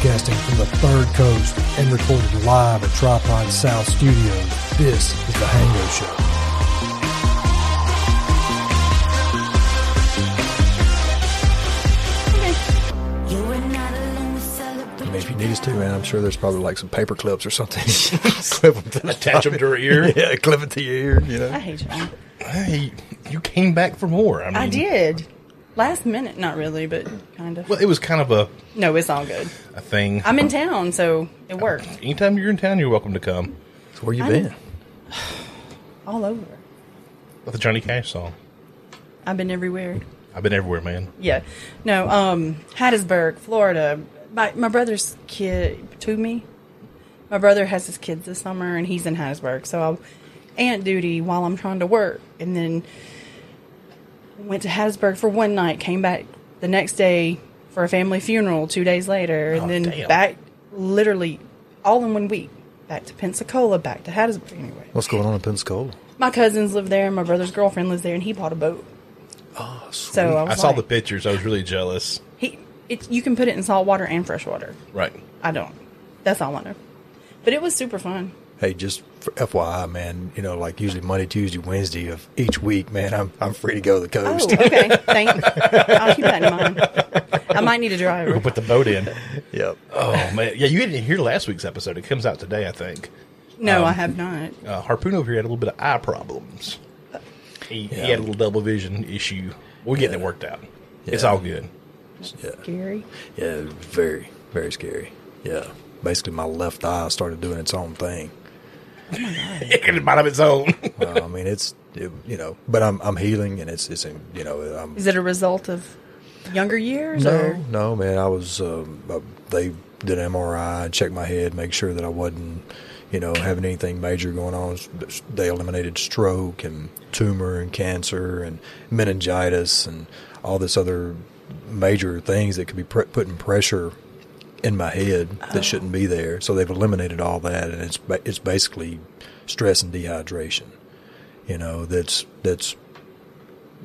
Broadcasting from the third coast and recorded live at Tripod South Studios, this is The Hango Show. I mean, if you need us to, man, I'm sure there's probably like some paper clips or something. clip them to the Attach them to her ear. yeah, clip it to your ear. You know. I hate y'all. Hey, you came back for more. I mean, I did. Last minute, not really, but kind of. Well, it was kind of a, No, it's all good. a thing. I'm in town, so it worked. Anytime you're in town, you're welcome to come. So where you I'm- been? All over. With the Johnny Cash song. I've been everywhere. I've been everywhere, man. Yeah. No, um, Hattiesburg, Florida. My, my brother's kid, to me, my brother has his kids this summer and he's in Hattiesburg. So I'll aunt duty while I'm trying to work. And then went to Hattiesburg for one night, came back the next day for a family funeral two days later. And Oh, then damn. back literally all in one week. Back to Pensacola, back to Hattiesburg anyway. What's going on in Pensacola? My cousins live there, my brother's girlfriend lives there, and he bought a boat. Oh, sweet. So I, I was saw the pictures. I was really jealous. He, it, you can put it in salt water and fresh water. Right. I don't. That's all I know. But it was super fun. Hey, just for FYI, man. You know, like usually Monday, Tuesday, Wednesday of each week, man. I'm I'm free to go to the Oh, coast. okay. Thanks. I'll keep that in mind. I might need a We'll driver. put the boat in. yep. Oh, man. Yeah, you didn't hear last week's episode. It comes out today, I think. No, Um, I have not. Uh, Harpoon over here had a little bit of eye problems. He, he had a little double vision issue. We're getting it worked out. It's all good. Yeah. Scary. Yeah. Very very scary. Yeah. Basically, my left eye started doing its own thing. It can mind of its own. Well, I mean, it's it, you know, but I'm I'm healing, and it's it's in, you know, I'm Is it a result of younger years? no Or? no man. I was um, uh, they did an MRI, checked my head, make sure that I wasn't you know having anything major going on. They eliminated stroke and tumor and cancer and meningitis and all this other major things that could be pre- putting pressure in my head that shouldn't be there. So they've eliminated all that, and it's it's basically stress and dehydration. You know, that's that's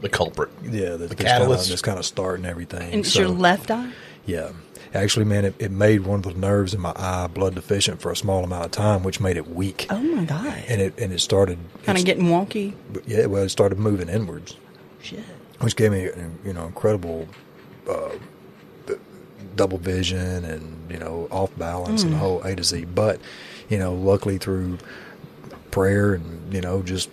the culprit. yeah, that, The that's kind of catalyst. that's kind of starting everything. And it's So, your left eye? Yeah, actually, man, it, it made one of the nerves in my eye blood deficient for a small amount of time, which made it weak, Oh my God. and it and it started Kind of getting wonky. yeah, well, it started moving inwards, Shit. which gave me you know incredible. Uh, double vision and you know off balance Mm. and the whole A to Z. But you know, luckily through prayer and you know just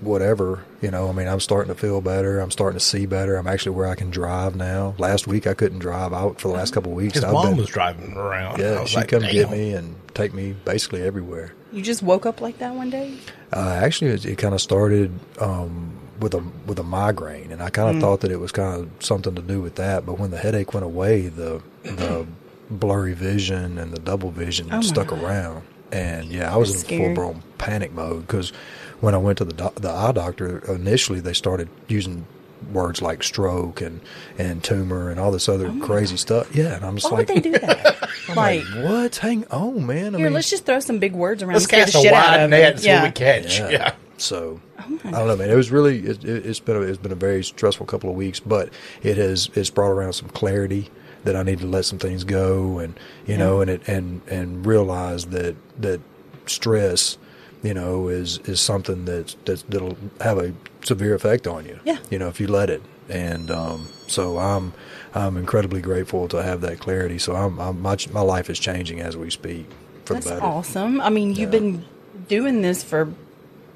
whatever you know, I mean, I'm starting to feel better. I'm starting to see better. I'm actually where I can drive now. Last week I couldn't drive out for the last couple of weeks. His I've mom been- was driving around. Yeah, she like, come get me and take me basically everywhere. You just woke up like that one day? Uh, actually, it, it kind of started um, with a with a migraine, and I kind Mm. of thought that it was kind of something to do with that. But when the headache went away, the the blurry vision and the double vision Oh, stuck God. around, and yeah, I was That's in full blown panic mode because when I went to the doc- the eye doctor initially, they started using words like stroke and and tumor and all this other crazy stuff. Yeah, and I'm just Oh Why like, would they do that? like, what? Hang on, man. I here, mean, let's just throw some big words around Let's and scare the cast a wide net them. and what we catch. Yeah. Yeah. So my I don't know, man. It was really it, it's been a, it's been a very stressful couple of weeks, but it has it's brought around some clarity that I need to let some things go and you know and it and and realize that that stress you know is is something that that that'll have a severe effect on you. Yeah. You know if you let it, and um, so I'm I'm incredibly grateful to have that clarity. So I'm, I'm my my life is changing as we speak for That's awesome. I mean, you've Yeah. been doing this for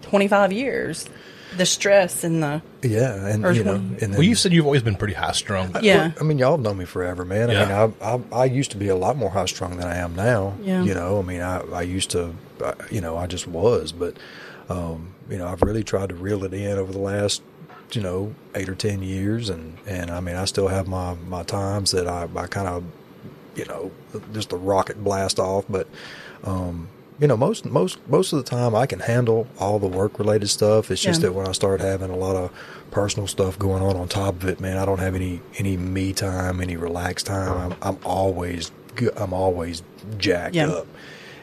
25 years. The stress and the. Yeah, and Or you know, and then, Well, you said you've always been pretty high strung. Yeah. I mean, y'all know me forever, man. I Yeah. mean, I, I I used to be a lot more high strung than I am now. Yeah. You know, I mean, I I used to, I- you know, I just was, but um, you know, I've really tried to reel it in over the last, you know, eight or ten years, and and I mean, I still have my my times that I I kind of, you know, just a rocket blast off, but. um you know, most most most of the time I can handle all the work related stuff. It's just Yeah. that when I start having a lot of personal stuff going on on top of it, man, I don't have any any me time, any relaxed time. I'm I'm always I'm always jacked Yeah. up,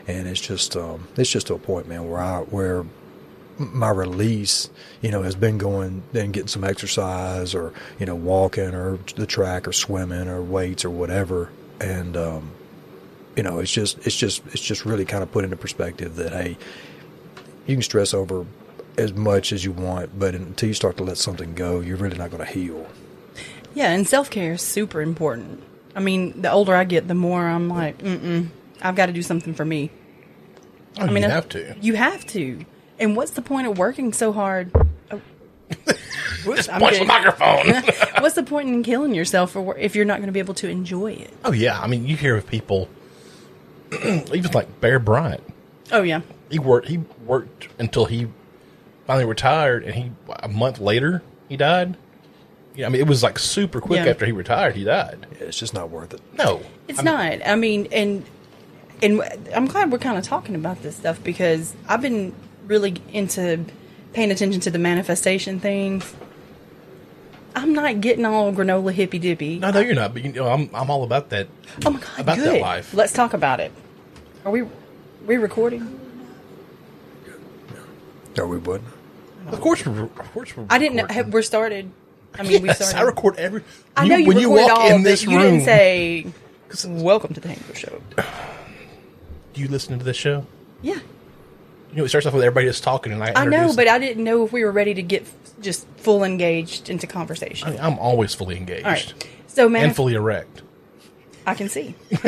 and it's just um it's just to a point, man, where I where my release, you know, has been going and getting some exercise or, you know, walking or the track or swimming or weights or whatever. And, um, you know, it's just it's just it's just really kind of put into perspective that hey, you can stress over as much as you want, but until you start to let something go, you're really not going to heal. Yeah, and self care is super important. I mean, the older I get, the more I'm like, mm-mm, I've got to do something for me. Oh, I mean, you have to. You have to. And what's the point of working so hard? Oh. Whoops, I'm Punch the microphone. What's the point in killing yourself for, if you're not going to be able to enjoy it? oh yeah, I mean, you hear of people, even like Bear Bryant. Oh yeah, He worked. He worked until he finally retired, and he a month later he died. Yeah, I mean, it was like super quick Yeah. after he retired. He died. Yeah, it's just not worth it. No, it's I mean, not. I mean, and and I'm glad we're kind of talking about this stuff because I've been really into paying attention to the manifestation things. I'm not getting all granola hippy dippy. No, no, you're not. But you know, I'm I'm all about that. Oh my god, about that life. Let's talk about it. Are we we recording? Are we what? Of course, we're, of course, we're I didn't know. Have, we're started. I mean, we started. I record every. I know you, when you walk all, in this but you room. didn't say welcome to the Hango Show. do you listen to this show? Yeah, You know, it starts off with everybody just talking, and I. I know, but I didn't know if we were ready to get f- just full engaged into conversation. I mean, I'm always fully engaged All right. So, man, and fully erect. I can see.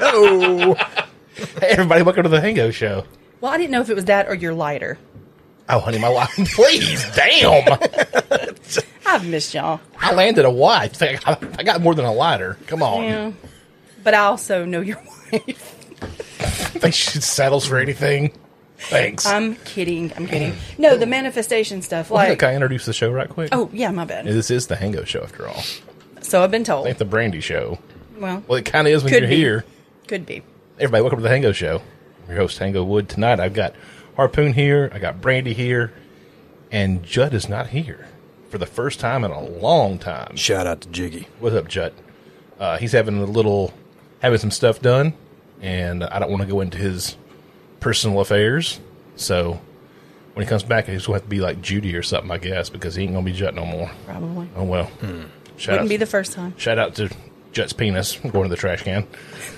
Oh, hey everybody, welcome to the Hango Show. Well, I didn't know if it was that or your lighter. Oh, honey, my wife, please, damn! I've missed y'all. I landed a wife. I I got more than a lighter. Come on, Yeah. But I also know your wife. I think she settles for anything. Thanks. I'm kidding. I'm kidding. No, the manifestation stuff. Well, Like, can I introduce the show right quick? oh yeah, my bad. This is the Hango Show, after all. So I've been told. ain't the Brandy Show. Well, Well, it kind of is when Could you're be. here. could be. Everybody, welcome to the Hango Show. I'm your host, Hango Wood. Tonight, I've got Harpoon here, I got Brandy here, and Judd is not here for the first time in a long time. Shout out to Jiggy. What's up, Judd? Uh, he's having a little, having some stuff done, and I don't want to go into his personal affairs. So when he comes back, he's going to have to be like Judy or something, I guess, because he ain't going to be Judd no more. Probably. Oh well. Shout Wouldn't out, be the first time. shout out to Judd's penis going to the trash can.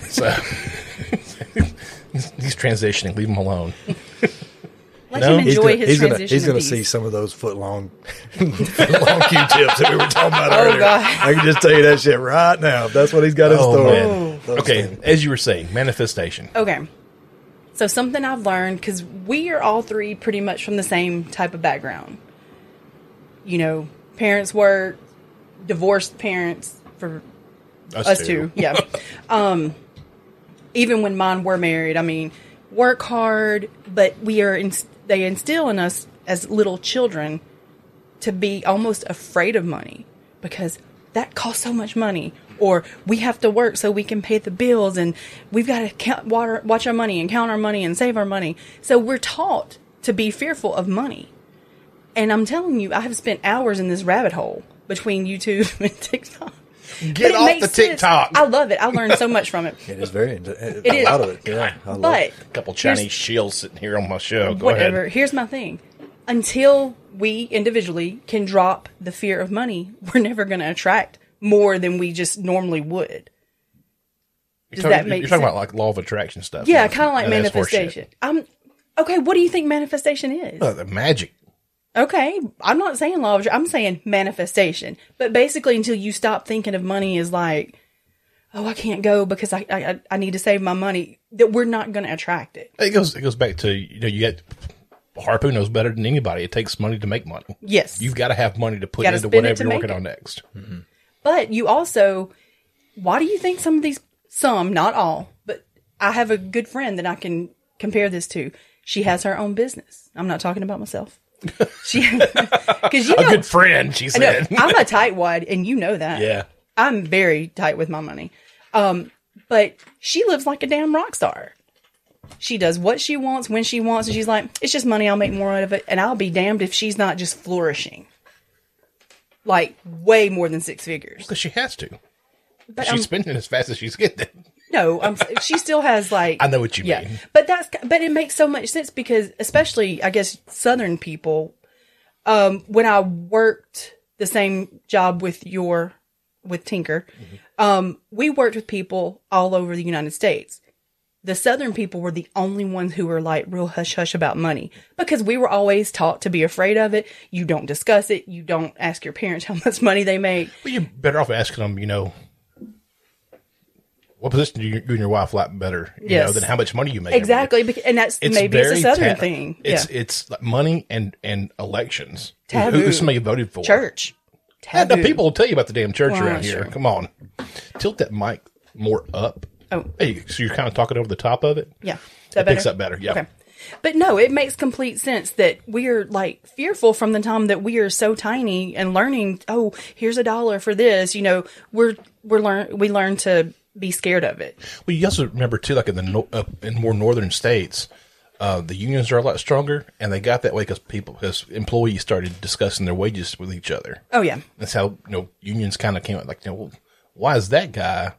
So he's, he's transitioning. Leave him alone. Let No? him He's enjoy gonna, his he's gonna, transition. he's gonna see some of those foot long, foot long Q-tips that we were talking about Oh, earlier. God. I can just tell you that shit right now. That's what he's got in Oh, store. Okay, things. as you were saying, manifestation. Okay. So something I've learned because we are all three pretty much from the same type of background. You know, parents work, divorced parents for us two. Yeah. um, even when mine were married, I mean, work hard, but we are in, they instill in us as little children to be almost afraid of money because that costs so much money or we have to work so we can pay the bills and we've got to count, water, watch our money and count our money and save our money so we're taught to be fearful of money and i'm telling you i have spent hours in this rabbit hole between youtube and tiktok Get off the sense. TikTok. i love it i learned so much from it It is very, it It is. a lot of it. Yeah, I love but it. A couple Chinese shields sitting here on my show. Go whatever. ahead. Here's my thing. Until we individually can drop the fear of money, we're never going to attract more than we just normally would. Does You're that talking, make you're talking about like law of attraction stuff. Yeah, kind of like not manifestation. I'm okay. What do you think manifestation is? Uh, the magic. Okay, I'm not saying law of. attra- I'm saying manifestation. But basically, until you stop thinking of money as like, oh, I can't go because I I, I need to save my money. That we're not going to attract it. It goes. It goes back to you know you get Harpoon knows better than anybody. It takes money to make money. Yes, You've got to have money to put into whatever to you're working it. on next. But you also, why do you think some of these, some, not all, but I have a good friend that I can compare this to. She has her own business. I'm not talking about myself. She, because you know, A good friend, she said. I'm a tightwad, and you know that. yeah. I'm very tight with my money. Um, but she lives like a damn rock star. She does what she wants when she wants, and she's like, "It's just money. I'll make more out of it." And I'll be damned if she's not just flourishing, like way more than six figures. Because she has to. But she's I'm- spending as fast as she's getting. No, I'm, she still has like. I know what you yeah, mean. but that's but it makes so much sense because especially I guess Southern people. Um, when I worked the same job with your with Tinker, um, we worked with people all over the United States. The Southern people were the only ones who were like real hush hush about money because we were always taught to be afraid of it. You don't discuss it. You don't ask your parents how much money they make. Well, you're better off asking them, you know, what position do you, you and your wife like better, you Yes. know, than how much money you make. Exactly. And that's maybe it's a Southern ta- thing. It's yeah. it's like money and and elections. Taboo. who somebody voted for? Church. And the people will tell you about the damn church Well, around here. sure. Come on, tilt that mic more up. Oh. Hey, so you're kind of talking over the top of it. Yeah. It that picks up better. Yeah. Okay. But no, it makes complete sense that we're like fearful from the time that we are so tiny and learning, oh, here's a dollar for this, you know, we're we're learn we learn to be scared of it. Well, you also remember too, like in the no, in more northern states, uh, the unions are a lot stronger, and they got that way because people, because employees started discussing their wages with each other. Oh yeah. That's how you know unions kind of came out. Like, you know, well, why is that guy?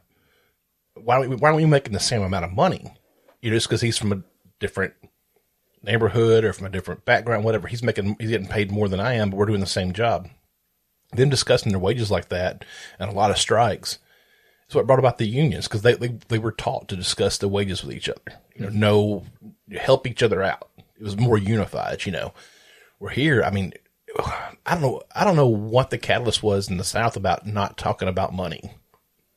Why don't we, why aren't we making the same amount of money? You know, just because he's from a different neighborhood or from a different background, whatever. He's making he's getting paid more than I am, but we're doing the same job. Them discussing their wages like that and a lot of strikes is what brought about the unions because they, they they were taught to discuss the wages with each other. You know, know help each other out. It was more unified. You know, we're here. I mean, I don't know. I don't know what the catalyst was in the South about not talking about money.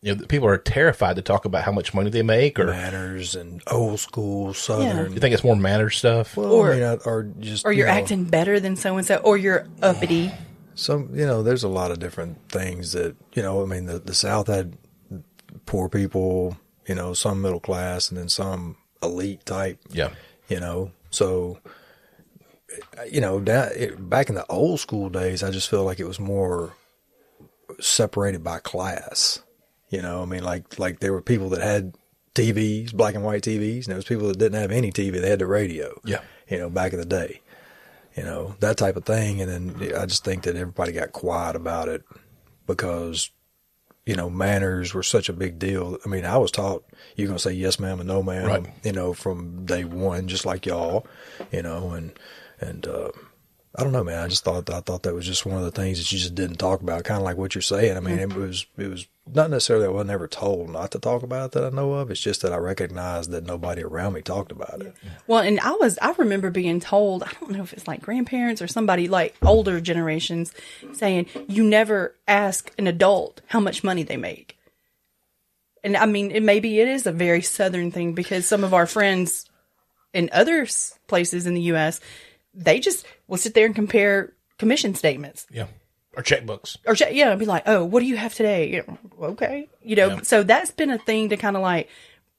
You know, people are terrified to talk about how much money they make, or manners and old school Southern. you think it's more manner stuff. Well, Or- I mean, I- or just Or you're you know, acting better than so and so, or you're uppity. some you know there's a lot of different things that you know i mean the, the south had poor people you know some middle class and then some elite type yeah, you know so you know that it, back in the old school days i just feel like it was more separated by class you know i mean like like there were people that had tvs black and white tvs and there was people that didn't have any tv they had the radio Yeah. you know back in the day you know that type of thing and then i just think that everybody got quiet about it because you know manners were such a big deal i mean i was taught you're going to say yes ma'am and no ma'am Right. you know from day one just like y'all you know and and uh I don't know, man. I just thought I thought that was just one of the things that you just didn't talk about, kind of like what you're saying. I mean, it was it was not necessarily I was never told not to talk about it that I know of. It's just that I recognized that nobody around me talked about it. Well, and I was, I remember being told, I don't know if it's like grandparents or somebody like older generations saying, you never ask an adult how much money they make. And I mean, it, maybe it is a very Southern thing because some of our friends in other places in the U.S., they just will sit there and compare commission statements yeah, or checkbooks. or ch- yeah, I'd be like, oh, what do you have today? You know, okay, you know. Yeah. So that's been a thing to kind of like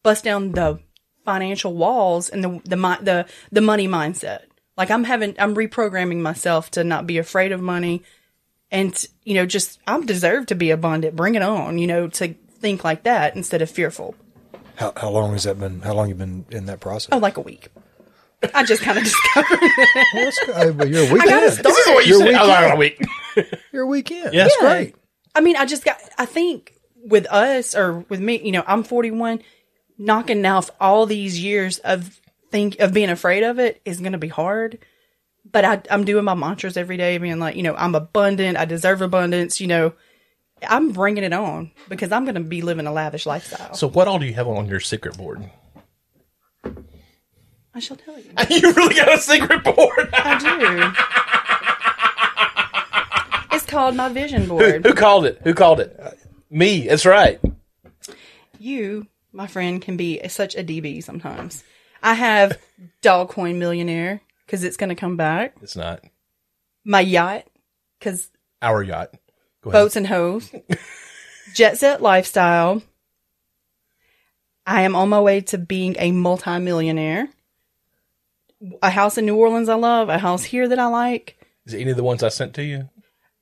bust down the financial walls and the the mi- the the money mindset. Like I'm having, I'm reprogramming myself to not be afraid of money, and you know, just I'm deserved to be abundant. Bring it on, you know, to think like that instead of fearful. How how long has that been? How long you been in that process? Oh, like a week. I just kind of discovered. it. Well, that's good. Hey, but you're a I weekend. got to start. This is what you Your said. Oh, I was weekend. a week. You're a weekend. Yeah. That's Yeah. great. I mean, I just got, I think with us or with me, you know, I'm 41, knocking off all these years of think of being afraid of it is going to be hard. But I, I'm doing my mantras every day, being like, you know, I'm abundant. I deserve abundance. You know, I'm bringing it on because I'm going to be living a lavish lifestyle. So, what all do you have on your secret board? I shall tell you. you really got a secret board. I do. it's called my vision board. Who called it? Who called it? Me. That's right. you, my friend, can be such a DB sometimes. I have Dogecoin Millionaire because it's going to come back. It's not My yacht because our yacht. Boats and hoes. Jet set lifestyle. I am on my way to being a multimillionaire. A house in New Orleans I love. A house here that I like. Is it any of the ones I sent to you?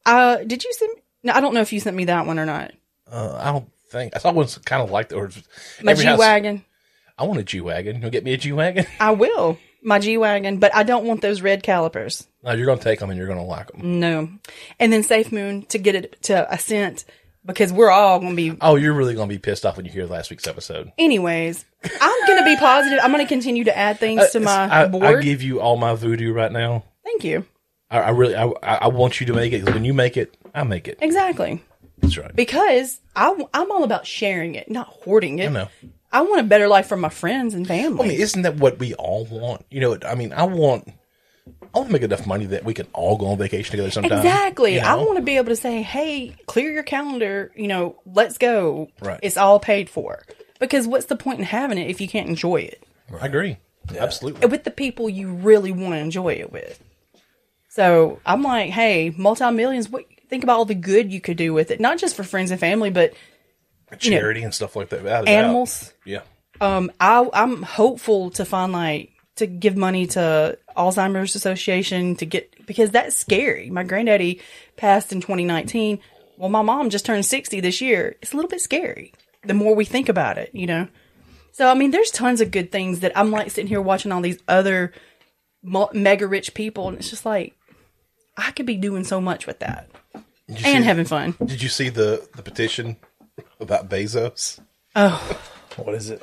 Uh, did you send? No, I don't know if you sent me that one or not. Uh, I don't think I saw one's kind of like the or My G wagon. I want a G wagon. You'll get me a G wagon. I will. My G wagon, but I don't want those red calipers. no, you're gonna take them and you're gonna like them. No. And then Safe Moon to get it to a cent because we're all going to be. Oh, you're really gonna be pissed off when you hear last week's episode. Anyways, I'm going to be positive. I'm going to continue to add things uh, to my I, board. I give you all my voodoo right now. Thank you. I, I really, I, I want you to make it because when you make it, I make it. Exactly. That's right. because I, am all about sharing it, not hoarding it. I know. I want a better life for my friends and family. I mean, isn't that what we all want? You know, I mean, I want, I want to make enough money that we can all go on vacation together sometime. Exactly. you I want to be able to say, "Hey, clear your calendar. You know, let's go. Right. It's all paid for." Because what's the point in having it if you can't enjoy it I agree. Absolutely. with the people you really want to enjoy it with? So I'm like, hey, multi millions. What think about all the good you could do with it, not just for friends and family, but Charity and stuff like that. without a doubt. animals. Yeah. Um, I, I'm hopeful to find like to give money to Alzheimer's Association to get because that's scary. My granddaddy passed in 2019. Well, my mom just turned 60 this year. It's a little bit scary. The more we think about it, you know. So I mean, there's tons of good things that I'm like sitting here watching all these other mega rich people, and it's just like I could be doing so much with that and see- having fun. Did you see the the petition about Bezos? Oh. What is it?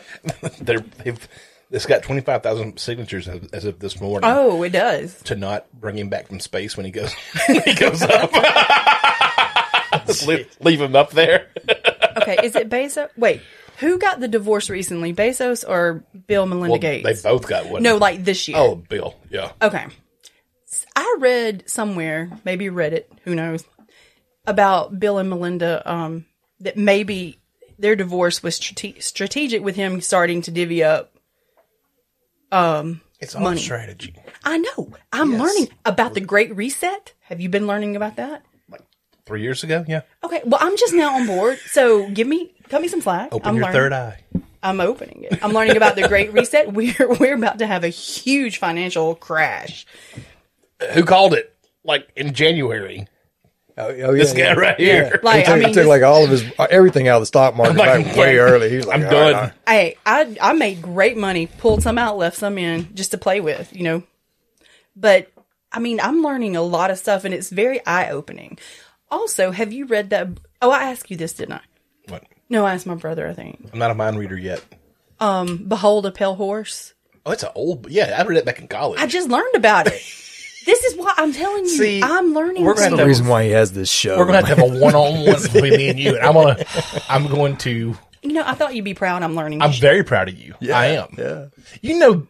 They're they've it's got twenty five thousand signatures as, as of this morning Oh, it does. to not bring him back from space when he goes when he goes up. Leave, leave him up there. Okay, is it Bezos? Wait, who got the divorce recently, Bezos or Bill Melinda Well, Gates? they both got one. no, like this year. Oh, Bill. Yeah. Okay. I read somewhere, maybe Reddit, who knows, about Bill and Melinda, um, that maybe their divorce was strate- strategic with him starting to divvy up. Um, it's all Money. strategy. I know. I'm Yes. learning about the Great Reset. Have you been learning about that? Like Three years ago, yeah. Okay, well, I'm just now on board. So give me, cut me some slack. Open I'm your learning. third eye. I'm opening it. I'm learning about the Great Reset. We're we're about to have a huge financial crash. Who called it? Like in January. Oh, oh, This guy yeah. right here. Like, he took, I he took this- like all of his uh, everything out of the stock market like, back way yeah, early. He was like, I'm done. all right. Hey, I I made great money, pulled some out, left some in, just to play with, you know. But I mean, I'm learning a lot of stuff, and it's very eye opening. Also, have you read that? Oh, I asked you this, didn't I? What? No, I asked my brother. I think. I'm not a mind reader yet. Um, behold a pale horse. Oh, it's an old. Yeah, I read it back in college. I just learned about it. this is why I'm telling you. See, I'm learning. we're gonna things. The reason why he has this show. We're gonna have to have a one on one between me and you, and I'm gonna. I'm going to. You know, I thought you'd be proud. I'm learning. I'm very proud of you. Yeah, I am. Yeah. You know,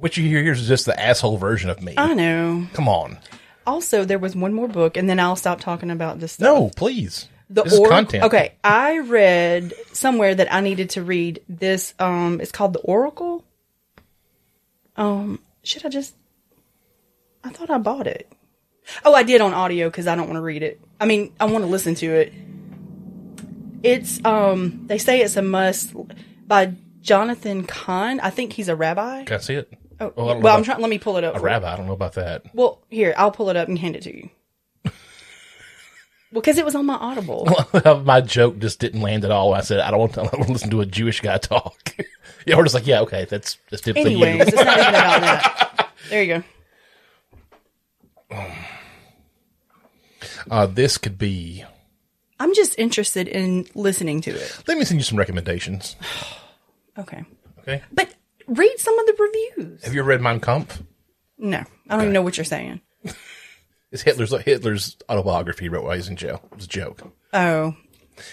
what you hear here is just the asshole version of me. I know. Come on. Also, there was one more book, and then I'll stop talking about this. Stuff. No, please. the this is Oracle- content. Okay, I read somewhere that I needed to read this. Um, it's called the Oracle. Um, should I just? I thought I bought it. Oh, I did on audio because I don't want to read it. I mean, I want to listen to it. It's um, they say it's a must by Jonathan Cahn. I think he's a rabbi. Can I see it? Oh, Well, well I'm trying. Let me pull it up. A for you. rabbi. I don't know about that. Well, here I'll pull it up and hand it to you. well, because it was on my Audible. My joke just didn't land at all. I said I don't want to, don't want to listen to a Jewish guy talk. yeah, we're just like, yeah, okay, that's that's. Anyways, it's not even about that. There you go. Uh, this could be. I'm just interested in listening to it. Let me send you some recommendations. Okay. Okay. But read some of the reviews. Have you read Mein Kampf? No, I don't even know what you're saying. It's Hitler's Hitler's autobiography he wrote while he was in jail. It was a joke. Oh,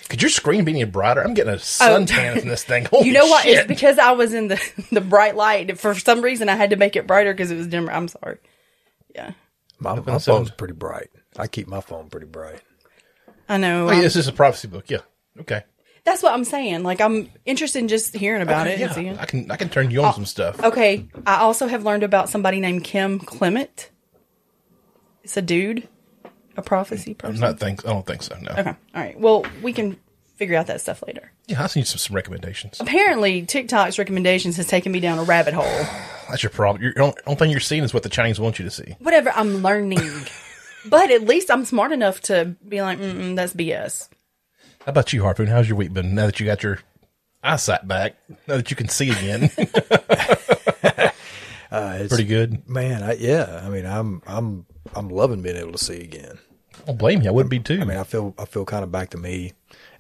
Could your screen be any brighter? I'm getting a suntan from this thing. Holy you know what? Shit. It's because I was in the the bright light. For some reason, I had to make it brighter because it was dimmer. I'm sorry. Yeah, My, my so- phone's pretty bright. I keep my phone pretty bright. I know. Oh, yeah, Um, this is a prophecy book. Yeah. Okay. that's what I'm saying. Like I'm interested in just hearing about it yeah, and seeing. I can I can turn you on some stuff. Okay, I also have learned about somebody named Kim Clement. It's a dude, a prophecy I'm person. not think I don't think so. No. okay, all right. Well, we can figure out that stuff later. Yeah, I'll send you some, some recommendations. Apparently, TikTok's recommendations has taken me down a rabbit hole. That's your problem. Your only, only thing you're seeing is what the Chinese want you to see. Whatever, I'm learning. but at least I'm smart enough to be like, Mm-mm, that's BS. How about you, Harpoon? How's your week been? Now that you got your eyesight back, now that you can see again, Uh, it's, pretty good. man. I, yeah, I mean, I'm I'm I'm loving being able to see again. I don't blame you. I wouldn't be too. I mean, I feel I feel kind of back to me,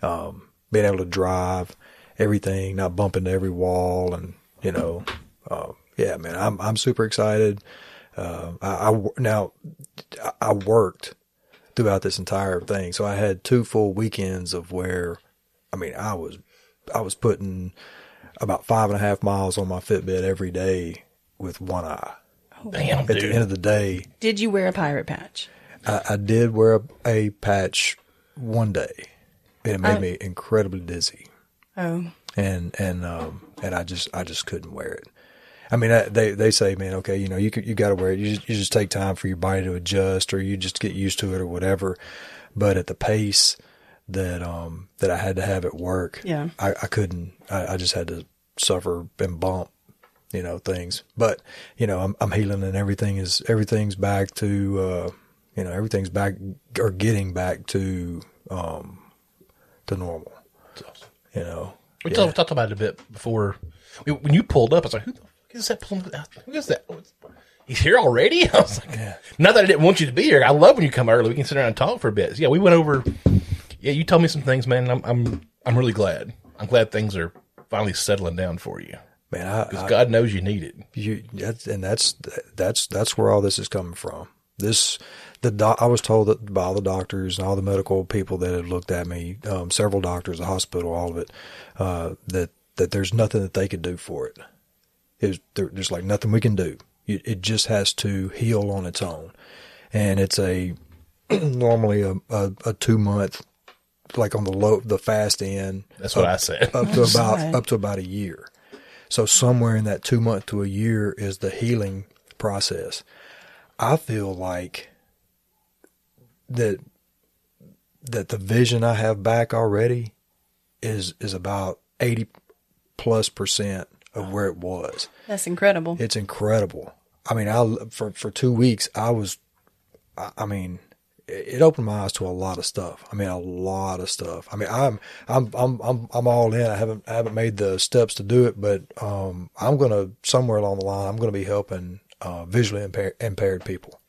um, being able to drive everything, not bumping into every wall, and you know, uh, yeah, man, I'm I'm super excited. Uh, I, I now I- worked throughout this entire thing. So I had two full weekends of where, I mean, I was, I was putting about five and a half miles on my Fitbit every day with one eye. Damn, At dude. the end of the day, Did you wear a pirate patch? I, I did wear a, a patch one day. It made I- me incredibly dizzy, Oh, and and um and I just I just couldn't wear it. I mean, I, they they say, man, okay, you know, you could, you got to wear it. You just, you just take time for your body to adjust, or you just get used to it, or whatever. But at the pace that um that I had to have at work, Yeah. I, I couldn't. I, I just had to suffer and bump, you know, things. But you know, I'm I'm healing, and everything is everything's back to uh, you know, everything's back or getting back to um to normal. You know, We Yeah. talked, talked about it a bit before. When you pulled up, I was like, "Who the fuck is that pulling? Who is that? He's here already." I was like, "Not that I didn't want you to be here. I love when you come early. We can sit around and talk for a bit." Yeah, we went over. Yeah, you told me some things, man. and I'm I'm I'm really glad. I'm glad things are finally settling down for you man, I, because God knows you need it. you that's and that's that's that's where all this is coming from. This the doc, I was told that by all the doctors and all the medical people that had looked at me, um, several doctors, the hospital, all of it, uh, that that there's nothing that they could do for it. It's there, there's like nothing we can do. It, it just has to heal on its own, and it's a normally a, a, a two month, like on the low the fast end. That's what I said. up to about Right. up to about a year. So somewhere in that two month to a year is the healing process. I feel like that that the vision I have back already is is about eighty plus percent of where it was. that's incredible. It's incredible. I mean, I for for two weeks I was, I, I mean, it, it opened my eyes to a lot of stuff. I mean, a lot of stuff. I mean, I'm I'm I'm I'm I'm all in. I haven't I haven't made the steps to do it, but um, I'm gonna somewhere along the line I'm gonna be helping uh, visually impaired impaired people.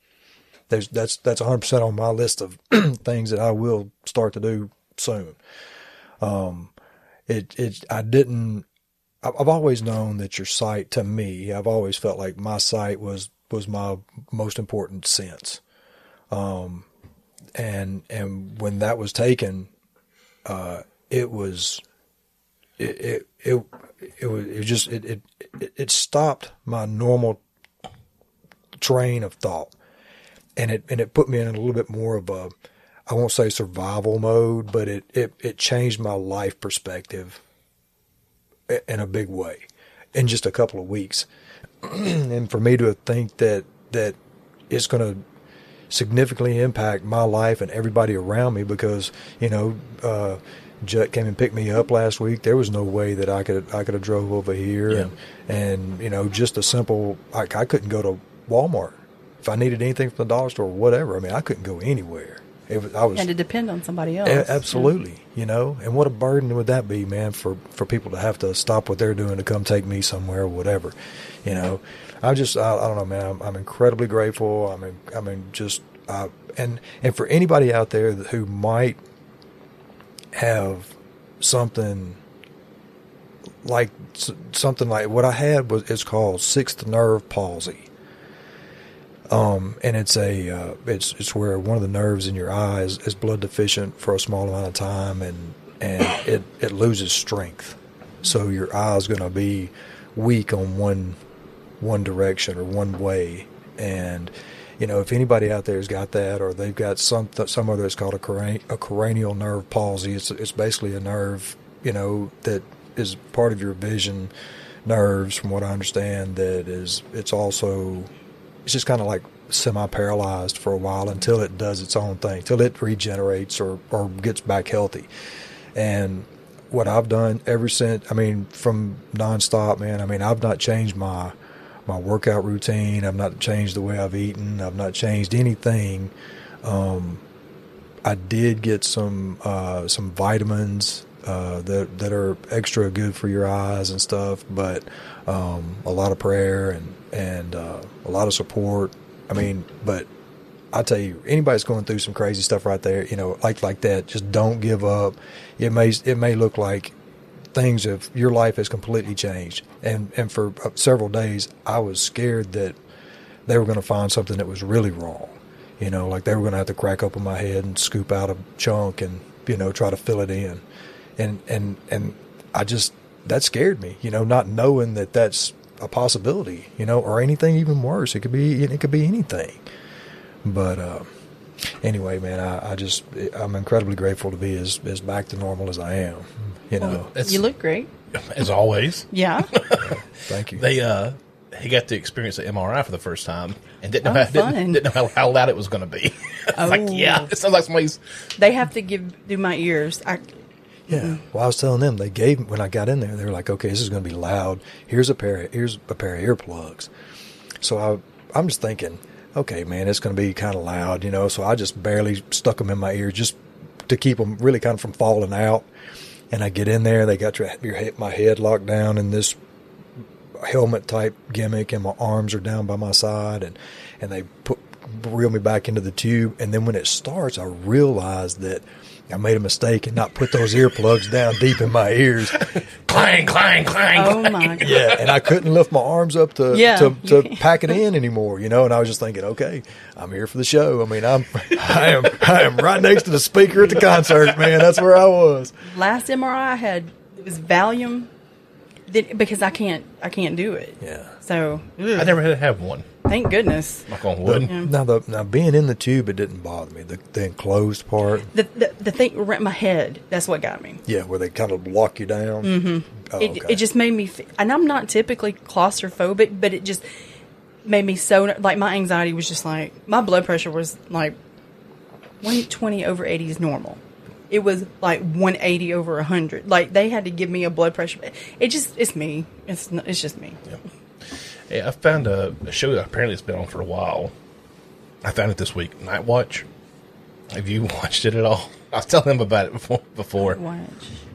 There's that's that's 100 percent on my list of things that I will start to do soon. Um, it it I didn't I've always known that your sight, to me, I've always felt like my sight was was my most important sense. Um, and and when that was taken, uh, it was it it it, it was it just it it it stopped my normal train of thought, and it and it put me in a little bit more of a I won't say survival mode, but it it, it changed my life perspective in a big way in just a couple of weeks. and for me to think that that it's going to significantly impact my life and everybody around me because you know uh Jet came and picked me up last week. There was no way that I could I could have drove over here Yeah. and and you know just a simple like I couldn't go to Walmart if I needed anything from the dollar store or whatever. I mean I couldn't go anywhere. It was I was and to depend on somebody else. a- absolutely, you know, and what a burden would that be, man, for for people to have to stop what they're doing to come take me somewhere or whatever, you know. I just, I, I don't know, man. I'm, I'm incredibly grateful. I mean, I mean, just, uh, and and for anybody out there who might have something like something like what I had was it's called sixth nerve palsy. Um, and it's a uh, it's it's where one of the nerves in your eyes is blood deficient for a small amount of time, and and it it loses strength, so your eye is going to be weak on one one direction or one way, and you know if anybody out there has got that or they've got some some other it's called a, a cranial nerve palsy. It's it's basically a nerve you know that is part of your vision nerves, from what I understand. That is it's also it's just kind of like semi-paralyzed for a while until it does its own thing, till it regenerates or, or gets back healthy. And what I've done ever since, I mean, from nonstop, man, I mean, I've not changed my my workout routine. I've not changed the way I've eaten. I've not changed anything. Um, I did get some uh, some vitamins uh, that that are extra good for your eyes and stuff, but um, a lot of prayer and and uh, a lot of support. I mean, but I tell you, anybody's going through some crazy stuff right there, you know, like like that, just don't give up. It may it may look like things of your life has completely changed, and and for uh, several days I was scared that they were going to find something that was really wrong, You know, like they were going to have to crack open my head and scoop out a chunk and you know try to fill it in, and and and I just that scared me. You know, not knowing that that's a possibility. You know, or anything even worse. It could be it could be anything. But uh, anyway, man, I, I just I'm incredibly grateful to be as as back to normal as I am. You know, That's- You look great. as always. Yeah. thank you. They uh he got to experience the MRI for the first time and didn't know, Oh, how, didn't, didn't know how, how loud it was going to be. It's like, Oh. yeah, it sounds like somebody's. they have to give do my ears. I Yeah. Mm-hmm. Well, I was telling them they gave me, when I got in there. They were like, "Okay, this is going to be loud. Here's a pair. Of, here's a pair of earplugs." So I, I'm just thinking, okay, man, it's going to be kind of loud, you know. So I just barely stuck them in my ear just to keep them really kind of from falling out. And I get in there. They got your, your my head locked down in this helmet type gimmick, and my arms are down by my side, and and they put reel me back into the tube. And then when it starts, I realize that. I made a mistake and not put those earplugs down deep in my ears. Clang, clang, clang. oh clang. my god. Yeah, and I couldn't lift my arms up to Yeah. to, to pack it in anymore, you know. And I was just thinking, okay, I'm here for the show. I mean, I'm I am I am right next to the speaker at the concert, man. That's where I was. Last MRI I had it was Valium. Because I can't I can't do it. Yeah. So I never had to have one. Thank goodness. Knock on wood. Now the now being in the tube, it didn't bother me. The, the enclosed part, The, the the thing around my head. That's what got me. yeah, where they kind of lock you down. Mm-hmm. Oh, it, okay. it just made me, fe- and I'm not typically claustrophobic, but it just made me so like my anxiety was just like my blood pressure was like 120 over 80 is normal. It was like 180 over 100. Like they had to give me a blood pressure. It just it's me. It's it's just me. Yeah, I found a, a show that apparently has been on for a while. I found it this week. Night Watch. Have you watched it at all? I was telling him about it before. Before Watch.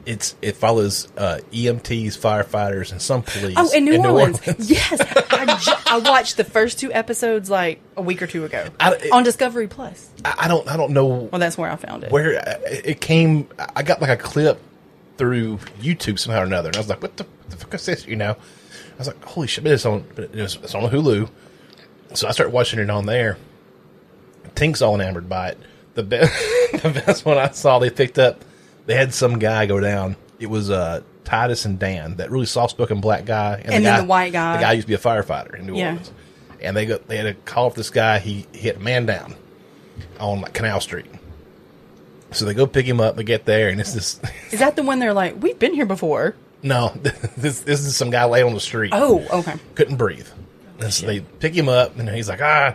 it's it follows uh, EMTs, firefighters, and some police. Oh, in New, Orleans. Yes, I, ju- I watched the first two episodes like a week or two ago I- it- on Discovery Plus. I, I don't I don't know Well, that's where I found it. where uh, it came. I got like a clip through YouTube somehow or another, and I was like, "What the, what the fuck is this?" You know, was like, "Holy shit!" But it's on, but it was, it's on Hulu, so I started watching it on there. Tink's all enamored by it. The best, the best one I saw, they picked up. They had some guy go down. It was uh, Titus and Dan, that really soft-spoken black guy, And then guy, the white guy. The guy used to be a firefighter in New Yeah. Orleans, and they got they had to call up this guy. He, he hit a man down on like Canal Street. So they go pick him up. They get there, and it's this. Is that the one they're like, we've been here before? No, this this is some guy laying on the street. Oh, okay. couldn't breathe. And so they pick him up, and he's like, ah,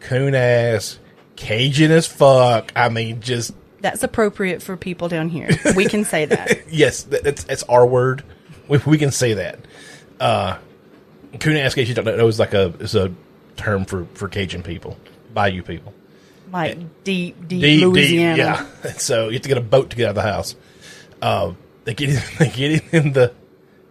coon ass, Cajun as fuck. I mean, just That's appropriate for people down here. We can say that. yes, that- it's it's our word. We, we can say that. Uh, coon ass Cajun don't know is like a is a term for for Cajun people, Bayou people. Like deep, deep, Deep, Louisiana. deep, yeah. So you have to get a boat to get out of the house. Uh, they get him. They get him in the.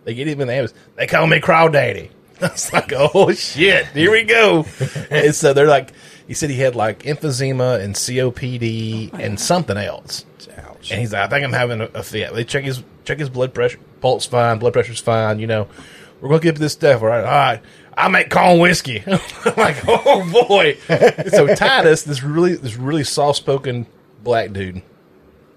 They get him in the ambulance. They call me Crawdaddy. I was like, oh shit, here we go. and so they're like, he said he had like emphysema and COPD oh, and something else. Ouch. And he's like, I think I'm having a, a fit. They check his check his blood pressure, pulse fine, blood pressure's fine. You know, we're gonna give this stuff. All right, all right. I make corn whiskey. I'm like, oh boy. so Titus, this really this really soft spoken black dude,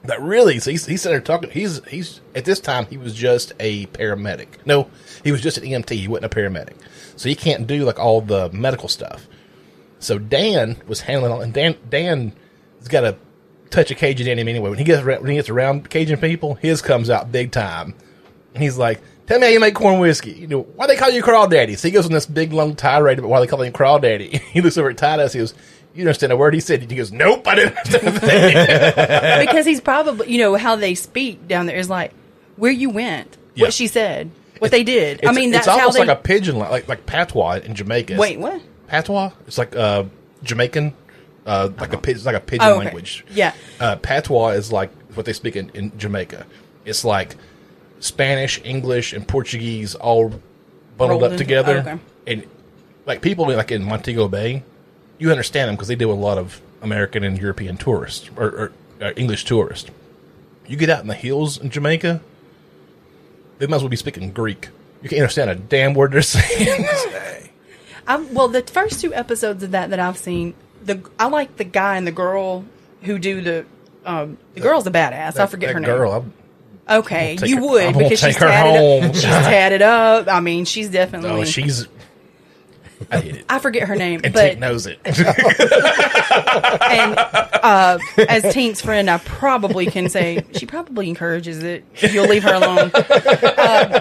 that really so he's he's sitting there talking. He's he's at this time he was just a paramedic. No, he was just an EMT. He wasn't a paramedic, so he can't do like all the medical stuff. So Dan was handling all, and Dan Dan has got a touch of Cajun in him anyway. When he gets around, when he gets around Cajun people, his comes out big time. And he's like, "Tell me how you make corn whiskey. You know why they call you Crawdaddy?" So he goes on this big long tirade about why they call him Crawdaddy. He looks over at Titus. He goes, "You understand a word he said?" He goes, "Nope, I didn't understand a thing." because he's probably, you know, how they speak down there is like where you went, Yeah. what she said, what they did. I mean, that's it's how almost they. like a pidgin, like like patois in Jamaica. wait, what? patois? It's like uh, Jamaican, uh, like a pi- it's like a pidgin Oh, okay. language. Yeah. Uh, patois is like what they speak in, in Jamaica. It's like Spanish, English, and Portuguese all bundled Rolled up in- together. okay. And like people like in Montego Bay, you understand them because they deal with a lot of American and European tourists or, or uh, English tourists. You get out in the hills in Jamaica, they might as well be speaking Greek. You can't understand a damn word they're saying. I, well, the first two episodes of that that I've seen, the I like the guy and the girl who do the. Um, the girl's a badass. I forget that her girl. name. I'm, Okay, you her- would I'm because she's tatted up. She's tatted up. I mean, she's definitely. oh, she's. I it. I forget her name, and but Tink knows it. and uh, as Tink's friend, I probably can say she probably encourages it. You'll leave her alone. Uh,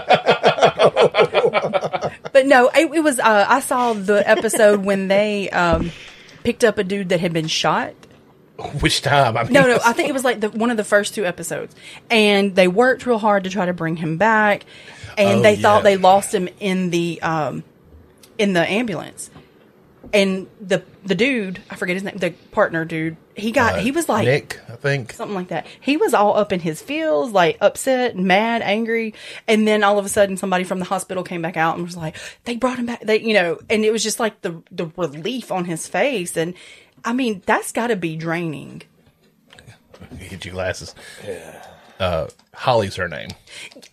but no, it, it was. Uh, I saw the episode when they um, picked up a dude that had been shot. Which time? I mean, No, no, I think it was like the, one of the first two episodes, and they worked real hard to try to bring him back, and Oh, they thought yeah. they lost him in the um, in the ambulance, and the the dude, I forget his name, the partner dude, he got he was like Nick, I think. something like that. He was all up in his feels, like upset, mad, angry, and then all of a sudden, somebody from the hospital came back out and was like, "They brought him back." They, you know, and it was just like the the relief on his face, and I mean, that's got to be draining. Get your glasses. Yeah. Uh, Holly's her name.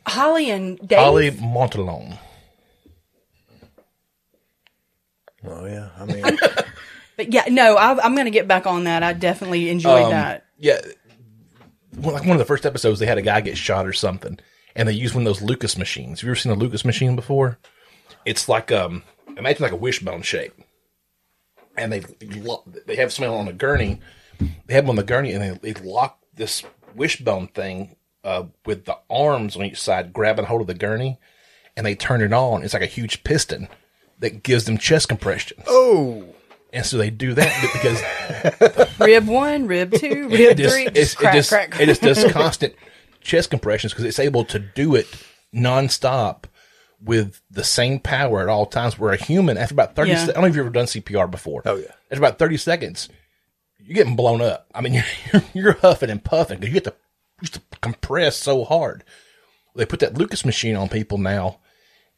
Holly and Dave. Holly Montalon. Oh yeah, I mean, But yeah, no, I, I'm going to get back on that. I definitely enjoyed that. Yeah. Well, like one of the first episodes, they had a guy get shot or something, and they used one of those Lucas machines. Have you ever seen a Lucas machine before? It's like um, imagine like a wishbone shape, and they they have someone on a gurney. They have them on the gurney, and they, they lock this wishbone thing uh, with the arms on each side, grabbing hold of the gurney, and they turn it on. It's like a huge piston that gives them chest compressions. oh, And so they do that because Rib one, rib two, rib it just, three, it's- just crack, it just, crack, crack. it just does constant chest compressions because it's able to do it nonstop with the same power at all times. Where a human, after about 30 Yeah. seconds, I don't know if you've ever done CPR before. Oh, yeah. After about 30 seconds, you're getting blown up. I mean, you're, you're huffing and puffing because you get to, you have to compress so hard. They put that Lucas machine on people now,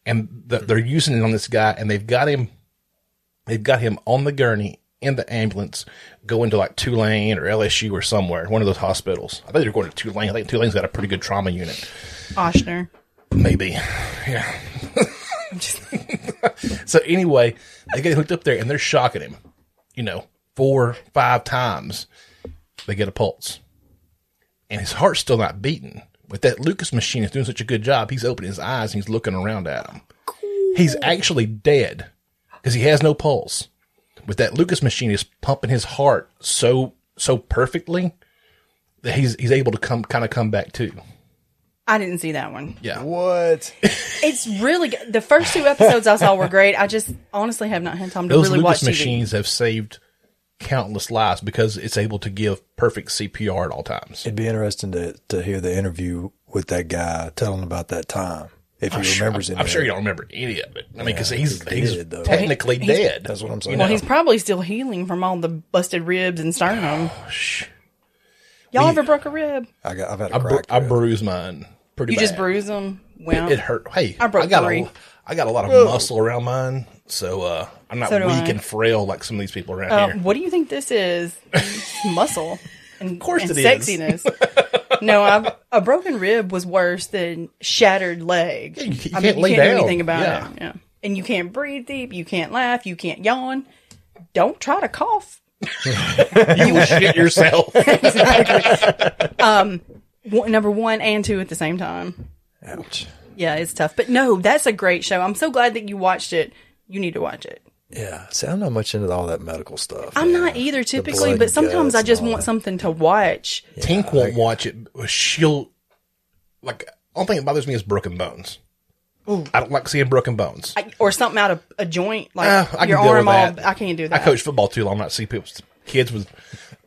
and the, they're using it on this guy, and they've got him they've got him on the gurney in the ambulance going to like Tulane or LSU or somewhere, one of those hospitals. I think they're going to Tulane. I think Tulane's got a pretty good trauma unit. Ochsner. Maybe. Yeah. so anyway, they get hooked up there and they're shocking him, you know, four, five times. They get a pulse. And his heart's still not beating. But that Lucas machine is doing such a good job. He's opening his eyes and he's looking around at him. He's actually dead because he has no pulse. But that Lucas machine is pumping his heart so so perfectly that he's he's able to come kind of come back too. I didn't see that one. Yeah. what? It's really good. The first two episodes I saw were great. I just honestly have not had time to Those really watch Lucas TV. machines have saved countless lives because it's able to give perfect CPR at all times. It'd be interesting to to hear the interview with that guy telling about that time if he Sure, remembers I'm, it. I'm sure you don't remember any of it. I mean, because Yeah, he's he he's did, technically He's- dead. That's what I'm saying. Well, he's probably still healing from all the busted ribs and sternum. Shh. Y'all We- ever broke a rib? I got. I've had a I, bru- crack. I rib. bruised mine pretty You bad. just bruise them? Well, It, it hurt. Hey, I broke got three. a I got a lot of muscle around mine, so uh, I'm not So weak and frail like some of these people around uh, here. what do you think this is? Muscle and, of course and it is. sexiness. no, a broken rib was worse than shattered leg. Yeah, you- you I can't mean, you can't down. do anything about Yeah. it. Yeah, and you can't breathe deep. You can't laugh. You can't yawn. Don't try to cough. you will shit yourself. One, number one and two at the same time. Ouch. Yeah, it's tough. But no, that's a great show. I'm so glad that you watched it. You need to watch it. Yeah. See, I'm not much into all that medical stuff. I'm man. not either typically, but sometimes I just want that. something to watch. Tink won't watch it. She'll like. Only thing that bothers me is broken bones. Ooh. I don't like seeing broken bones. I, or something out of a joint, like Uh, I your arm all. I can't do that. I coach football too long. Not see people, kids with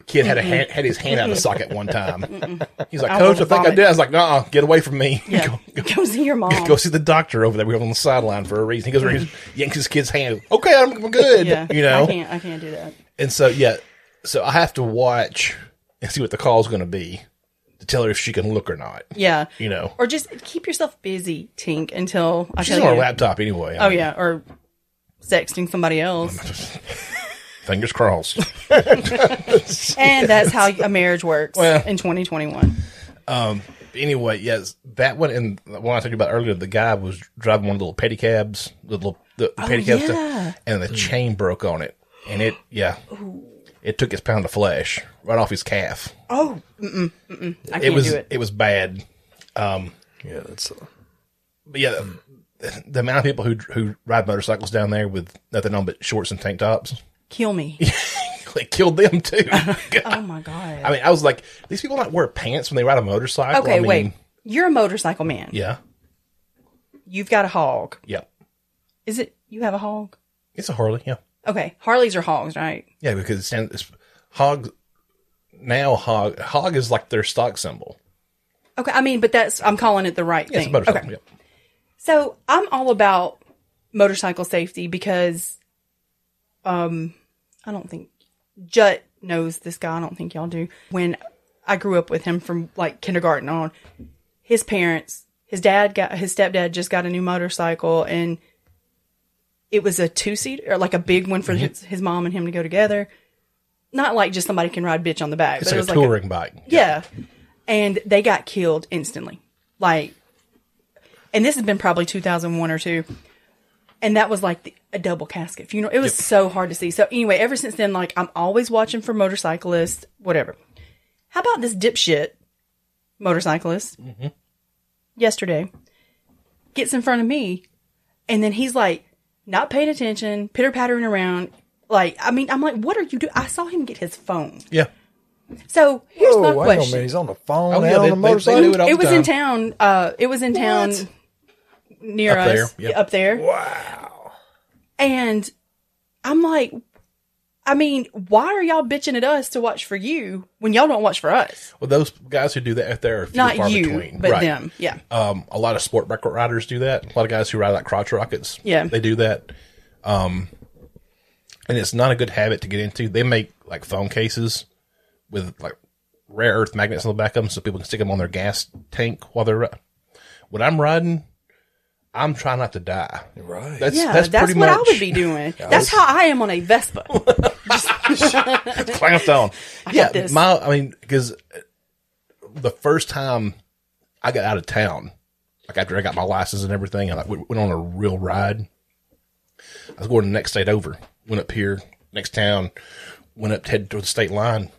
kid had a hand, had his hand out of the socket one time. He's like, I Coach, I think I did. I was like, Nah, get away from me. Yeah, go, go, go see your mom. go see the doctor over there. We were on the sideline for a reason. He goes, he yanks his kid's hand. Okay, I'm, good. yeah, you know. I can't. I can't do that. And so yeah, so I have to watch and see what the call's going to be to tell her if she can look or not. Yeah, You know, or just keep yourself busy, Tink, until I she's on her laptop anyway. I Oh mean, yeah, or sexting somebody else, fingers crossed. and that's how a marriage works Well. in 2021. Um, anyway, yes, that one and the one I told you about earlier, the guy was driving one of the little pedicabs, the little the, the oh, pedicab Oh, yeah. stuff, and the mm. chain broke on it, and it, yeah, it took his pound of flesh right off his calf. Oh, mm-mm, mm-mm. I can't It was do it. was bad. Um, yeah, that's. Uh, But yeah, the, the amount of people who who ride motorcycles down there with nothing on but shorts and tank tops, Kill me. they killed them too. oh my god. I mean, I was like, these people not wear pants when they ride a motorcycle. okay, I mean, wait. You're a motorcycle man. Yeah, You've got a hog. yeah. Is it? You have a hog? It's a Harley. Yeah, Okay, Harleys are hogs, right? yeah. Because it's, it's hog now hog hog is like their stock symbol. Okay, I mean, but that's I'm calling it the right Yeah, thing. Okay, yeah. so I'm all about motorcycle safety because, um, I don't think Jut knows this guy. I don't think y'all do. When I grew up with him from like kindergarten on, his parents, his dad got his stepdad just got a new motorcycle and it was a two seat or like a big one for his, his mom and him to go together. Not like just somebody can ride bitch on the back, It's but it was a like a, touring bike. yeah. And they got killed instantly. Like, and this has been probably 2001 or two. And that was like the, a double casket funeral. It was so hard to see. So anyway, ever since then, like I'm always watching for motorcyclists, whatever. How about this dipshit motorcyclist yesterday gets in front of me and then he's like not paying attention, pitter pattering around. Like, I mean, I'm like, what are you doing? I saw him get his phone. Yeah. So here's oh, my question. minute. He's on the phone Oh, and yeah, on they- the they- they it it the was in town. Uh, it was in town What? Near Up there, us, yep. up there. Wow. And I'm like, I mean, why are y'all bitching at us to watch for you when y'all don't watch for us? Well, those guys who do that out there are few Not far you, between. but Right. them. Yeah. Um, a lot of sport record riders do that. A lot of guys who ride like crotch rockets. Yeah. They do that. Um, and it's not a good habit to get into. They make like phone cases with like rare earth magnets on the back of them so people can stick them on their gas tank while they're ri- When I'm riding, I'm trying not to die. Right. That's, Yeah, that's, that's, pretty what much I would be doing. that's how I am on a Vespa. clamped on. yeah, my I mean, because the first time I got out of town, like after I got my license and everything, and I went went on a real ride. I was going to the next state over. Went up here, next town, went up headed toward the state line.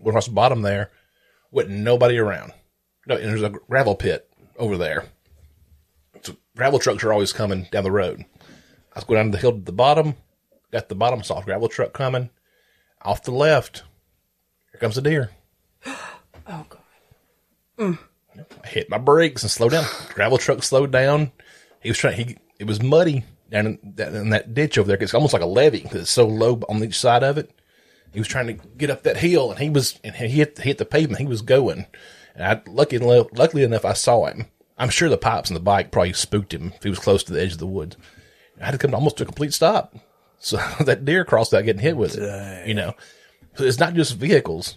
Went across the bottom there, with nobody around. No, and there's a gravel pit over there. Gravel trucks are always coming down the road. I was going down the hill to the bottom, got the bottom, saw a gravel truck coming. Off the left, here comes a deer. oh god. I hit my brakes and slowed down. Gravel truck slowed down. He was trying. He it was muddy down in that, in that ditch over there. It's almost like a levee because it's so low on each side of it. He was trying to get up that hill, and he was and he hit hit the pavement. He was going, and I lucky enough, luckily enough, I saw him. I'm sure the pipes in the bike probably spooked him if he was close to the edge of the woods. I had to come to almost to a complete stop. So that deer crossed out getting hit with it. You know, so it's not just vehicles.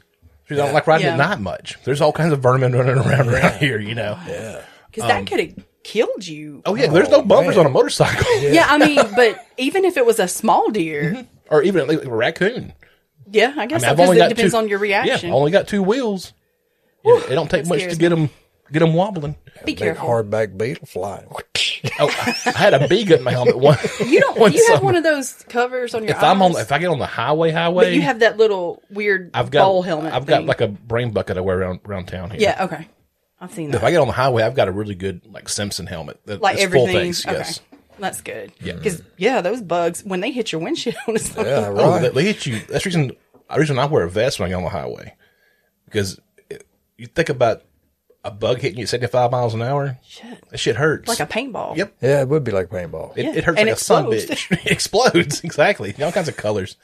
You don't like riding Yeah. at night much. There's all kinds of vermin running around around here. You know. Yeah. Because that um, could have killed you. Oh yeah, there's no oh, bumpers on a motorcycle, yeah, I mean, but even if it was a small deer, mm-hmm. or even like a raccoon. yeah, I guess I mean, so, 'cause it depends on your Yeah, reaction. I've only got two wheels. Yeah, it don't take much to get them get them wobbling. Be Big careful. hardback beetle flying. Oh, I had a bee gut in my helmet one. You don't. one Do you have summer. one of those covers on your If I'm on, if I get on the highway, highway, but you have that little weird I've got bowl helmet. I've got like a brain bucket I wear around around town here. yeah. Okay, I've seen that. If. I get on the highway, I've got a really good like Simpson helmet. That, like it's everything. full face. okay, Yes. that's good. Yeah. because yeah, those bugs when they hit your windshield, it's like, Yeah, Oh, right. they, they hit you. That's the reason. The reason I wear a vest when I get on the highway because it, you think about a bug hitting you at 75 miles an hour. shit, That shit hurts. like a paintball. Yep. Yeah, it would be like paintball. It, Yeah, it hurts and like a sun explodes. bitch. it explodes. Exactly. All kinds of colors.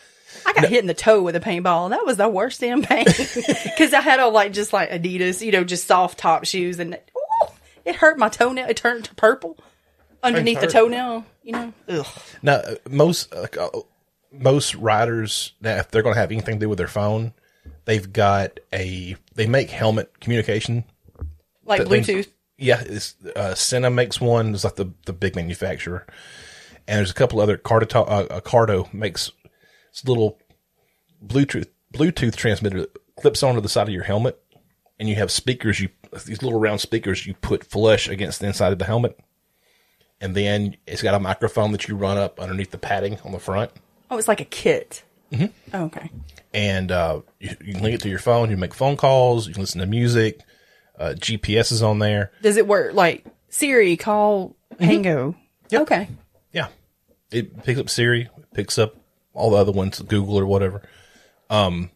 I got hit in the toe with a paintball. That was the worst damn pain because I had on like just like Adidas, you know, just soft top shoes, and ooh, it hurt my toenail. It turned to purple underneath the hurt. toenail. You know, ugh. Now, uh, most uh, uh, most riders, now, if they're going to have anything to do with their phone, they've got a. They make helmet communication. Like that things- Bluetooth. Yeah, it's, uh, Sena makes one. It's like the the big manufacturer, and there's a couple other. Cardo, uh, Cardo makes this little Bluetooth Bluetooth transmitter that clips onto the side of your helmet, and you have speakers. You these little round speakers you put flush against the inside of the helmet, and then it's got a microphone that you run up underneath the padding on the front. Oh, it's like a kit. Oh, okay. and uh, you, you can link it to your phone. You make phone calls. You can listen to music. Uh, GPS is on there. Does it work like Siri call Hango? Yep. Okay. Yeah, it picks up Siri, it picks up all the other ones, Google or whatever. Um,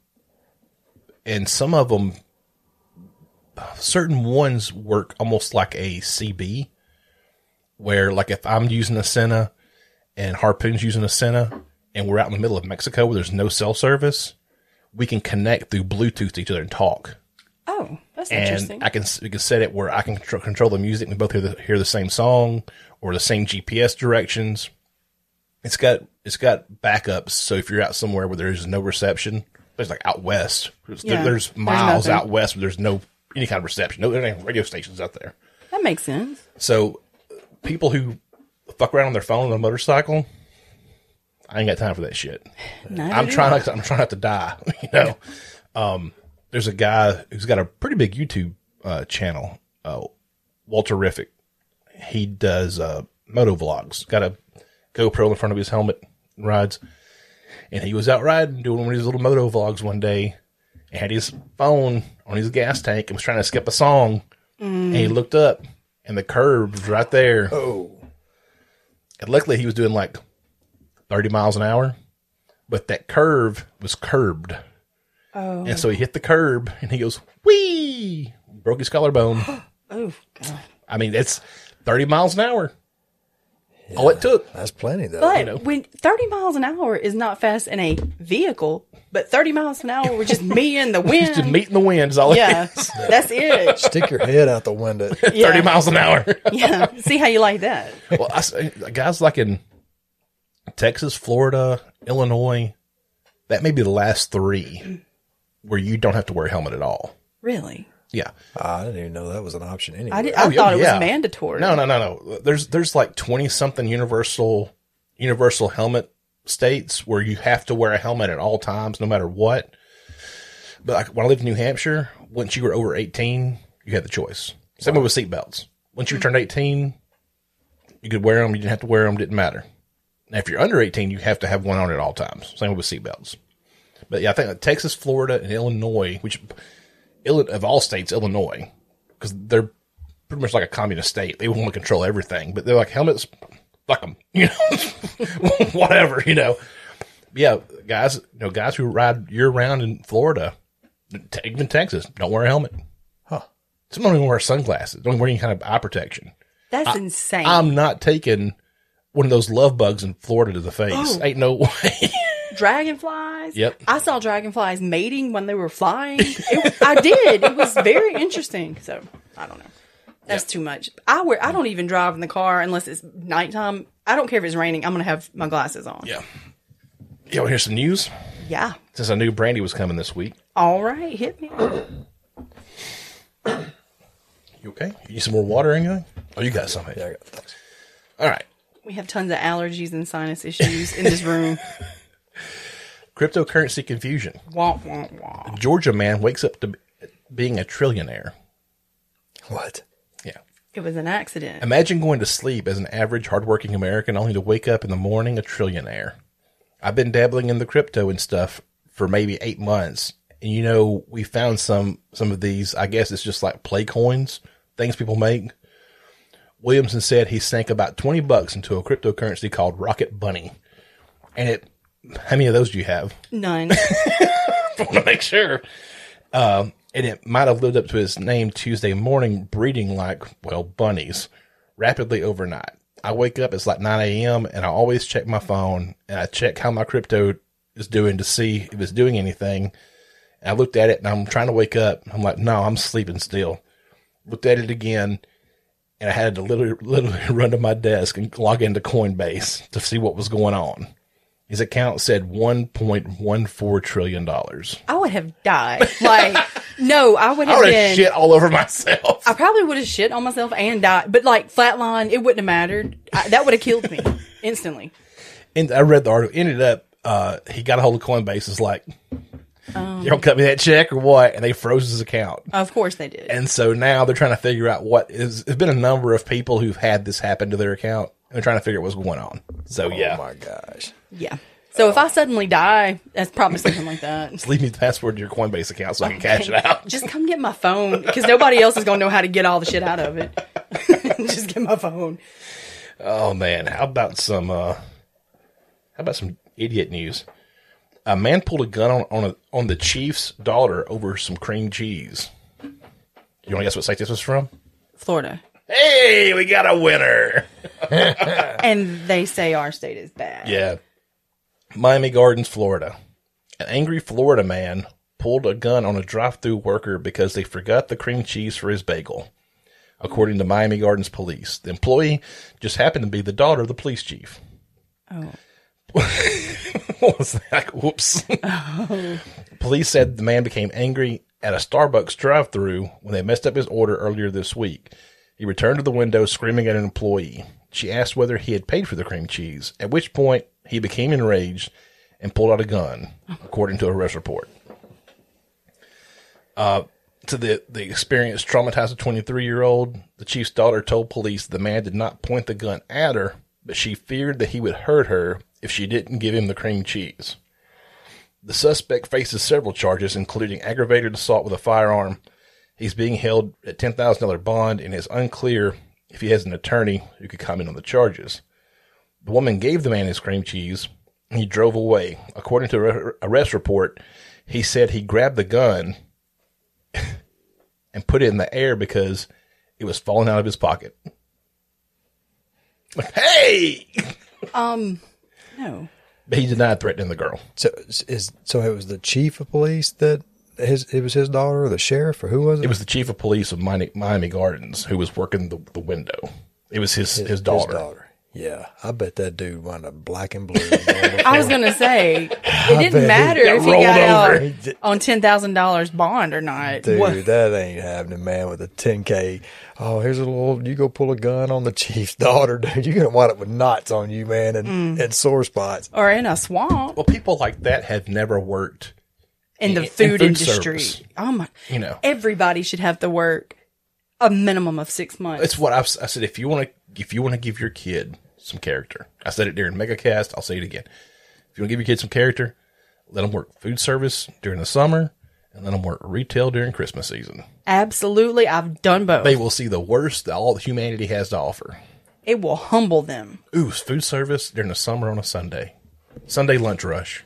and some of them, certain ones work almost like a CB, where like if I'm using a Sena and Harpoon's using a Sena, and we're out in the middle of Mexico where there's no cell service, we can connect through Bluetooth to each other and talk. Oh, that's and interesting. I can we can set it where I can control, control the music. and We both hear the, hear the same song or the same GPS directions. It's got it's got backups, so if you're out somewhere where there's no reception, there's like out west. There's, Yeah, there's there's miles nothing. out west where there's no any kind of reception. No, there ain't radio stations out there. that makes sense. So people who fuck around on their phone on a motorcycle, I ain't got time for that shit. I'm trying not to, I'm trying not to die. You know, um, there's a guy who's got a pretty big YouTube uh, channel, uh, Walterific. He does uh, moto vlogs. Got a GoPro in front of his helmet, rides, and he was out riding doing one of his little moto vlogs one day. And had his phone on his gas tank and was trying to skip a song, and he looked up, and the curb was right there. Oh, And luckily, he was doing like 30 miles an hour, but that curve was curbed. Oh. And so he hit the curb and he goes, wee, broke his collarbone. Oh God. I mean, it's 30 miles an hour. All it took. that's plenty though. But know. when 30 miles an hour is not fast in a vehicle, but 30 miles an hour with just me and the wind. Just meeting the wind is all yeah, is. that's it. Stick your head out the window. 30 Yeah. miles an hour. Yeah, see how you like that. well, I, say, guys like in Texas, Florida, Illinois, that may be the last three where you don't have to wear a helmet at all. Really? Yeah. Ah, I didn't even know that was an option anyway. I, did, I Oh, thought it yeah. was mandatory. No, no, no, no. There's there's like twenty something universal universal helmet states where you have to wear a helmet at all times, no matter what. But like when I lived in New Hampshire, once you were over eighteen, you had the choice. Same way with seatbelts. Once you turned eighteen, you could wear them. You didn't have to wear them. Didn't matter. Now, if you're under eighteen, you have to have one on at all times. Same with seatbelts. But yeah, I think like Texas, Florida, and Illinois, which of all states, Illinois, because they're pretty much like a communist state. They want to control everything, but they're like helmets, fuck them, you know, whatever, you know. Yeah, guys, you know, guys who ride year round in Florida, te- even Texas, don't wear a helmet. Huh. Some don't even wear sunglasses. Don't wear any kind of eye protection. That's insane. I'm not taking one of those love bugs in Florida to the face. Oh. Ain't no way. Dragonflies. Yep. I saw dragonflies mating when they were flying. It, I did. It was very interesting. So I don't know. That's too much. I wear. I don't even drive in the car unless it's nighttime. I don't care if it's raining. I'm gonna have my glasses on. yeah. You want to hear some news? Yeah. Since I knew Brandy was coming this week. All right. Hit me. You okay? You need some more water or anything? Oh, you got something. Yeah, I got. All right. We have tons of allergies and sinus issues in this room. Cryptocurrency confusion. womp womp womp. Georgia man wakes up to being a trillionaire. What? Yeah. It was an accident. Imagine going to sleep as an average hardworking American only to wake up in the morning a trillionaire. I've been dabbling in the crypto and stuff for maybe eight months. And you know, we found some some of these, I guess it's just like play coins, things people make. Williamson said he sank about twenty bucks into a cryptocurrency called Rocket Bunny. And it how many of those do you have? None. want to make sure. Um, and it might have lived up to his name Tuesday morning, breeding like, well, bunnies rapidly overnight. I wake up, it's like 9 a.m., and I always check my phone and I check how my crypto is doing to see if it's doing anything. And I looked at it and I'm trying to wake up. I'm like, no, I'm sleeping still. Looked at it again and I had to literally, literally run to my desk and log into Coinbase to see what was going on. His account said $1.14 trillion. I would have died. Like, no, I would I have would been. shit all over myself. I probably would have shit on myself and died. But like flatline, it wouldn't have mattered. I, that would have killed me instantly. And I read the article. Ended up, uh, he got a hold of Coinbase. Is like, Um. you don't cut me that check or what? And they froze his account. Of course they did. And so now they're trying to figure out what is. There's been a number of people who've had this happen to their account. And they're trying to figure out what's going on. So Oh yeah, my gosh. Yeah. So if I suddenly die, that's probably something like that. Just leave me the password to your Coinbase account so I can cash it out. Just come get my phone because nobody else is going to know how to get all the shit out of it. Just get my phone. Oh man, how about some? uh How about some idiot news? A man pulled a gun on on, a, on the chief's daughter over some cream cheese. You want to guess what site this was from? Florida. Hey, we got a winner. And they say our state is bad. Yeah. Miami Gardens, Florida. An angry Florida man pulled a gun on a drive through worker because they forgot the cream cheese for his bagel. According to Miami Gardens police, the employee just happened to be the daughter of the police chief. Oh. what was that? Whoops. Oh. Police said the man became angry at a Starbucks drive through when they messed up his order earlier this week. He returned to the window screaming at an employee. She asked whether he had paid for the cream cheese, at which point he became enraged and pulled out a gun, according to a arrest report. Uh, to the, the experience traumatized a 23 year old, the chief's daughter told police the man did not point the gun at her, but she feared that he would hurt her if she didn't give him the cream cheese. The suspect faces several charges, including aggravated assault with a firearm. He's being held at $10,000 bond and it's unclear if he has an attorney who could comment on the charges. The woman gave the man his cream cheese and he drove away. According to a arrest report, he said he grabbed the gun and put it in the air because it was falling out of his pocket. Like, hey! Um, no. But he denied threatening the girl. So is so it was the chief of police that his it was his daughter or the sheriff or who was it? It was the chief of police of Miami, Miami Gardens who was working the, the window. It was his, his, daughter. Yeah, I bet that dude wound up black and blue. I was going to say, it didn't matter got if he got over. out on $10,000 bond or not. Dude, What- that ain't happening, man. With a 10k, oh, here's a little. You go pull a gun on the chief's daughter, dude. You're gonna wind up with knots on you, man, and, Mm. and sore spots. Or in a swamp Well, people like that have never worked. in the in food, food industry. service. Oh my. You know. Everybody should have to work a minimum of six months. It's what I've, I said. If you want to, if you want to give your kid some character, I said it during MegaCast. I'll say it again. If you want to give your kids some character, let them work food service during the summer, and let them work retail during Christmas season. Absolutely. I've done both. They will see the worst that all humanity has to offer. it will humble them. Ooh, food service during the summer on a Sunday, Sunday lunch rush.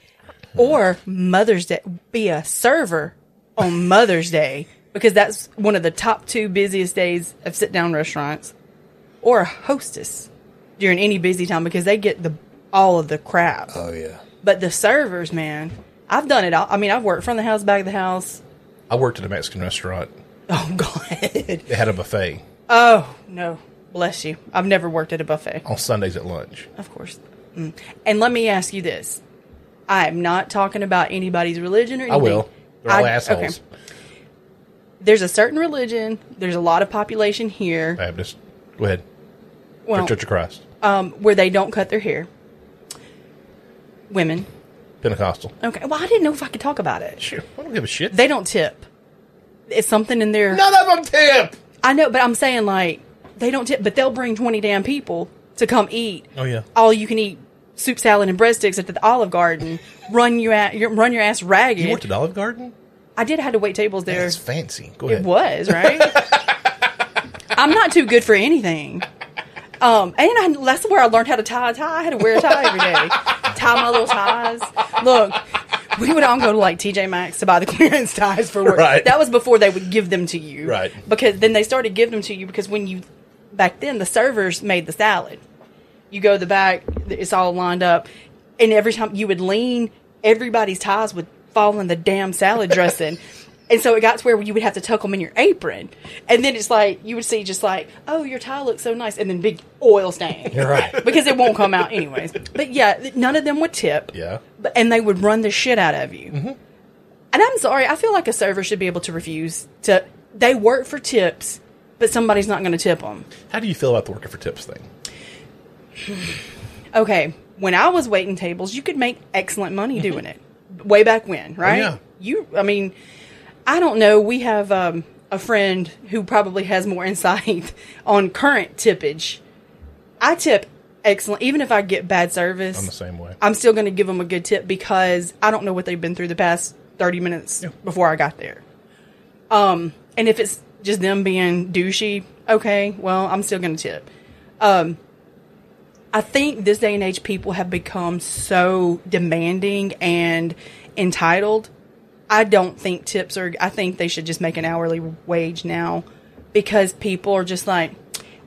Or Mother's Day. Be a server on Mother's Day because that's one of the top two busiest days of sit down restaurants. Or a hostess during any busy time because they get the all of the crap. Oh yeah, But the servers, man, I've done it all. I mean, I've worked from the house, back of the house. I worked at a Mexican restaurant. Oh, God. They had a buffet Oh, no. Bless you. I've never worked at a buffet. on Sundays at lunch. Of course. Mm. And let me ask you this. I am not talking about anybody's religion or anything. I will. They're all I- assholes. okay. There's a certain religion. There's a lot of population here Baptist. Go ahead. well, Church of Christ. Um, where they don't cut their hair. Women. Pentecostal. Okay. Well, I didn't know if I could talk about it. Sure. I don't give a shit. They don't tip. It's something in there. None of them tip. I know, but I'm saying like they don't tip, but they'll bring 20 damn people to come eat. Oh, yeah. All you can eat soup salad and breadsticks at the Olive Garden. run you at your run your ass ragged. You worked at Olive Garden? I did have to wait tables there. That's fancy. Go ahead. It was right. I'm not too good for anything. Um, and I, that's where I learned how to tie a tie. I had to wear a tie every day. tie my little ties. Look, we would all go to like TJ Maxx to buy the clearance ties for work. Right. That was before they would give them to you. Right. Because then they started giving them to you because when you back then the servers made the salad. You go to the back, it's all lined up, and every time you would lean, everybody's ties would fall in the damn salad dressing. And so it got to where you would have to tuck them in your apron. And then it's like, you would see just like, oh, your tie looks so nice. And then big oil stain. You're right. because it won't come out anyways. But yeah, none of them would tip. Yeah. But, and they would run the shit out of you. Mm-hmm. And I'm sorry, I feel like a server should be able to refuse to. They work for tips, but somebody's not going to tip them. How do you feel about the working for tips thing? Okay, when I was waiting tables, you could make excellent money doing it. Way back when, right? yeah. You, I mean, I don't know. We have um, a friend who probably has more insight on current tippage. I tip excellent. Even if I get bad service, I'm the same way. I'm still going to give them a good tip because I don't know what they've been through the past 30 minutes before I got there. Um, and if it's just them being douchey, okay, well, I'm still going to tip. Um, I think this day and age, people have become so demanding and entitled. I don't think tips are, I think they should just make an hourly wage now because people are just like,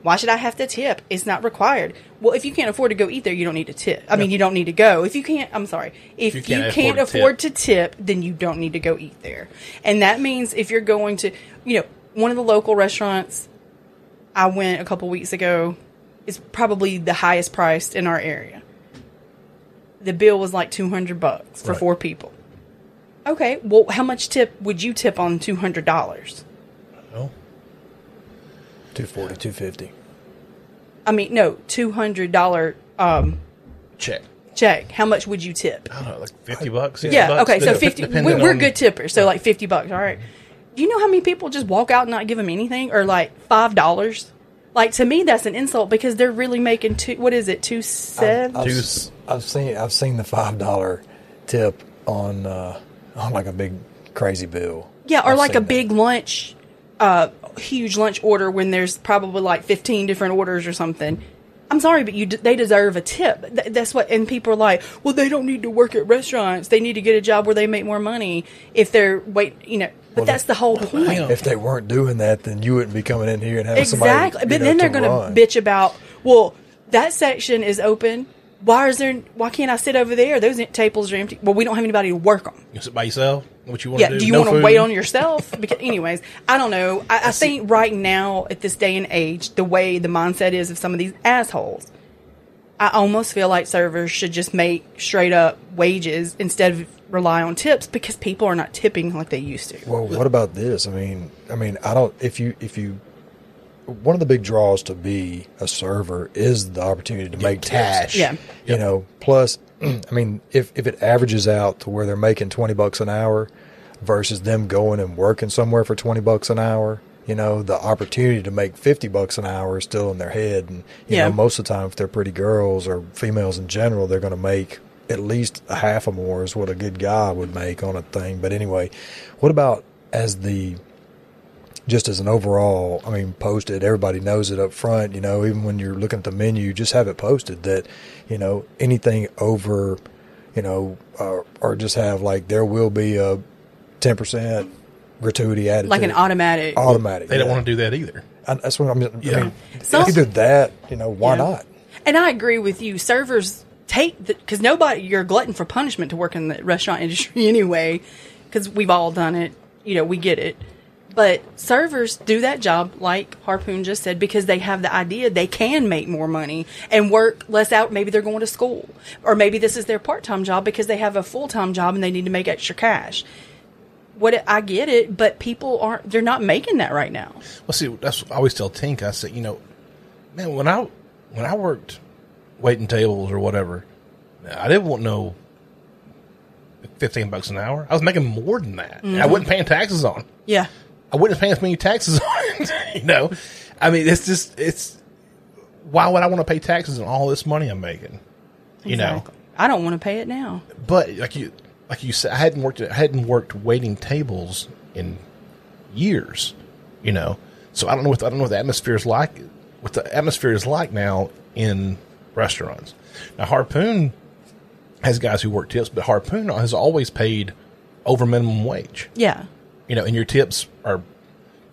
why should I have to tip? It's not required. Well, if you can't afford to go eat there, you don't need to tip. I mean, you don't need to go. If you can't, I'm sorry. If you can't, afford, to, tip. then you don't need to go eat there. And that means if you're going to, you know, one of the local restaurants I went a couple weeks ago is probably the highest priced in our area. The bill was like 200 bucks for Right. four people. Okay, well, how much tip would you tip on $200? Oh, 240, 250. I mean, no, $200 um, check. check. How much would you tip? I don't know, like fifty bucks. Yeah, bucks, okay, so 50 depending we, we're on- good tippers. So like 50 bucks, all right. Do you know how many people just walk out and not give them anything or like $5? Like to me that's an insult because they're really making two what is it? 2 7 I've, Two s- s- I've seen I've seen the five dollar tip on uh, like a big crazy bill. Yeah, or I've like a that. big lunch, uh, huge lunch order when there's probably like 15 different orders or something. I'm sorry, but you d- they deserve a tip. Th- that's what, and people are like, well, they don't need to work at restaurants. They need to get a job where they make more money if they're wait, you know. But Well, that's the whole point. If they weren't doing that, then you wouldn't be coming in here and having somebody Exactly. somebody. But know, then they're going to bitch about, well, that section is open. Why is there? Why can't I sit over there? Those tables are empty. Well, we don't have anybody to work on. You sit by yourself. What you want Yeah. to do? Do you No want to wait on yourself? Because, anyways, I don't know. I, I think right now at this day and age, the way the mindset is of some of these assholes, I almost feel like servers should just make straight up wages instead of rely on tips because people are not tipping like they used to. Well, what about this? I mean, I mean, I don't. If you if you, one of the big draws to be a server is the opportunity to make cash. Yeah. You Yep. know, plus, I mean, if if it averages out to where they're making twenty bucks an hour versus them going and working somewhere for twenty bucks an hour. You know, the opportunity to make fifty bucks an hour is still in their head, and you Yeah. know, most of the time, if they're pretty girls or females in general, they're going to make at least a half or more is what a good guy would make on a thing. But anyway, what about as the just as an overall, I mean, posted, everybody knows it up front, you know, even when you're looking at the menu, just have it posted that, you know, anything over, you know, or, or just have like there will be a 10% gratuity added Like an automatic. automatic. They don't want to do that either. And that's what I mean. Yeah. I mean, Some- either that, you know, why Yeah. not? And I agree with you. Servers take the because nobody you're a glutton for punishment to work in the restaurant industry anyway. Because we've all done it. You know, we get it. But servers do that job, like Harpoon just said, because they have the idea they can make more money and work less out. Maybe they're going to school, or maybe this is their part time job because they have a full time job and they need to make extra cash. What I get it, but people aren't. They're not making that right now. Well, see, that's what I always tell Tink. I said, you know, man, when I when I worked waiting tables or whatever, I didn't want no fifteen bucks an hour. I was making more than that. I mm-hmm. wasn't paying taxes on. Yeah, I wouldn't pay as many taxes on it. you know, I mean, it's just it's. Why would I want to pay taxes on all this money I'm making? You know. I don't want to pay it now. but like you, like you said, I hadn't worked. I hadn't worked waiting tables in years. You know, so I don't know what I don't know what the atmosphere is like. What the atmosphere is like now in restaurants. Now Harpoon has guys who work tips, but Harpoon has always paid over minimum wage. Yeah, You know, and your tips are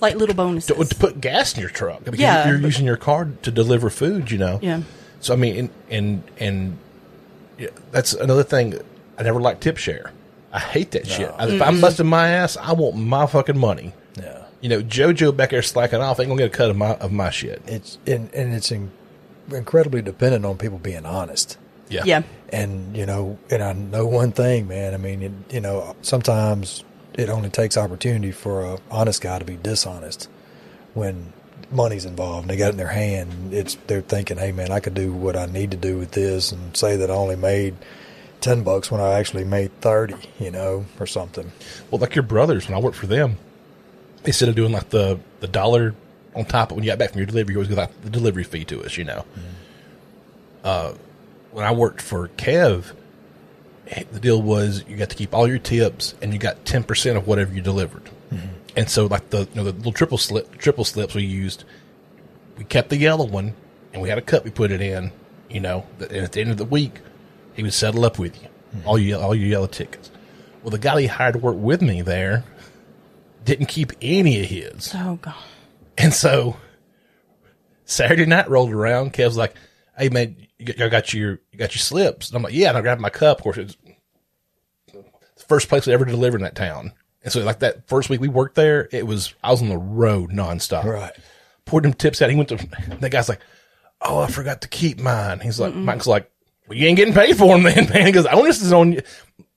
like little bonuses. to, to put gas in your truck. Because Yeah, you're but- using your card to deliver food. You know. Yeah. So I mean, and and, and yeah, that's another thing. I never liked tip share. I hate that shit. I- If I'm busting my ass, I want my fucking money. Yeah. You know, JoJo back there slacking off ain't gonna get a cut of my of my shit. It's, and, and it's in, incredibly dependent on people being honest. Yeah. yeah. And you know, and I know one thing, man. I mean, it, you know, sometimes it only takes opportunity for a honest guy to be dishonest when money's involved. And they got it in their hand. It's they're thinking, hey, man, I could do what I need to do with this, and say that I only made ten bucks when I actually made thirty, you know, or something. Well, like your brothers, when I worked for them, instead of doing like the the dollar on top of when you got back from your delivery, you always give like the delivery fee to us. You know. uh, when I worked for Kev, the deal was you got to keep all your tips and you got 10% of whatever you delivered. Mm-hmm. And so like the, you know, the little triple slip, triple slips we used, we kept the yellow one and we had a cup we put it in, you know, and at the end of the week, he would settle up with you, mm-hmm. all your, all your yellow tickets. Well, the guy he hired to work with me there didn't keep any of his. Oh god. And so Saturday night rolled around. Kev's like, "Hey man, you got, y'all got your you got your slips?" And I'm like, "Yeah." And I grabbed my cup. Of course, it's the first place we ever delivered in that town. And so, like that first week we worked there, it was I was on the road nonstop. Right. Poured them tips out. He went to that guy's like, "Oh, I forgot to keep mine." He's like, Mike's like, "Well, you ain't getting paid for them, then, man." because goes, "Onus is on you."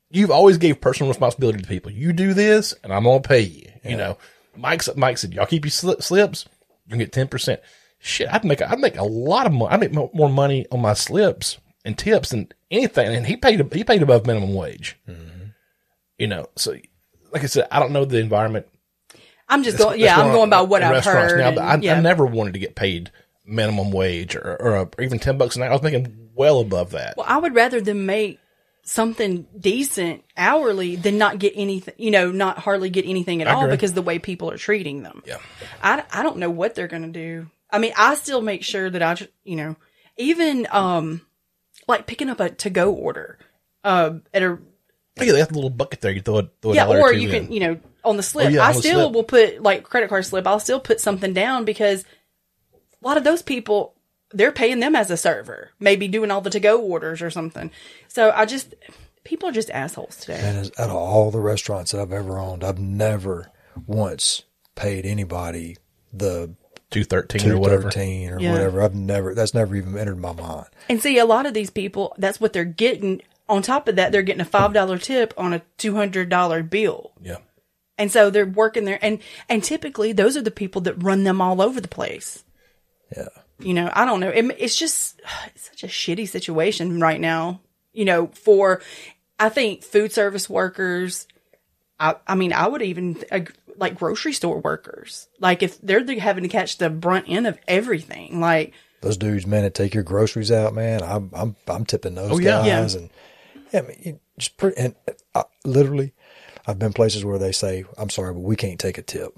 You've always gave personal responsibility to people. You do this, and I'm gonna pay you. You know, Mike's Mike said, "Y'all keep your sli- slips. You can get ten percent." Shit, I'd make I'd make a lot of money. I make more money on my slips and tips than anything. And he paid he paid above minimum wage. You know, so like I said, I don't know the environment. I'm just that's- going. Yeah, that's I'm going by what I've heard. now. and- I, yeah. I never wanted to get paid minimum wage or or, uh, or even ten bucks an hour. I was making well above that. Well, I would rather them make something decent hourly than not get anything, you know, not hardly get anything at I all agree. because the way people are treating them. Yeah. I, I don't know what they're going to do. I mean, I still make sure that I, ju- you know, even, um, like picking up a to go order, uh, at a, Yeah, they have the little bucket there. You throw a, throw a yeah, dollar or two you in. can, you know, on the slip. Oh, yeah, I still slip. will put like credit card slip. I'll still put something down because a lot of those people, they're paying them as a server, maybe doing all the to go orders or something. So I just, people are just assholes today. And out of all the restaurants that I've ever owned, I've never once paid anybody the two thirteen two or whatever. thirteen or Yeah. whatever. I've never. That's never even entered my mind. And see, a lot of these people, that's what they're getting. On top of that, they're getting a five dollar tip on a two hundred dollar bill, Yeah. and so they're working there. And and typically, those are the people that run them all over the place. Yeah. You know, I don't know. It, it's just it's such a shitty situation right now. You know, for I think food service workers. I I mean, I would even like grocery store workers. Like if they're the- having to catch the brunt end of everything, like. Those dudes, man, that take your groceries out, man. I'm I'm I'm tipping those Oh, yeah. guys, Yeah. and yeah, I mean, you just pretty, and uh, literally, I've been places where they say, "I'm sorry, but we can't take a tip."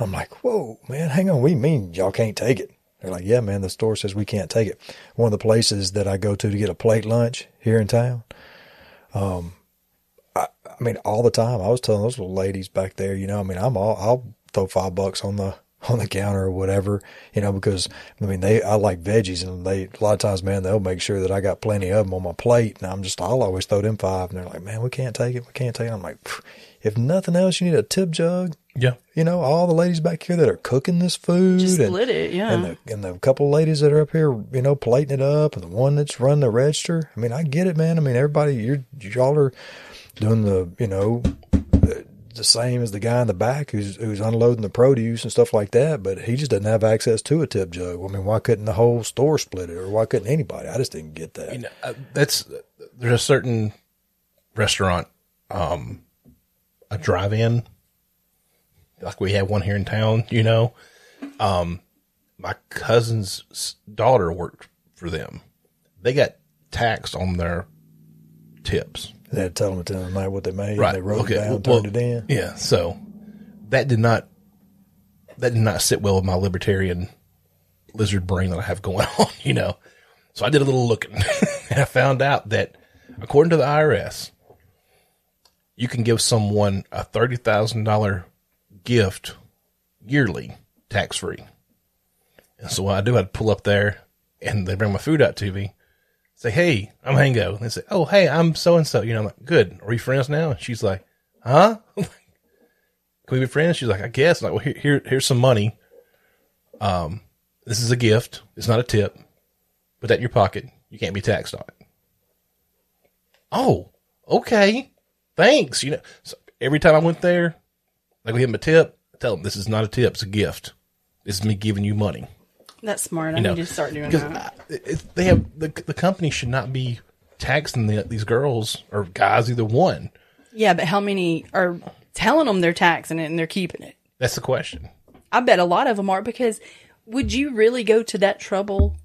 I'm like, "Whoa, man, hang on, we mean y'all can't take it?" They're like, "Yeah, man, the store says we can't take it." One of the places that I go to to get a plate lunch here in town, um, I, I mean, all the time, I was telling those little ladies back there, you know, I mean, I'm all, I'll throw five bucks on the on the counter or whatever, you know, because I mean, they I like veggies, and they a lot of times, man, they'll make sure that I got plenty of them on my plate, and I'm just I'll always throw them five, and they're like, man, we can't take it, we can't take it. I'm like, if nothing else, you need a tip jug. Yeah. You know, all the ladies back here that are cooking this food, Just and, split it, yeah. and the and the couple of ladies that are up here, you know, plating it up, and the one that's running the register. I mean, I get it, man. I mean, everybody, you're y'all are doing the, you know, the, same as the guy in the back who's who's unloading the produce and stuff like that. But he just doesn't have access to a tip jug. I mean, why couldn't the whole store split it, or why couldn't anybody? I just didn't get that. You know, uh, that's there's a certain restaurant, um, a drive-in, like we have one here in town. You know, um, my cousin's daughter worked for them. They got taxed on their tips. They had to tell them at the end of the night what they made. Right. They wrote okay. it down, well, turned it in. Yeah. So that did not that did not sit well with my libertarian lizard brain that I have going on, you know. So I did a little looking and I found out that according to the IRS, you can give someone a thirty thousand dollar gift yearly, tax free. And so what I do, I'd pull up there and they bring my food out to me say, "Hey, I'm Hango." And they say, "Oh, hey, I'm so and so." You know, I'm like, "Good. Are we friends now?" And she's like, "Huh? Can we be friends?" She's like, "I guess." I'm like, well, here, here, here's some money. Um, this is a gift. It's not a tip. Put that in your pocket. You can't be taxed on it. Oh, okay. Thanks. You know, so every time I went there, like we give them a tip. I tell them this is not a tip. It's a gift. This is me giving you money. That's smart. I You know, need to start doing that. I- it, they have the the company should not be taxing the, these girls or guys either one. Yeah, but how many are telling them they're taxing it and they're keeping it? That's the question. I bet a lot of them are because would you really go to that trouble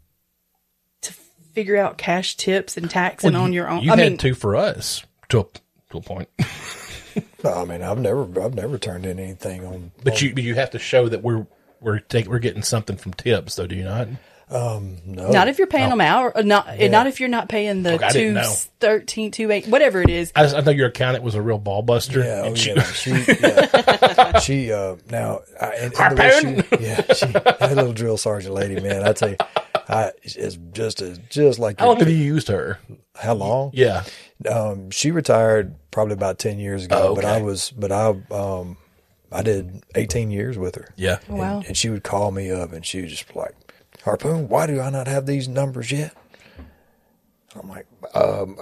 to figure out cash tips and taxing on your own. You I had mean, to for us to a, to a point, No, I mean, I've never, I've never turned in anything on. but you but you have to show that we're we're take, we're getting something from tips, though. Do you not? no, not if you're paying them out, or not. Not if you're not paying the Okay, I didn't two know. thirteen, two eight, whatever it is. I, just, I know your accountant was a real ball buster. Yeah, oh, and she- yeah, she, yeah. she, uh, now, I, and, and the way she, yeah, she, that little drill sergeant lady, man, I tell you, I, it's just as, just like, How long have you used her? how long? Yeah, Um, she retired probably about 10 years ago, Oh, but I okay. was, but I, um, I did 18 years with her. yeah. Oh, wow. And, and she would call me up and she was just like, Harpoon, why do I not have these numbers yet? I'm like, um,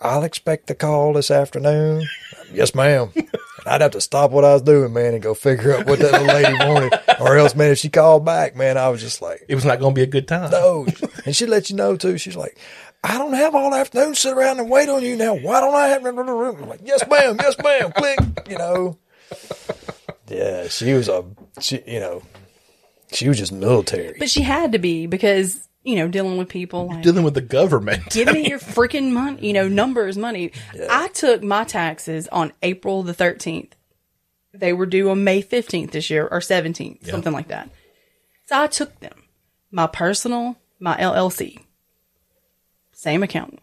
I'll expect the call this afternoon. yes, ma'am. And I'd have to stop what I was doing, man, and go figure out what that little lady wanted. Or else, man, if she called back, man, I was just like, It was not going to be a good time. no. And she let you know, too. She's like, I don't have all afternoon to sit around and wait on you now. Why don't I have I'm like, yes, ma'am, yes, ma'am, click, you know. Yeah, she was a, she, you know, she was just military. But she had to be because you know dealing with people like Dealing with the government. give me your freaking money. You know, numbers, money. I took my taxes on April the 13th. They were due on May 15th this year or 17th, something like that. So I took them. My personal, my LLC. Same accountant.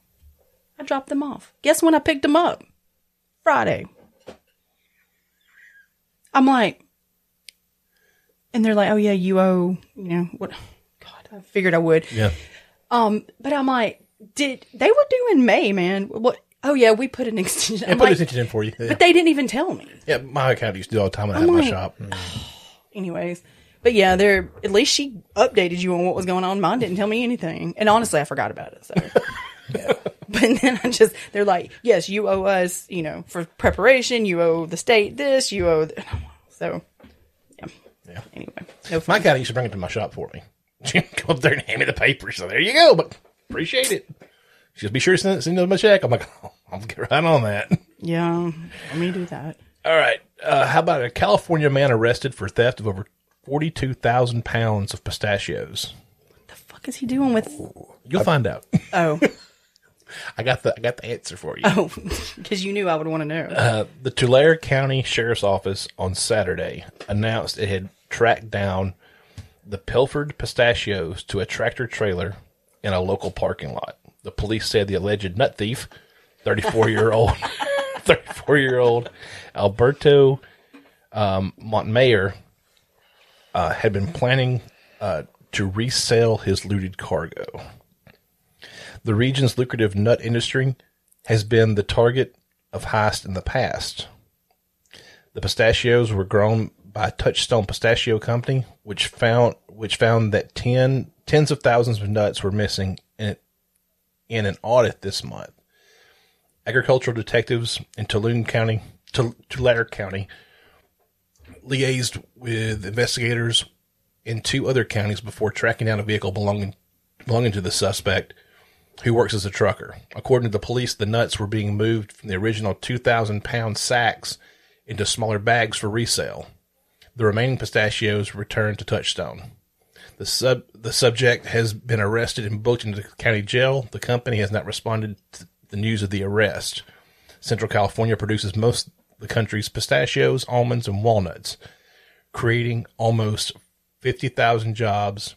I dropped them off. Guess when I picked them up? Friday. I'm like, and they're like, oh yeah, you owe, you know, what? God, I figured I would. yeah. Um, but I'm like, did they were due in May, man? What? Oh yeah, we put an extension. I I'm put like, attention in for you. Yeah. but they didn't even tell me. yeah, my account used to do all the time when I had I'm my like- shop. Anyways, but yeah, they're at least she updated you on what was going on. Mine didn't tell me anything, and honestly, I forgot about it. So. But then I just, they're like, yes, you owe us, you know, for preparation, you owe the state this, you owe, th-. so, yeah. Yeah. Anyway, no My accountant used to bring it to my shop for me. She'd go up there and hand me the papers. So there you go. But appreciate it. She just be sure to send, send them my check. I'm like, oh, I'll get right on that. Yeah, let me do that. All right. Uh, how about a California man arrested for theft of over 42,000 pounds of pistachios? What the fuck is he doing with? You'll find out. Oh, I got the I got the answer for you. oh, because you knew I would want to know. Uh, the Tulare County Sheriff's Office on Saturday announced it had tracked down the pilfered pistachios to a tractor trailer in a local parking lot. The police said the alleged nut thief, 34 year old, 34 year old Alberto um, Montmayor, uh, had been planning uh, to resell his looted cargo. The region's lucrative nut industry has been the target of heist in the past. The pistachios were grown by Touchstone Pistachio Company, which found which found that ten tens of thousands of nuts were missing in in an audit this month. Agricultural detectives in Tulare County, Tul- Tulare County, liaised with investigators in two other counties before tracking down a vehicle belonging belonging to the suspect who works as a trucker. According to the police, the nuts were being moved from the original 2,000 pound sacks into smaller bags for resale. The remaining pistachios returned to Touchstone. The sub the subject has been arrested and booked into the county jail. The company has not responded to the news of the arrest. Central California produces most of the country's pistachios, almonds, and walnuts, creating almost 50,000 jobs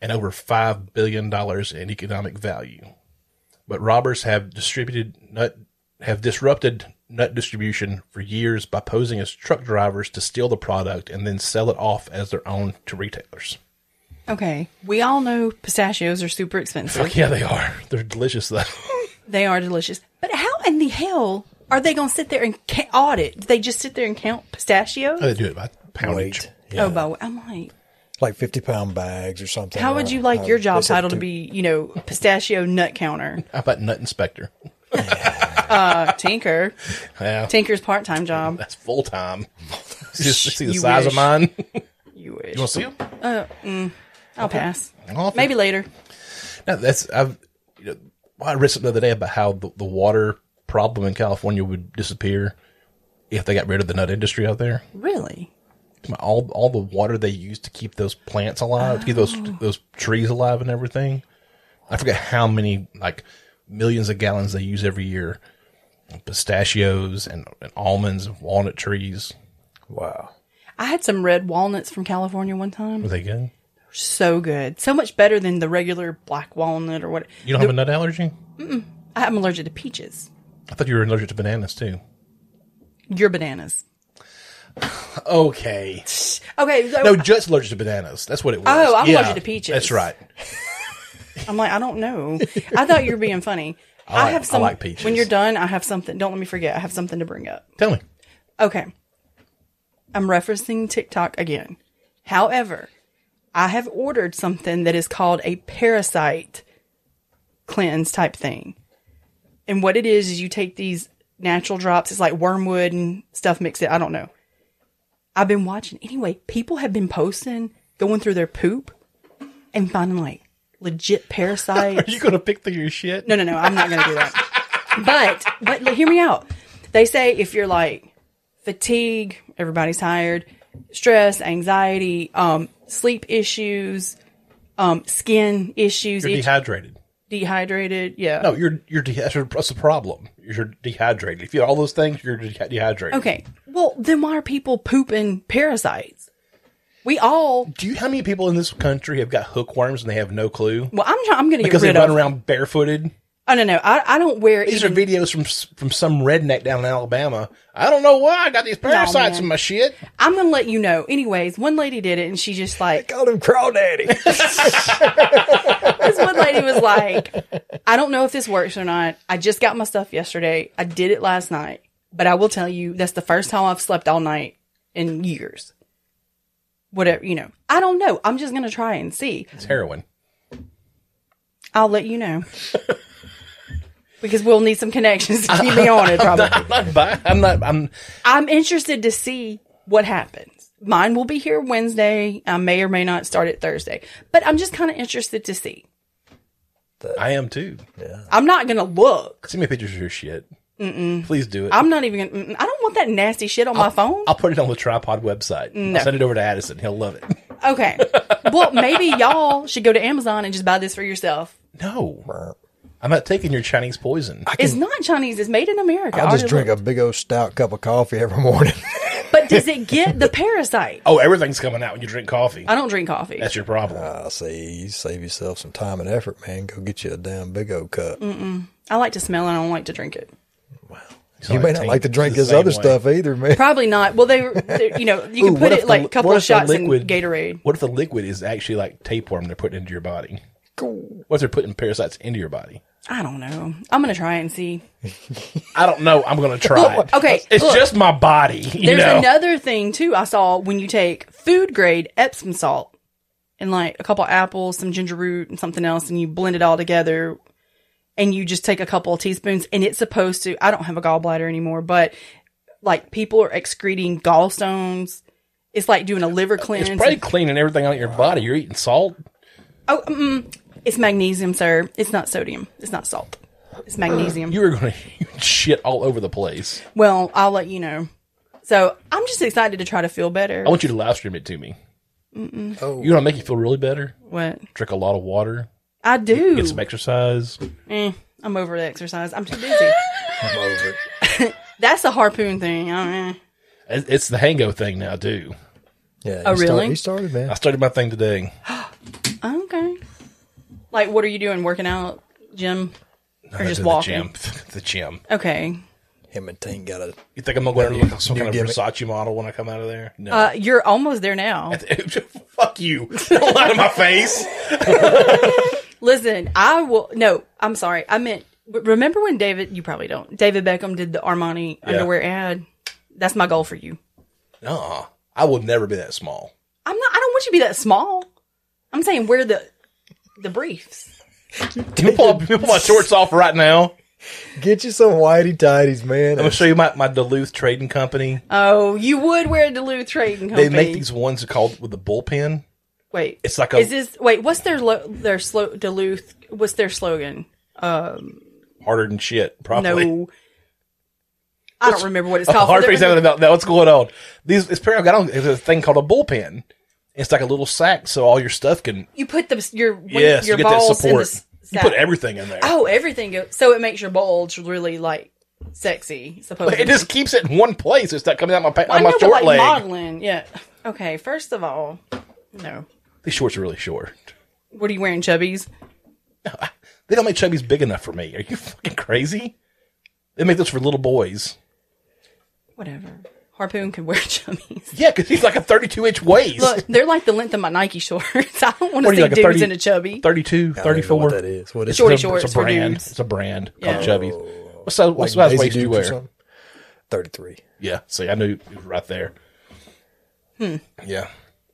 and over $5 billion in economic value. But robbers have distributed nut, have disrupted nut distribution for years by posing as truck drivers to steal the product and then sell it off as their own to retailers. Okay, we all know pistachios are super expensive. Fuck yeah, they are. They're delicious though. They are delicious. But how in the hell are they going to sit there and ca- audit? Do they just sit there and count pistachios? Oh, they do it by poundage. Weight. Oh, yeah. Oh, but I'm like, like 50 pound bags or something. how would Uh, you like uh, your job title to two- be, you know, pistachio nut counter? How about nut inspector? Uh, Tinker. Yeah, Tinker's part time job. that's full time. Just see the You size of wish. mine. you You wish. want to see them? I'll pass. I'll- Maybe later. No, that's I've. You know, I read something the other day about how the, the water problem in California would disappear if they got rid of the nut industry out there. Really? All all the water they use to keep those plants alive, to keep those oh. those trees alive and everything, I forget how many like millions of gallons they use every year. Pistachios and, and almonds and walnut trees. Wow. I had some red walnuts from California one time. Were they good? So good. So much better than the regular black walnut or what. You don't have a nut allergy? I'm allergic to peaches. I thought you were allergic to bananas too. Your bananas. Okay. Okay. So No, just allergic to bananas. That's what it oh, was. Oh, I'm allergic to peaches. That's right. I'm like, I don't know. I thought you were being funny. I, like- have I some. like peaches. When you're done, I have something. Don't let me forget. I have something to bring up. Tell me. Okay. I'm referencing TikTok again. However, I have ordered something that is called a parasite cleanse type thing. And what it is is you take these natural drops, it's like wormwood and stuff mixed it. I don't know. I've been watching anyway, people have been posting, going through their poop and finding like legit parasites. Are you going to pick through your shit? No, no, no. I'm not going to do that. But, but look, hear me out. They say if you're like fatigue, everybody's tired, stress, anxiety, um, sleep issues, um, skin issues, You're itch- dehydrated. dehydrated. Yeah. No, you're you're dehydrated. That's the problem. You're dehydrated. If you have all those things, you're de- dehydrated. Okay. Well, then why are people pooping parasites? We all. Do you how many people in this country have got hookworms and they have no clue Well, I'm trying. I'm going to get it. because they rid run of. around barefooted? Oh no, no. I, I don't wear. These even, are videos from from some redneck down in Alabama. I don't know why I got these parasites in my shit. I'm going to let you know. Anyways, one lady did it, and she just like Called him Crawdaddy. this one lady was like, I don't know if this works or not. I just got my stuff yesterday. I did it last night, but I will tell you that's the first time I've slept all night in years. Whatever, you know. I don't know. I'm just going to try and see. It's heroin. I'll let you know. because we'll need some connections to keep me on it probably. I'm not. buy- I'm not. I'm. I'm interested to see what happens. Mine will be here Wednesday. I may or may not start it Thursday, but I'm just kind of interested to see. I am too. Yeah. I'm not going to look. Send me pictures of your shit. Mm-mm. Please do it. I'm not even gonna, mm, I don't want that nasty shit on my phone. I'll put it on the tripod website. I'll send it over to Addison. He'll love it. Okay. well, maybe y'all should go to Amazon and just buy this for yourself. No, I'm not taking your Chinese poison. It's not Chinese. It's made in America. I just already drink a big old stout cup of coffee every morning. But does it get the parasite? oh, everything's coming out when you drink coffee. I don't drink coffee. That's your problem. I see. you save yourself some time and effort, man. Go get you a damn big old cup. Mm. I like to smell it. I don't like to drink it. You may not like to drink the this other way. stuff either, man. Probably not. Well, they, they you know, you can Ooh, put what if it like a couple of shots liquid- in Gatorade. What if the liquid is actually like tapeworm they're putting into your body? What if they're putting parasites into your body? I don't know. I'm gonna try it and see. I don't know. I'm going to try. it. okay, It's look. just my body. You There's know? another thing too. I saw when you take food grade Epsom salt and like a couple apples, some ginger root, and something else, and you blend it all together, and you just take a couple of teaspoons, and it's supposed to. I don't have a gallbladder anymore, but like people are excreting gallstones. It's like doing a liver cleanse. It's probably cleaning everything out of your body. You're eating salt. oh, mm, it's magnesium, sir. It's not sodium. It's not salt. It's magnesium. You were going to shit all over the place. well, I'll let you know. So I'm just excited to try to feel better. I want you to live stream it to me. Oh, You want to make you feel really better? what Drink a lot of water. I do. Get some exercise. Eh, I'm over the exercise. I'm too busy. I'm over it. That's a harpoon thing. I mean, It- It's the Hango thing now too. Yeah. Oh, he started- really? he started, man. I started my thing today. okay. Like, what are you doing? Working out, gym, or I just walking? The gym. the gym. Okay. Him and Tink got a. You think I'm gonna go into like some New kind of gimmick. Versace model when I come out of there? No. Uh, you're almost there now. Fuck you! Don't lie to my face. Listen, I will. No, I'm sorry. I meant. Remember when David? You probably don't. David Beckham did the Armani underwear ad. That's my goal for you. No, I will never be that small. I'm not. I don't want you to be that small. I'm saying wear the the briefs. Can you pull, can you pull my shorts off right now? Get you some whitey tidies, man. I'm gonna show you my, my Duluth Trading Company. Oh, you would wear a Duluth Trading Company. They make these ones called with the bullpen. Wait, It's like a is this? Wait, what's their lo- their slo- Duluth? What's their slogan? Um, harder than shit. Probably. No. I don't remember what it's called. hard things out about that. What's going on? These it's I got on. It's a thing called a bullpen. It's like a little sack, so all your stuff can. you put the your Yes, your you get that balls in the support. s- You put everything in there. Oh, everything goes. So it makes your bulge really like sexy. Supposedly, It just keeps it in one place. It's not coming out my pa- I my know, short like leg. modeling. Yeah. Okay. First of all, no. These shorts are really short. What are you wearing, chubbies? They don't make chubbies big enough for me. Are you fucking crazy? They make those for little boys. Whatever. Harpoon can wear chubbies. Yeah, because he's like a 32 inch waist. Look, they're like the length of my Nike shorts. I don't want to What see you, like a dudes 30 in a chubby. 32, I don't even know 34. what that is. What is Shorty it? shorts It's a for brand. dudes. It's a brand Yeah. called Chubbies. What size, what Like size waist do you wear? Thirty-three. Yeah, see, I knew it was right there. Hmm. Yeah.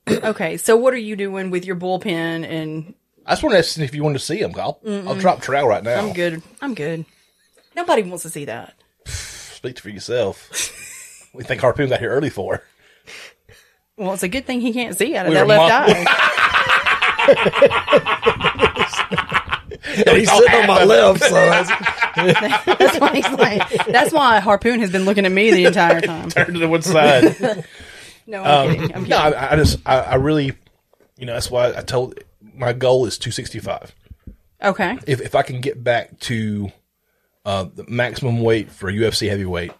Okay, so what are you doing with your bullpen? And I just want to ask if you wanted to see him. I'll, I'll drop trail right now. I'm good. I'm good. Nobody wants to see that. Speak for yourself. we think Harpoon got here early for. Well, it's a good thing he can't see out of We that left mo- eye. He's sitting on my left, so that's, That's why he's like. That's why Harpoon has been looking at me the entire time. Turn to the one side. No, I'm kidding. I'm kidding. no, I, I just, I, I really, you know, that's why I told my goal is 265. Okay. If, if I can get back to uh, the maximum weight for UFC heavyweight,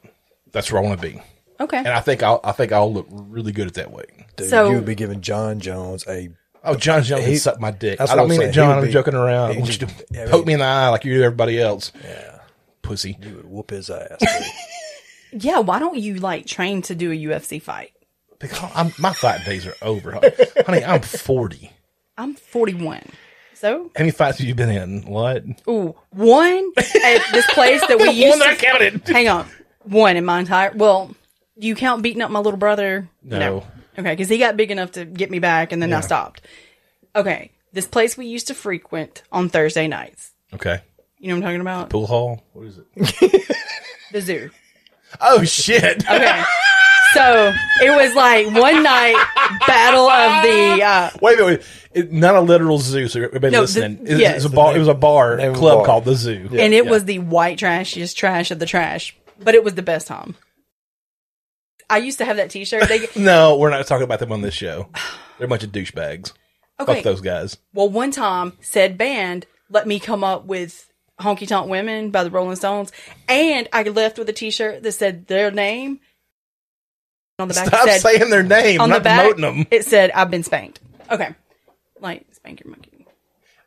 that's where I want to be. Okay. And I think I'll, I think I'll look really good at that weight. dude, So- you would be giving Jon Jones a. Oh, Jon Jones He- can suck my dick. that's I don't mean it, saying. He John. I'm be- joking around. I he want you to just- I poke mean- me in the eye like you do everybody else. Yeah, Pussy. you would whoop his ass. yeah. Why don't you like train to do a UFC fight? Because I'm, my fight days are over. Honey, I'm 40. I'm 41. So, How many fights have you been in? What? ooh, one at this place that we used One that I to. counted. Hang on. One in my entire. Well, do you count beating up my little brother? No. Okay, because he got big enough to get me back, and then I stopped. Okay, this place we used to frequent on Thursday nights. Okay. You know what I'm talking about? Pool hall? What is it? The zoo. Oh, shit. Okay. So it was like one night battle of the uh, Wait, wait, wait. It, not a literal zoo, so everybody No, the- listening. It, yes. it's a bar, it was a bar Name of a club bar. called the Zoo. and it Yeah. was the white trashiest trash of the trash, but it was the best time. I used to have that T-shirt. They, No, we're not talking about them on this show. They're a bunch of douchebags. okay. Fuck those guys. Well, one time said band let me come up with "Honky Tonk Women" by the Rolling Stones, and I left with a T-shirt that said their name. On the back Stop said, saying their name. on not the back promoting them. it said I've been spanked. Okay, like spank your monkey.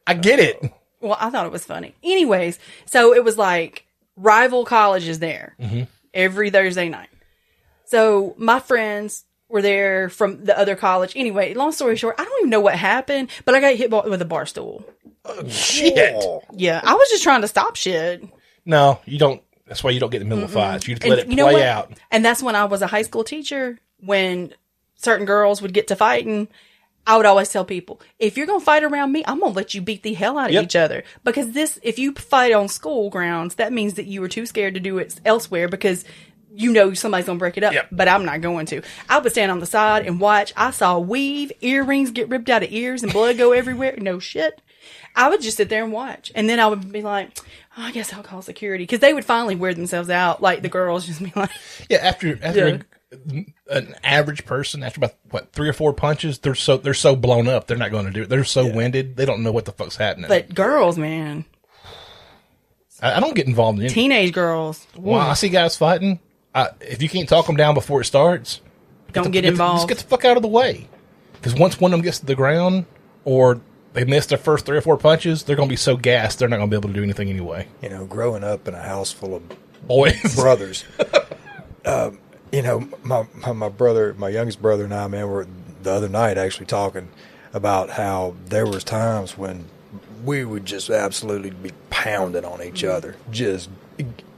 I get it. Well, I thought it was funny. Anyways, so it was like rival colleges there mm-hmm. every Thursday night. So my friends were there from the other college. Anyway, long story short, I don't even know what happened, but I got hit with a bar stool. Oh, shit. Yeah, I was just trying to stop shit. No, you don't. That's why you don't get the middle of fights. You just let it you play out. And that's when I was a high school teacher. When certain girls would get to fighting, I would always tell people, if you're gonna fight around me, I'm gonna let you beat the hell out of Yep. each other. Because this, if you fight on school grounds, that means that you were too scared to do it elsewhere because you know somebody's gonna break it up. Yep. But I'm not going to. I would stand on the side and watch. I saw weave, earrings get ripped out of ears, and blood go everywhere. No shit. I would just sit there and watch, and then I would be like, oh, I guess I'll call security because they would finally wear themselves out. Like the girls just be like, Yeah, after after a- an average person, after about what three or four punches, they're so they're so blown up, they're not going to do it. They're so winded, they don't know what the fuck's happening. but girls, man, I, I don't get involved in it. teenage girls, When I see guys fighting, I, if you can't talk them down before it starts, don't get the- involved. Just get the fuck out of the way. Because once one of them gets to the ground, or they miss their first three or four punches, they're going to be so gassed they're not going to be able to do anything anyway. you know, growing up in a house full of Boys, brothers. um, you know, my, my my brother, my youngest brother, and I, man, were the other night actually talking about how there was times when we would just absolutely be pounding on each other, just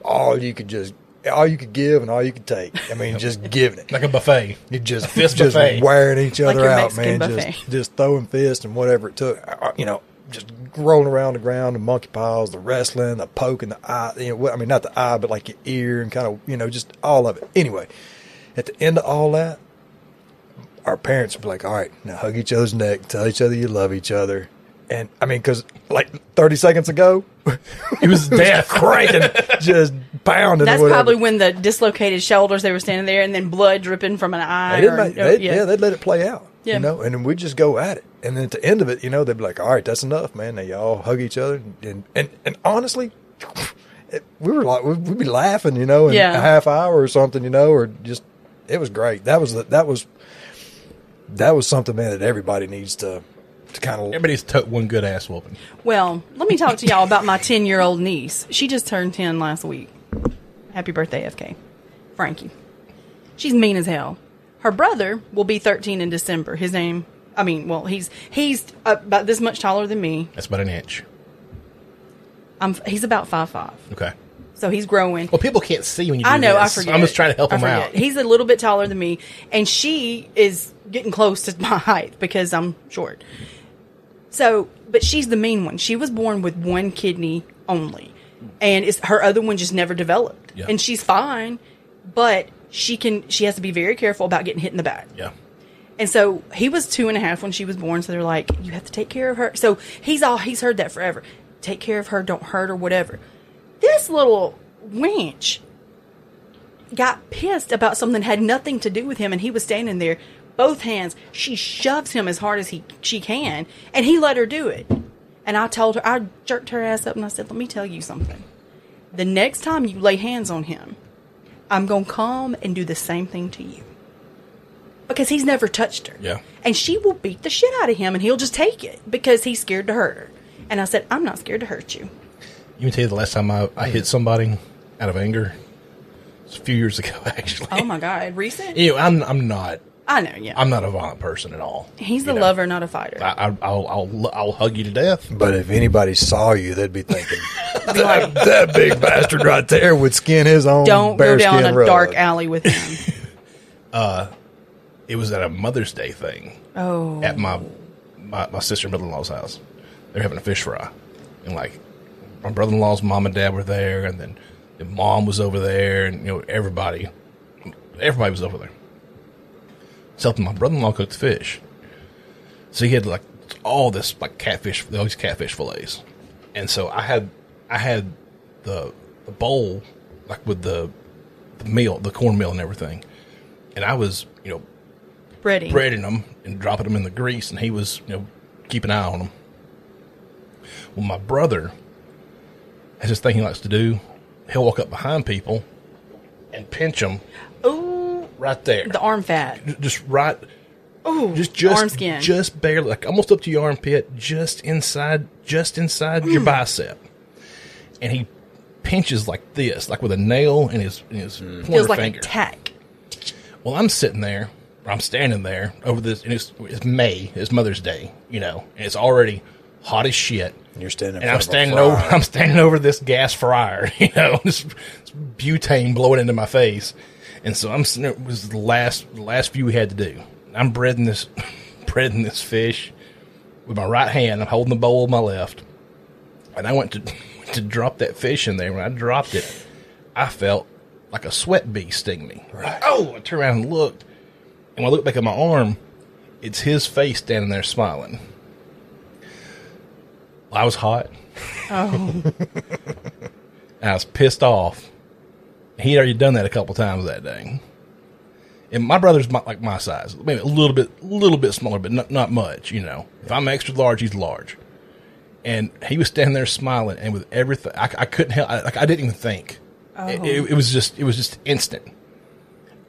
all you could just all you could give and all you could take. I mean, just giving it. like a buffet. You just fist just buffet. wearing each other your out, Mexican man. buffet. Just just throwing fists and whatever it took. You know, just rolling around the ground, the monkey piles, the wrestling, the poking the eye. You know, I mean, not the eye, but like your ear and kind of you know, just all of it. Anyway, at the end of all that, our parents would be like, "All right, now hug each other's neck, tell each other you love each other." And I mean, because like 30 seconds ago, He was death. cranking, just pounding. That's probably when the dislocated shoulders they were standing there, and then blood dripping from an eye. They or- make, or- they, yeah. they'd let it play out. Yeah. You know, and then we'd just go at it. and then at the end of it, you know, they'd be like, "All right, that's enough, man." They all hug each other, and and and honestly, it, we were like we'd be laughing, you know, in Yeah. a half hour or something, you know, or just it was great. That was the, that was that was something, man, that everybody needs to to kind of Everybody's took one good ass whooping. Well, let me talk to y'all about my 10 year old niece. She just turned 10 last week. Happy birthday, FK. Frankie. She's mean as hell. Her brother will be 13 in December. His name, I mean, well, he's he's about this much taller than me. That's about an inch. I'm he's about five five, Okay. so he's growing. Well, people can't see when you. Do I know. I forget. I'm just trying to help I them forget. out. He's a little bit taller than me, and she is getting close to my height because I'm short. So, but she's the mean one. She was born with one kidney only, and it's, her other one just never developed. Yeah. And she's fine, but she can. She has to be very careful about getting hit in the back. yeah. And so he was two and a half when she was born. So they're like, you have to take care of her. So he's all he's heard that forever. Take care of her. Don't hurt her. Whatever. This little wench got pissed about something that had nothing to do with him, and he was standing there, both hands. She shoves him as hard as he she can, and he let her do it. And I told her, I jerked her ass up, and I said, "Let me tell you something. The next time you lay hands on him, I'm gonna come and do the same thing to you." Because he's never touched her. Yeah. And she will beat the shit out of him and he'll just take it because he's scared to hurt her. And I said, I'm not scared to hurt you. You can tell you the last time I, I hit somebody out of anger. It's a few years ago, actually. Oh my God. Recent? You know, I'm I'm not I know, yeah. I'm not a violent person at all. he's you a know. lover, not a fighter. I, I, I'll I'll I'll hug you to death. But if anybody saw you, they'd be thinking Be like, that big bastard right there would skin his own. don't go down bearskin a rug. dark alley with him. uh, It was at a Mother's Day thing oh. at my my, my sister and brother in law's house. They were having a fish fry, and like my brother in law's mom and dad were there, and then the mom was over there, and you know everybody everybody was over there. So my brother in law cooked the fish, so he had like all this like catfish, all these catfish fillets, and so I had I had the the bowl like with the the meal, the cornmeal and everything, and I was you know Breading. breading them and dropping them in the grease, and he was, you know, keeping an eye on them. Well, my brother has this thing he likes to do. He'll walk up behind people and pinch them. Right there, The arm fat. Just right, Ooh. just just arm skin. just barely, like almost up to your armpit, just inside, just inside Mm. your bicep, and he pinches like this, like with a nail in his in his pointer Feels like finger. a tack. Well, I'm sitting there, I'm standing there over this, and it's, it's May, it's Mother's Day, you know, and it's already hot as shit. And you're standing. And I'm front of a standing over. I'm standing over this gas fryer, you know, this, this butane blowing into my face, and so I'm. sitting there- It was the last, the last few we had to do. I'm breading this, breading this fish with my right hand. I'm holding the bowl with my left, and I went to to drop that fish in there. When I dropped it, I felt like a sweat bee sting me. Right. Oh, I turned around and looked, and when I looked back at my arm, it's his face standing there smiling. I was hot. Oh. And I was pissed off. He'd already done that a couple times that day. And my brother's my, like my size, maybe a little bit, little bit smaller, but not, not much. You know, if I'm extra large, he's large. And he was standing there smiling, and with everything, I, I couldn't help. I, like I didn't even think. It, it, oh. it was just, it was just instant.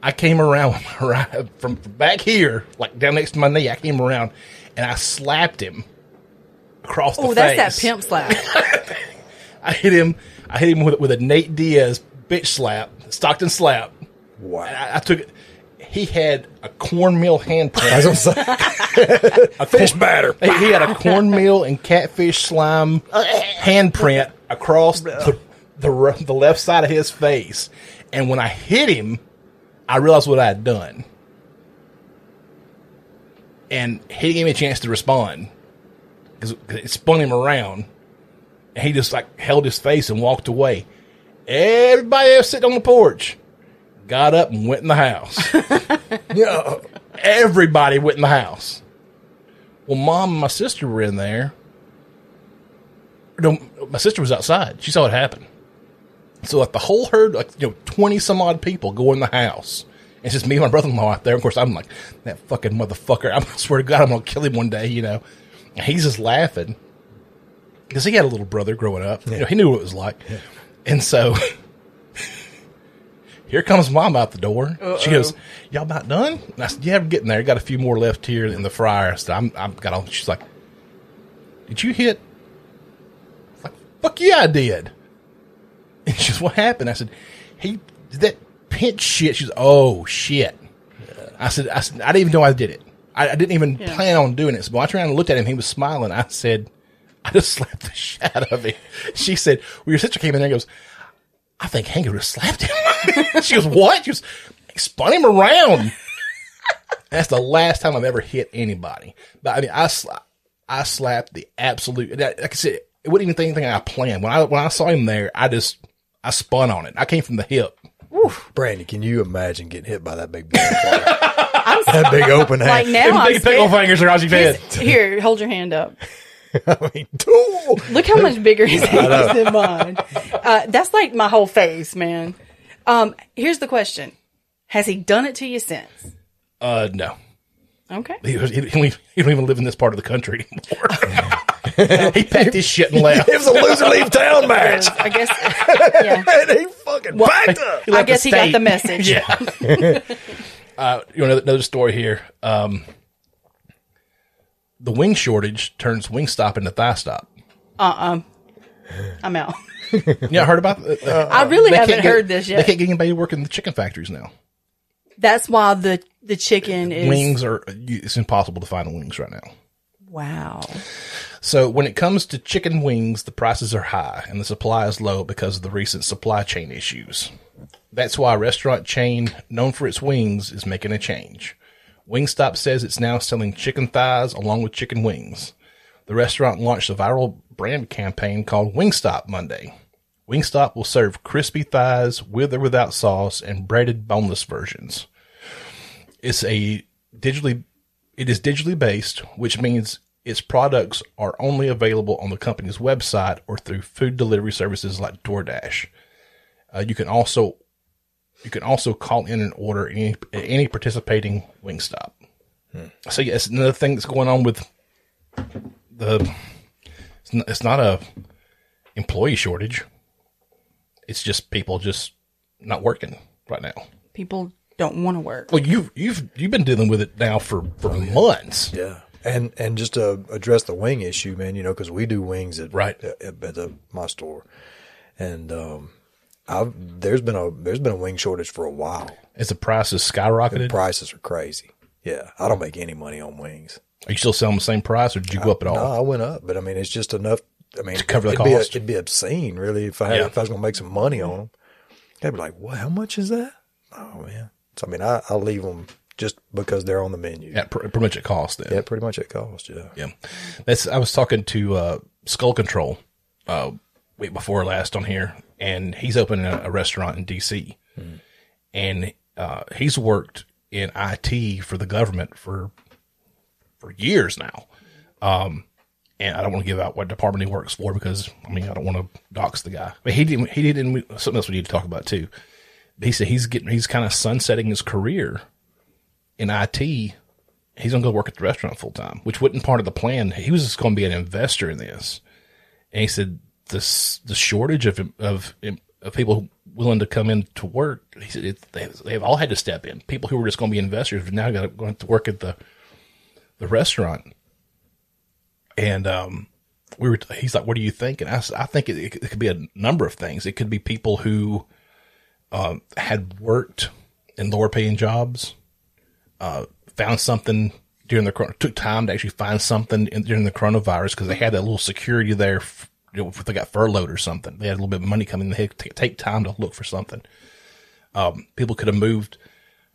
I came around with my right, from back here, like down next to my knee. I came around, and I slapped him across the face. Oh, that's that pimp slap. I hit him. I hit him with, with a Nate Diaz bitch slap, Stockton slap. Wow. I, I took it. He had a cornmeal handprint. That's I'm saying. a fish batter. he, he had a cornmeal and catfish slime handprint across the, the the left side of his face. And when I hit him, I realized what I had done. And he give me a chance to respond because it spun him around. And he just like held his face and walked away. Everybody else sitting on the porch got up and went in the house. Yeah. Everybody went in the house. Well, mom and my sister were in there. No, my sister was outside. She saw it happen. So like the whole herd, like you know, twenty some odd people go in the house, It's just me and my brother in law out there. Of course, I'm like, that fucking motherfucker. I swear to God, I'm going to kill him one day, you know. And he's just laughing because he had a little brother growing up. You know, he knew what it was like. And so here comes mom out the door. She goes, Y'all about done? And I said, Yeah, I'm getting there. Got a few more left here in the fryer. So I'm, I've got all, she's like, Did you hit? Like, Fuck yeah, I did. And she goes, What happened? I said, He did that pinch shit. She's, Oh shit. I said, I said, I didn't even know I did it. I, I didn't even Yeah. plan on doing it. So I turned around and looked at him, he was smiling. I said, I just slapped the shit out of him. She said, Well, your sister came in there and goes, I think Hank would have slapped him. she goes, What? She goes, "He spun him around. That's the last time I've ever hit anybody. But I mean, I sla- I slapped the absolute. Like I said, it wasn't even think anything I planned. When I when I saw him there, I just I spun on it. I came from the hip. Brandy, can you imagine getting hit by that big black fly? that big open Like hand. now, I'm Big pickle scared. fingers across your head. His- Here, hold your hand up. I mean, tool. Look how much bigger his hand is than mine. Uh, that's like my whole face, man. Um, here's the question: Has he done it to you since? Uh, no. Okay. He, was, he, don't even- he don't even live in this part of the country anymore. he packed his shit and left. It was a loser leave town match. I guess. Yeah. and he fucking backed up. I guess he got the message. Yeah. uh, you know, another, another story here. Um, the wing shortage turns Wingstop into thigh stop. Uh-uh. I'm out. Yeah, I heard about that. Uh, I really haven't get- heard this yet. They can't get anybody to work in the chicken factories now. That's why the the chicken is Wings are, it's impossible to find wings right now. Wow. So when it comes to chicken wings, the prices are high and the supply is low because of the recent supply chain issues. That's why a restaurant chain known for its wings is making a change. Wingstop says it's now selling chicken thighs along with chicken wings. The restaurant launched a viral brand campaign called Wingstop Monday. Wingstop will serve crispy thighs with or without sauce and breaded boneless versions. It's a digitally it is digitally based, which means its products are only available on the company's website or through food delivery services like DoorDash. Uh, you can also you can also call in and order any any participating Wingstop. So yes, another thing that's going on with the it's not, it's not a employee shortage. It's just people just not working right now. People don't want to work. Well, you've you've you've been dealing with it now for for months. Yeah. And and just to address the wing issue, man, you know, because we do wings at Right. at, at the my store, and um, I've there's been a there's been a wing shortage for a while. As the prices skyrocketed, Prices are crazy. Yeah, I don't make any money on wings. are you still selling the same price, or did you go up at all? No, I went up, but I mean, it's just enough. I mean, To cover the it'd Be, cost? it'd be obscene, really, if I had, Yeah. if I was going to make some money on them. I'd be like, "What? How much is that?" Oh man. So I mean, I I leave them just because they're on the menu. Yeah, pr- pretty much at cost. Then. Yeah, pretty much at cost. Yeah. Yeah. That's I was talking to uh, Skull Control uh, week before last on here, and he's opening a, a restaurant in DC, and uh, he's worked in IT for the government for for years now. Um, and I don't want to give out what department he works for because I mean I don't want to dox the guy. But he didn't. He didn't. Something else we need to talk about too. He said he's getting. He's kind of sunsetting his career in IT he's to go work at the restaurant full time, which wasn't part of the plan. He was just to be an investor in this. And he said this the shortage of of, of people willing to come in to work. He said it, they, they've all had to step in. People who were just going to be investors have now got to, going to work at the the restaurant. And um, we were. He's like, "What do you think?" And I said, "I think it, it could be a number of things. It could be people who um, had worked in lower paying jobs found something during the took time to actually find something in, during the coronavirus because they had that little security there. f- You know, if they got furloughed or something, they had a little bit of money coming. They had to take time to look for something. Um, people could have moved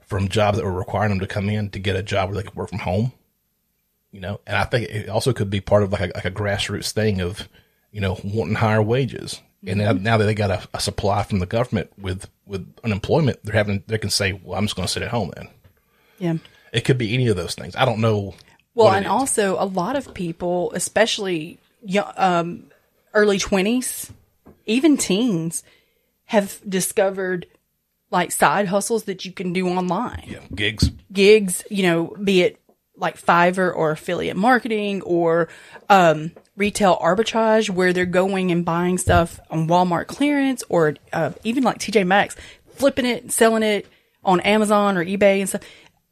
from jobs that were requiring them to come in to get a job where they could work from home. You know, and I think it also could be part of like a, like a grassroots thing of, you know, wanting higher wages. And now, now that they got a, a supply from the government with with unemployment, they're having they can say, well, I'm just going to sit at home then. Yeah. It could be any of those things. I don't know. Well, and also a lot of people, especially young, um, early twenties, even teens, have discovered like side hustles that you can do online Yeah, gigs. gigs, you know, be it like Fiverr or affiliate marketing or um, retail arbitrage where they're going and buying stuff on Walmart clearance or uh, even like TJ Maxx, flipping it, selling it on Amazon or eBay and stuff.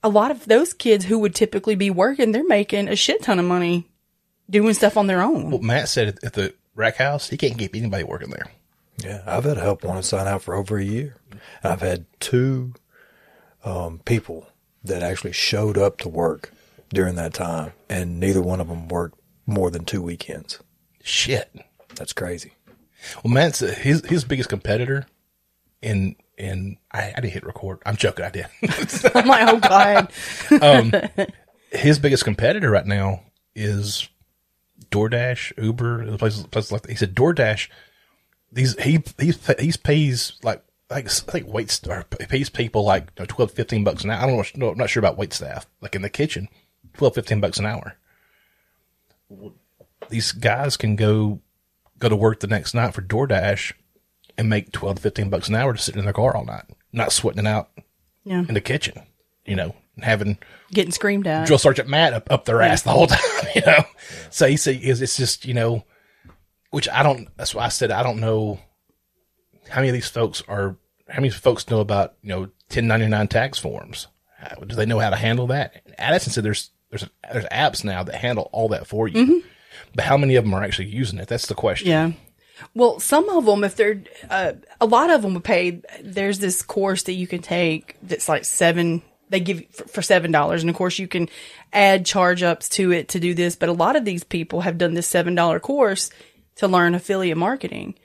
A lot of those kids who would typically be working, they're making a shit ton of money doing stuff on their own. Well, Matt said at the rack house, he can't keep anybody working there. Yeah, I've had help want to sign out for over a year. I've had two um, people that actually showed up to work during that time, and neither one of them worked more than two weekends. Shit. That's crazy. Well, Matt's uh, his his biggest competitor in in I, I didn't hit record. I'm joking. I did. I'm like, oh God. his biggest competitor right now is DoorDash, Uber, places places like that. He said DoorDash. These he he he pays like like I think wait or pays people like you know, 12, 15 bucks an hour. I don't know. I'm not sure about wait staff. Like in the kitchen, 12, 15 bucks an hour. These guys can go go to work the next night for DoorDash and make 12 to 15 bucks an hour to sit in their car all night, not sweating it out Yeah. in the kitchen, you know, and having Getting screamed at. drill sergeant Matt up, up their ass the whole time, you know. So he said it's it's just you know, which I don't. That's why I said I don't know how many of these folks are. How many folks know about you know 1099 tax forms? How, do they know how to handle that? Addison said there's there's there's apps now that handle all that for you, but how many of them are actually using it? That's the question. Yeah. Well, some of them, if they're, uh, a lot of them would pay. There's this course that you can take that's like seven. They give for, for seven dollars, and of course you can add charge ups to it to do this. But a lot of these people have done this seven dollar course to learn affiliate marketing,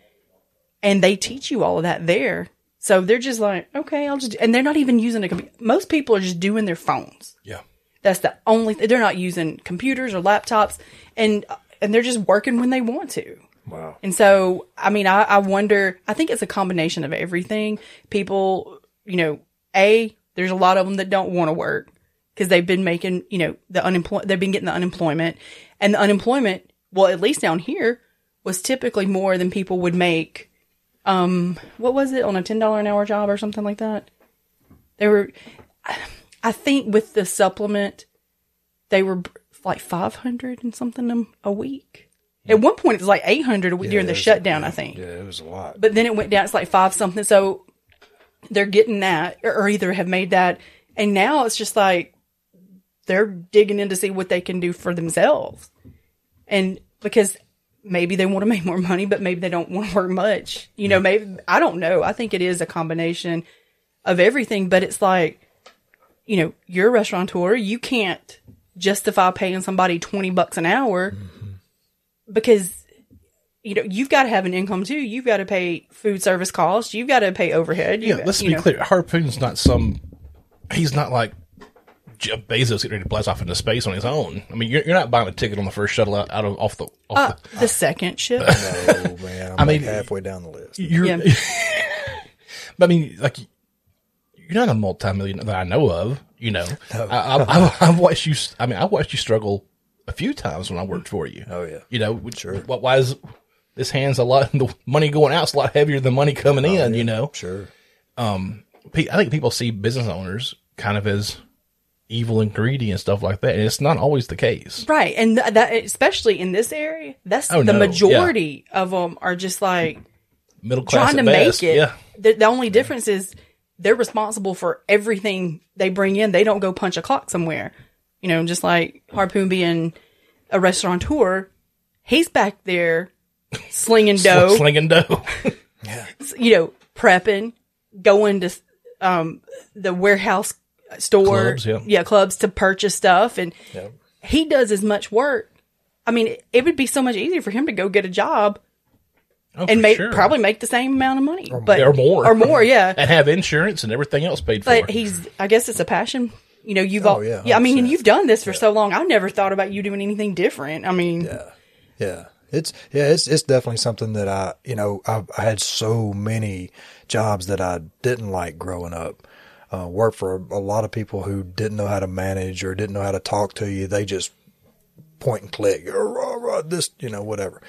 and they teach you all of that there. So they're just like, okay, I'll just, and they're not even using a computer. Most people are just doing their phones. Yeah. That's the only. They're not using computers or laptops, and and they're just working when they want to. Wow. And so, I mean, I, I wonder, I think it's a combination of everything. People, you know, A, there's a lot of them that don't want to work because they've been making, you know, the unemployment, they've been getting the unemployment. And the unemployment, well, at least down here, was typically more than people would make, um, what was it, on a $10 an hour job or something like that? They were, I think with the supplement, they were like 500 and something a week. At one point, it was like 800 a week during the shutdown, I think. Yeah, it was a lot. But then it went down. It's like five something. So they're getting that, or, either have made that, and now it's just like they're digging in to see what they can do for themselves, and because maybe they want to make more money, but maybe they don't want to work much. You know, maybe I don't know. I think it is a combination of everything, but it's like, you know, you're a restaurateur. You can't justify paying somebody 20 bucks an hour mm-hmm. because you know, you've got to have an income too. You've got to pay food service costs. You've got to pay overhead. Yeah, You've- let's you be know. clear. Harpoon's not some. He's not like Jeff Bezos getting ready to blast off into space on his own. I mean, you're, you're not buying a ticket on the first shuttle out, out of off the. Off Uh, the the second ship. Oh man, I'm I like mean- halfway down the list. you're, Yeah. but I mean, like, you're not a multimillionaire that I know of. You know, I, I, I, I've watched you. I mean, I watched you struggle a few times when I worked for you. Oh, yeah. You know, which, what? Why is this hand's a lot? The money going out's a lot heavier than money coming oh, in. You know, Sure. Um, pe- I think people see business owners kind of as evil and greedy and stuff like that, and it's not always the case. right. And th- that, especially in this area, that's Oh, the no. majority of them are just like Middle class trying to best. make it. Yeah, The, the only difference is they're responsible for everything they bring in. They don't go punch a clock somewhere. You know, just like Harpoon being a restaurateur, he's back there slinging dough. slinging dough. Yeah, you know, prepping, going to um, the warehouse store, Clubs, yeah. clubs to purchase stuff, and Yep. he does as much work. I mean, it, it would be so much easier for him to go get a job Oh, and make sure. probably make the same amount of money, but or more, or more, yeah. and have insurance and everything else paid for. But he's, I guess, it's a passion. You know, you've all, yeah, yeah. I mean, and you've done this for so long. I've never thought about you doing anything different. I mean, yeah, Yeah, it's yeah, it's it's definitely something that I you know I, I had so many jobs that I didn't like growing up. Uh, worked for a, a lot of people who didn't know how to manage or didn't know how to talk to you. They just point and click, "Rah, rah, rah," this you know whatever.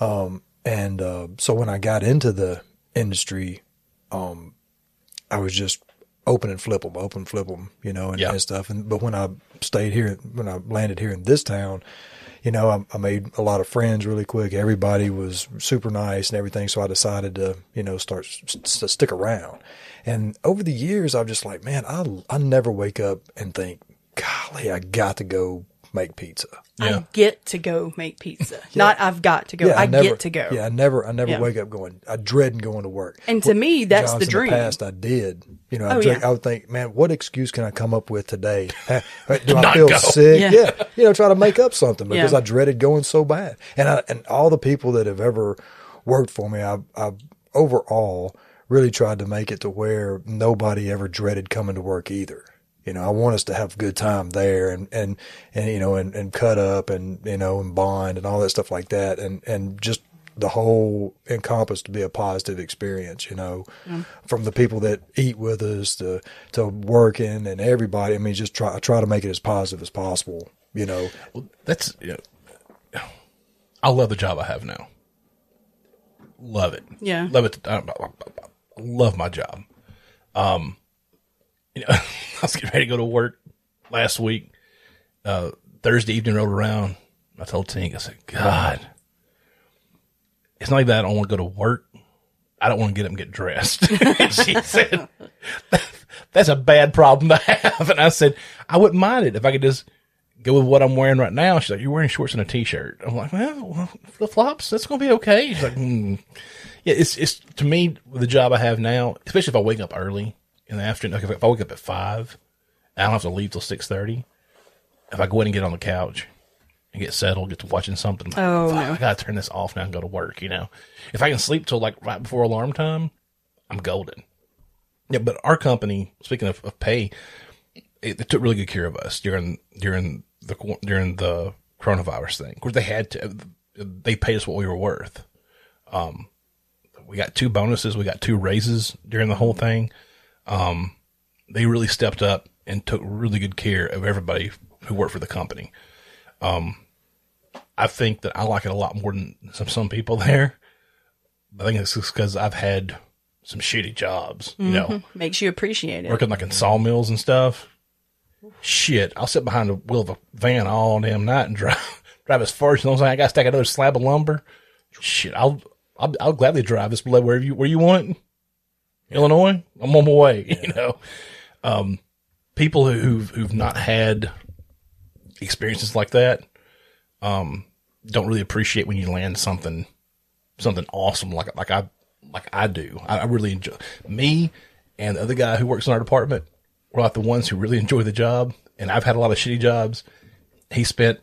Um, and uh, so when I got into the industry, um, I was just open and flip them, open flip them, you know, and, Yeah. and stuff. And but when I stayed here, when I landed here in this town, you know, I, I made a lot of friends really quick. Everybody was super nice and everything. So I decided to, you know, start s- stick around. And over the years, I'm just like, man, I I never wake up and think, golly, I got to go make pizza. Yeah. I get to go make pizza. Not I've got to go. I, never, get to go. Yeah, I never, I never Yeah. wake up going. I dread going to work. And to me, that's the dream. In the past, I did. You know, I, Oh, dread- yeah. I would think, man, what excuse can I come up with today? Do I feel go. sick? Yeah. Yeah. you know, try to make up something because Yeah. I dreaded going so bad. And I, and all the people that have ever worked for me, I, I overall really tried to make it to where nobody ever dreaded coming to work either. You know, I want us to have a good time there and, and, and, you know, and, and cut up and, you know, and bond and all that stuff like that. And, and just the whole encompass to be a positive experience, you know, from the people that eat with us to, to working and everybody. I mean, just try, I try to make it as positive as possible, you know. That's you know, I love the job I have now. Love it. Yeah. Love it. I, I- I love my job. Um, you know, I was getting ready to go to work last week. Uh, Thursday evening rolled around. I told Tink, I said, God, it's not like that. I don't want to go to work. I don't want to get up and get dressed. And she said, that's a bad problem to have. And I said, I wouldn't mind it if I could just go with what I'm wearing right now. She's like, you're wearing shorts and a t-shirt. I'm like, well, flip flops, that's going to be okay. She's like, hmm. yeah, it's, it's to me the job I have now, especially if I wake up early in the afternoon, like if I wake up at five, I don't have to leave till 630. If I go in and get on the couch and get settled, get to watching something, Oh, no. I got to turn this off now and go to work, you know, if I can sleep till like right before alarm time, I'm golden. Yeah, but our company, speaking of, of pay, it, they took really good care of us during during the during the coronavirus thing. Of course, they had to. They paid us what we were worth. Um, we got two bonuses. We got two raises during the whole thing. Um, they really stepped up and took really good care of everybody who worked for the company. Um, I think that I like it a lot more than some some people there. I think it's just because I've had some shitty jobs, you know Makes you appreciate it. working like in sawmills and stuff. Shit, I'll sit behind the wheel of a van all damn night and drive drive as far as you know. what I'm saying? I got to stack another slab of lumber. Shit, I'll I'll, I'll gladly drive this wherever you where you want. Illinois, I'm on my way. You know, um, people who, who've who've not had experiences like that, um, don't really appreciate when you land something something awesome like like I like I do. I, I really enjoy me and the other guy who works in our department. We're like the ones who really enjoy the job. And I've had a lot of shitty jobs. He spent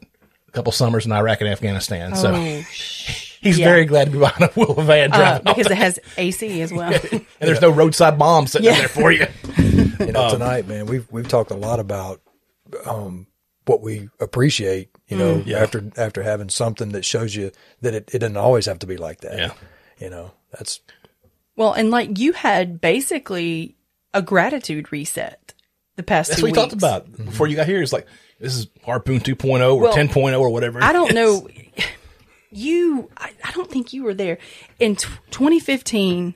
a couple summers in Iraq and Afghanistan, so Oh, sh- he's yeah. very glad to be behind a wheel of a van uh, driving. all because it has AC as well. and there's no roadside bomb sitting Yeah. there for you. You know, tonight, man, we've we've talked a lot about um, what we appreciate. You know, Yeah. after after having something that shows you that it, it doesn't always have to be like that. Yeah. You know, that's well, and like you had basically a gratitude reset the past That's two what we weeks. talked about before you got here. It's like this is Harpoon 2.0 or Well, 10.0 or whatever. I don't is. know. You, I, I don't think you were there in t- 2015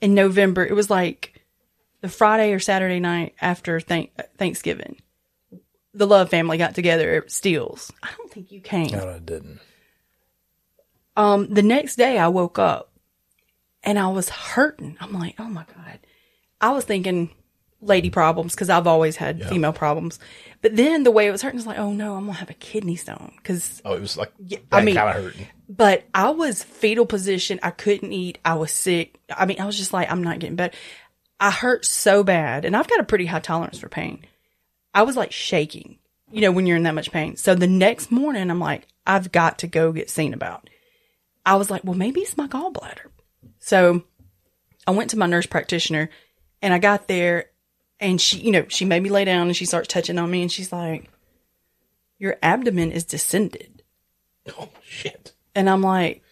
in November. It was like the Friday or Saturday night after thank- Thanksgiving. The Love family got together at Steele's. I don't think you came. no, I didn't. Um, the next day I woke up and I was hurting. I'm like, oh my God. I was thinking lady problems because I've always had female problems. But then the way it was hurting was like, oh no, I'm to have a kidney stone because Oh, it was like I I mean- kind of hurting. but I was fetal position. I couldn't eat. I was sick. I mean, I was just like, I'm not getting better. I hurt so bad and I've got a pretty high tolerance for pain. I was like shaking, you know, when you're in that much pain. So the next morning I'm like, I've got to go get seen about. I was like, well, maybe it's my gallbladder. So I went to my nurse practitioner and I got there and she, you know, she made me lay down and she starts touching on me and she's like, your abdomen is descended. Oh shit. And I'm like,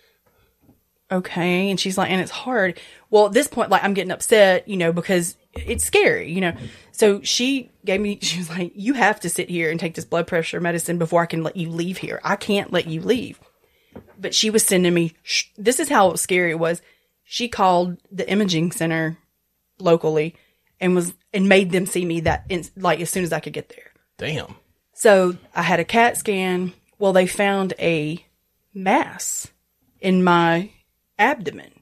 okay. And she's like, and it's hard. Well, at this point, like, I'm getting upset, you know, because it's scary, you know. So she gave me, she was like, you have to sit here and take this blood pressure medicine before I can let you leave here. I can't let you leave. But she was sending me, sh- this is how scary it was. She called the imaging center locally and was and made them see me that in, like as soon as I could get there. Damn. So I had a CAT scan. Well, they found a mass in my abdomen.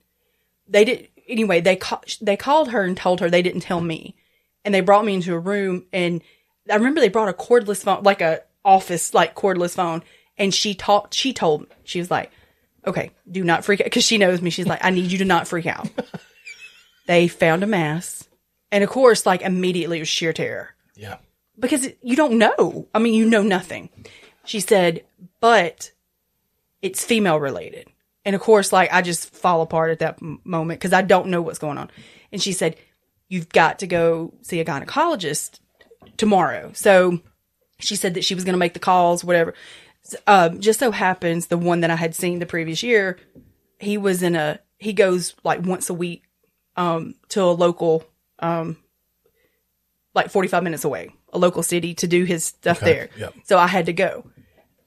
They did anyway. They ca- they called her and told her they didn't tell me, and they brought me into a room. And I remember they brought a cordless phone, like a office like cordless phone, and she talked. She told me she was like, "Okay, do not freak out," because she knows me. She's like, "I need you to not freak out." they found a mass, and of course, like immediately it was sheer terror Yeah. because it, you don't know. I mean, you know nothing. She said, but it's female related. And of course, like I just fall apart at that m- moment because I don't know what's going on. And she said, you've got to go see a gynecologist tomorrow. So she said that she was going to make the calls, whatever. Um, just so happens the one that I had seen the previous year, he was in a, he goes like once a week, um, to a local, um, like 45 minutes away, a local city to do his stuff Okay, there. yep. So I had to go.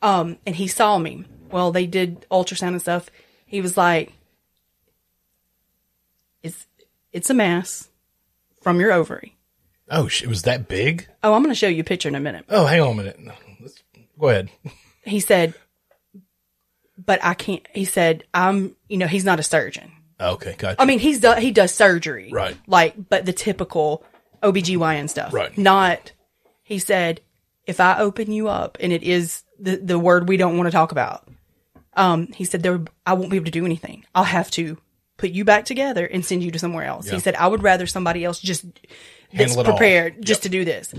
Um, and he saw me. Well, they did ultrasound and stuff. He was like, it's, it's a mass from your ovary. Oh, it was that big? Oh, I'm going to show you a picture in a minute. Oh, hang on a minute. No, Let's, go ahead. He said, but I can't, he said, I'm, you know, he's not a surgeon. Okay, gotcha. I mean, he's do, he does surgery, Right. Like, but the typical OBGYN stuff, Right. Not. He said, if I open you up, and it is the the word we don't want to talk about. Um, he said there, I won't be able to do anything. I'll have to put you back together and send you to somewhere else. Yeah. He said I would rather somebody else just that's it all. prepared just Yep. to do this.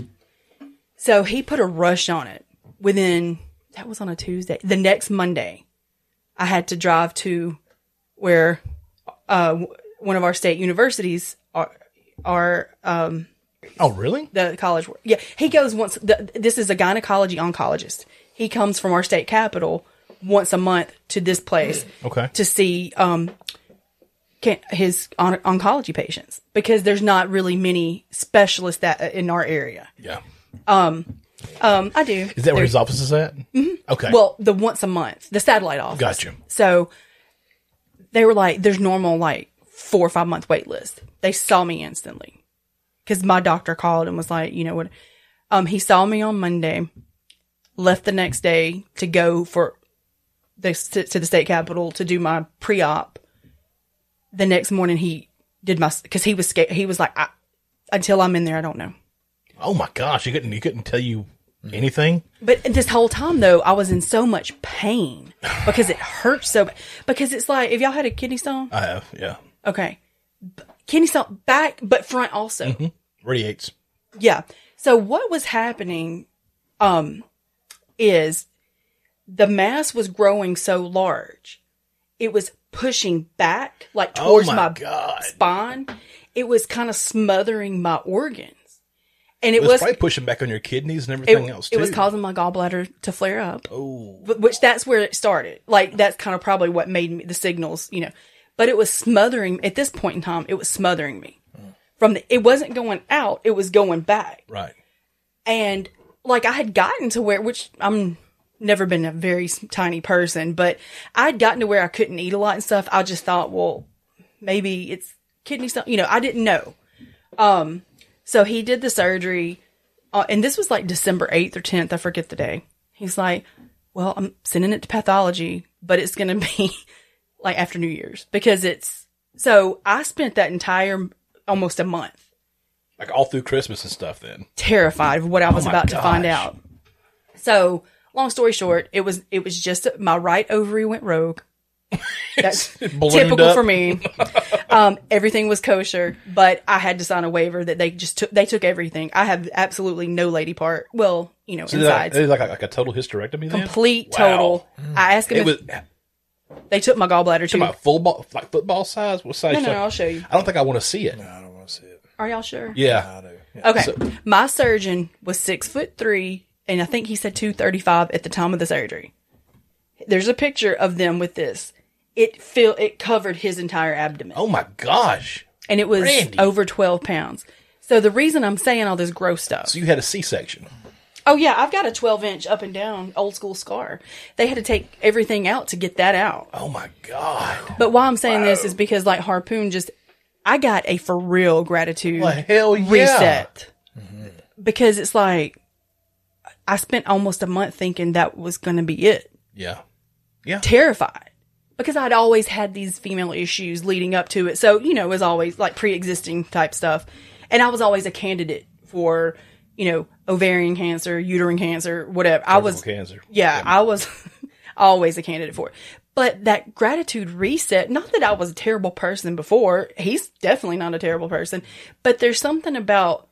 So he put a rush on it. Within that was on a Tuesday. The next Monday, I had to drive to where uh, one of our state universities are are um, oh, really? the college. Yeah, he goes once. The, this is a gynecology oncologist. He comes from our state capital once a month to this place Okay. to see um can, his on, oncology patients because there's not really many specialists that in our area. Yeah. Um, um I do. Is that where his office is at? Mm-hmm. Okay. Well, the once a month, the satellite office. Gotcha. So they were like, there's normal like four or five month wait list. They saw me instantly because my doctor called and was like, you know what? Um, he saw me on Monday, left the next day to go for the to, to the state capitol to do my pre op. The next morning, he did my because he was scared. He was like, until I'm in there, I don't know. oh my gosh, he couldn't. He couldn't tell you anything. But this whole time though, I was in so much pain because it hurt so bad. Because it's like, if y'all had a kidney stone, I have. Yeah. okay, B- kidney stone back, but front also. Radiates. Yeah. So what was happening, um, is the mass was growing so large, it was pushing back like Oh towards my my, spine. It was kind of smothering my organs, and it, It was, was probably pushing back on your kidneys and it, everything else too. it was causing my gallbladder to flare up. Oh. Which that's where it started. Like that's kind of probably what made me the signals, you know. But it was smothering at this point in time. It was smothering me from the. It wasn't going out. It was going back. Right. And like I had gotten to where, which I'm never been a very tiny person, but I'd gotten to where I couldn't eat a lot and stuff. I just thought, well, maybe it's kidney stuff. You know, I didn't know. Um, so he did the surgery, uh, and this was like December 8th or 10th. I forget the day. He's like, well, I'm sending it to pathology, but it's going to be like after New Year's because it's, so I spent that entire almost a month Like all through Christmas and stuff. Then. terrified of what I was my about to find out. So, long story short, it was it was just my right ovary went rogue. That's typical up. for me. Um, everything was kosher, but I had to sign a waiver that they just took. They took everything. I have absolutely no lady part. Well, you know, So is that- insides, like, a, like a total hysterectomy then? complete Wow. total. I asked them It if was they took my gallbladder too. about full ball, like football size. What size? No, no, no, I'll show you. I don't think I want to see it. No, I don't want to see it. Are y'all sure? Yeah. I do. Yeah. Okay. So- my surgeon was six foot three, and I think he said 235 at the time of the surgery. There's a picture of them with this. It feel it covered his entire abdomen, Oh my gosh. and it was Randy. over 12 pounds. So the reason I'm saying all this gross stuff. So you had a C-section. Oh yeah, I've got a 12 inch up and down old school scar. They had to take everything out to get that out. Oh my god. But why I'm saying this is because like Harpoon just, I got a for real gratitude Well, hell yeah. reset mm-hmm. because it's like I spent almost a month thinking that was going to be it. Yeah. Yeah. Terrified because I'd always had these female issues leading up to it. So, you know, it was always like pre existing type stuff. And I was always a candidate for, you know, ovarian cancer, uterine cancer, whatever. I was, cancer. yeah, I was always a candidate for it. But that gratitude reset, not that I was a terrible person before, he's definitely not a terrible person, but there's something about,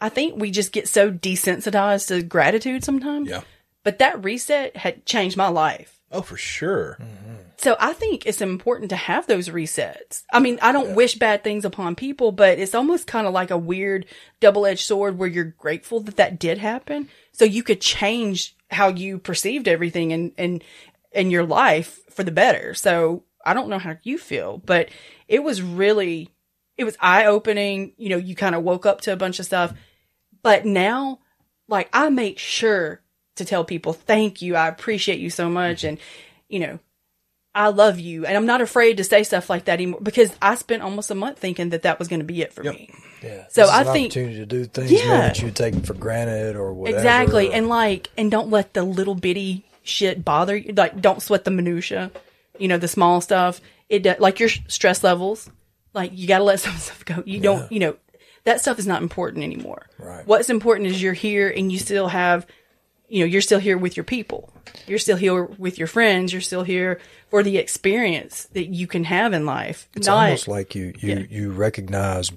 I think we just get so desensitized to gratitude sometimes. Yeah. But that reset had changed my life. Oh, for sure. Mm-hmm. So I think it's important to have those resets. I mean, I don't wish bad things upon people, but it's almost kind of like a weird double-edged sword where you're grateful that that did happen. So you could change how you perceived everything and, and, in your life for the better. So I don't know how you feel, but it was really, it was eye opening. You know, you kind of woke up to a bunch of stuff, but now like I make sure to tell people, thank you. I appreciate you so much. Mm-hmm. And, you know, I love you. And I'm not afraid to say stuff like that anymore because I spent almost a month thinking that that was going to be it for me. Yeah. So This is I an think- opportunity to do things Yeah. maybe that you take for granted or whatever. Exactly. And like, and don't let the little bitty shit bother you. Like, don't sweat the minutia, you know, the small stuff. It do, like your stress levels. Like, you got to let some stuff go. You don't, you know, that stuff is not important anymore. Right. What's important is you're here and you still have, you know, you're still here with your people. You're still here with your friends. You're still here for the experience that you can have in life. It's not, almost like you you Yeah. you recognize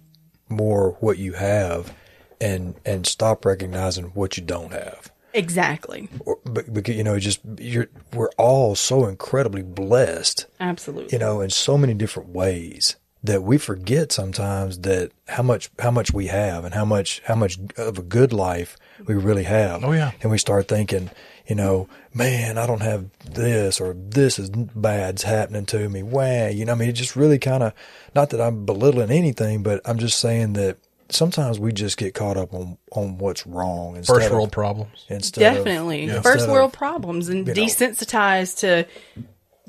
more what you have, and and stop recognizing what you don't have. exactly. Or, but, because you know, just you're we're all so incredibly blessed, Absolutely. you know, in so many different ways that we forget sometimes that how much how much we have and how much how much of a good life we really have. Oh, yeah. and we start thinking, you know, man, I don't have this or this is bad's happening to me. Wah, you know, I mean, it just really kind of not that I'm belittling anything, but I'm just saying that sometimes we just get caught up on on what's wrong instead First of, world problems. instead of- Definitely. instead First of- world problems and you know. desensitized to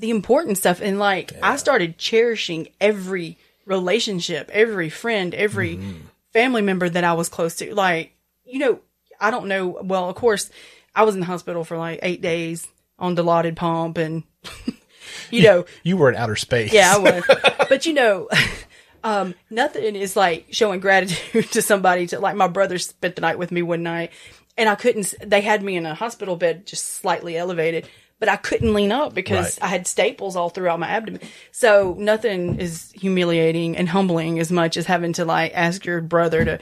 the important stuff. And like, I started cherishing every relationship, every friend, every Mm-hmm. family member that I was close to. Like, you know, I don't know. Well, of course, I was in the hospital for like eight days on Dilaudid pump and, you know, You were in outer space. yeah, I was. but you know, um, nothing is like showing gratitude to somebody. To like my brother spent the night with me one night, and I couldn't. They had me in a hospital bed, just slightly elevated, but I couldn't lean up because Right. I had staples all throughout my abdomen. So nothing is humiliating and humbling as much as having to like ask your brother to.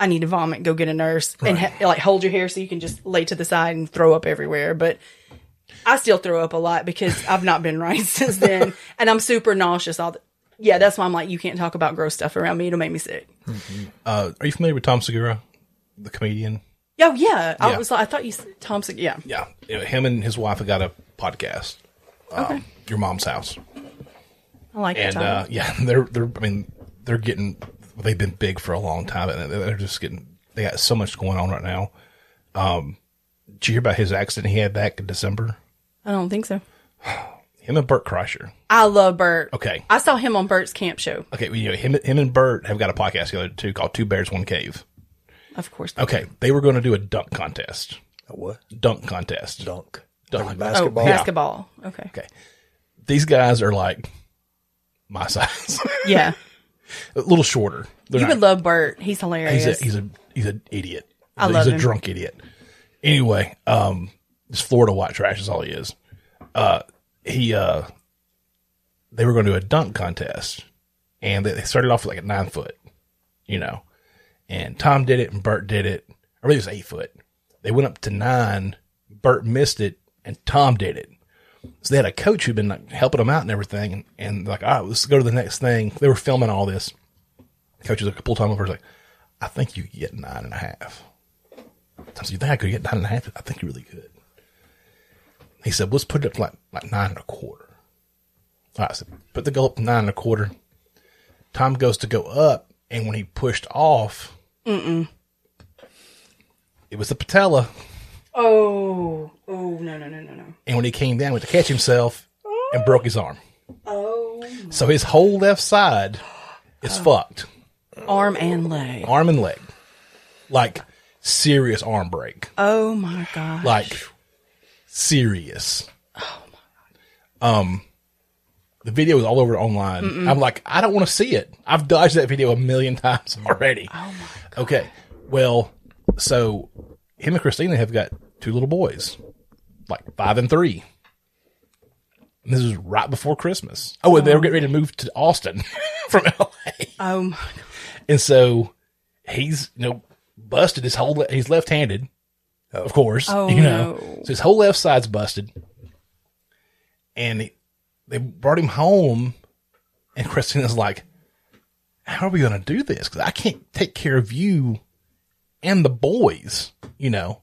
I need to vomit. Go get a nurse and ha- like hold your hair so you can just lay to the side and throw up everywhere. But I still throw up a lot because I've not been right since then, and I'm super nauseous all the. Yeah, that's why I'm like, you can't talk about gross stuff around me; it'll make me sick. Uh, are you familiar with Tom Segura, the comedian? Oh yeah, I Yeah. was like, I thought you said Thompson. Yeah, Yeah. You know, him and his wife have got a podcast. Um, Okay. Your mom's house. I like that and title. uh, yeah, they're they're. I mean, they're getting. They've been big for a long time, and they're just getting. They got so much going on right now. Um, did you hear about his accident he had back in December? I don't think so. Him and Bert Kreischer. I love Bert. Okay. I saw him on Bert's camp show. Okay, well, you know him. Him and Bert have got a podcast together too called Two Bears One Cave. Of course. Okay, they were going to do a dunk contest. A what Dunk contest. dunk Dunk. Like Oh, basketball. basketball. Okay. Okay, these guys are like my size, Yeah. a little shorter. They're You not- would love Bert. He's hilarious. He's a he's a he's an idiot. He's love he's a him. drunk idiot. Anyway, um, this Florida white trash is all he is. Uh, he uh, they were going to do a dunk contest, and they, they started off with like a nine foot, you know, and Tom did it and Bert did it. I maybe it was eight foot. They went up to nine. Bert missed it, and Tom did it. So they had a coach who'd been like helping them out and everything, and, and like, all right, let's go to the next thing. They were filming all this. Coach was like, a pull Tom over. Like, I think you could get nine and a half. I said, you think I could get nine and a half? I think you really could. He said, let's put it up like, like nine and a quarter. All right, I said, put the goal up nine and a quarter. Tom goes to go up, and when he pushed off, it was the patella. Oh. Oh no no no no no. And when he came down, he went to catch himself and broke his arm. Oh. So his whole left side is fucked. Arm and leg. Arm and leg. Like serious arm break. Oh my god. Like serious. Oh my god. Um the video is all over online. I'm like, I don't want to see it. I've dodged that video a million times already. Oh my god. Okay. Well, so him and Christina have got two little boys, like five and three. And this is right before Christmas. Oh, and they were getting ready to move to Austin from LA. Oh my god. And so he's, you know, busted his whole, le- he's left handed, of course, Oh, you know, no. so his whole left side's busted. And he, they brought him home and Christina's like, how are we going to do this? Cause I can't take care of you and the boys, you know?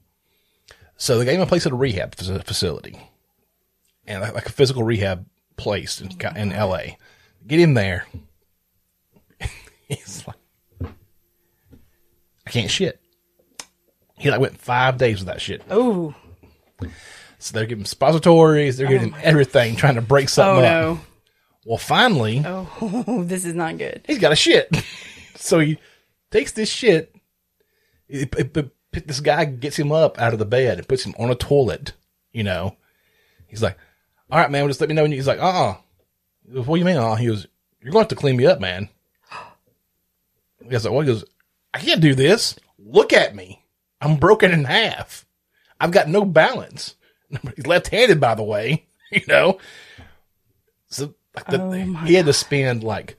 So they gave him a place at a rehab facility and like, a physical rehab place in, in LA. Get him there. He's like, I can't shit. He like went five days without shit. Oh. So they're giving suppositories, they're oh giving him everything, trying to break Oh something up. no. Well, finally, Oh, this is not good. he's got a shit. so he takes this shit. it- it- it- this guy gets him up out of the bed and puts him on a toilet. You know, he's like, "All right, man, well, just let me know." you-" He's like, "Uh, uh what do you mean?" Uh, he goes, "You're going to have to clean me up, man." Guy's like, "What?" He goes, "I can't do this. Look at me. I'm broken in half. I've got no balance. He's left-handed, by the way. You know." So like the, Oh, my he had to spend like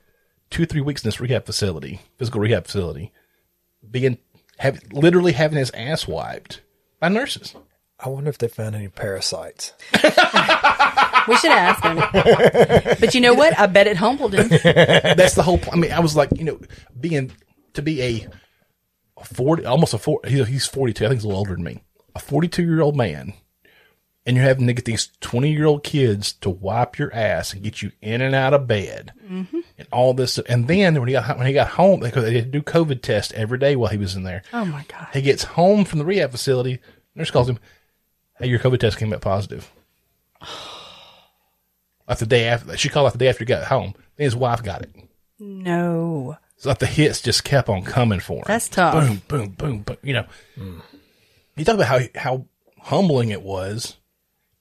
two, three weeks in this rehab facility, physical rehab facility, being have literally having his ass wiped by nurses. I wonder if they found any parasites. We should ask him. but you know what? I bet it humbled him. That's the whole. pl- I mean, I was like, you know, being to be a, a forty, almost a four. He's, he's forty two. I think he's a little older than me. A forty two year old man, and you're having to get these twenty year old kids to wipe your ass and get you in and out of bed, mm-hmm. and all this. And then when he got when he got home, because they had to do COVID test every day while he was in there. Oh my god. He gets home from the rehab facility. Nurse calls him, "Hey, your COVID test came back positive." Like the day after, she called out the day after he got home. Then his wife got it. No. So like the hits just kept on coming for him. That's tough. Boom, boom, boom, boom. You know, mm. you talk about how how humbling it was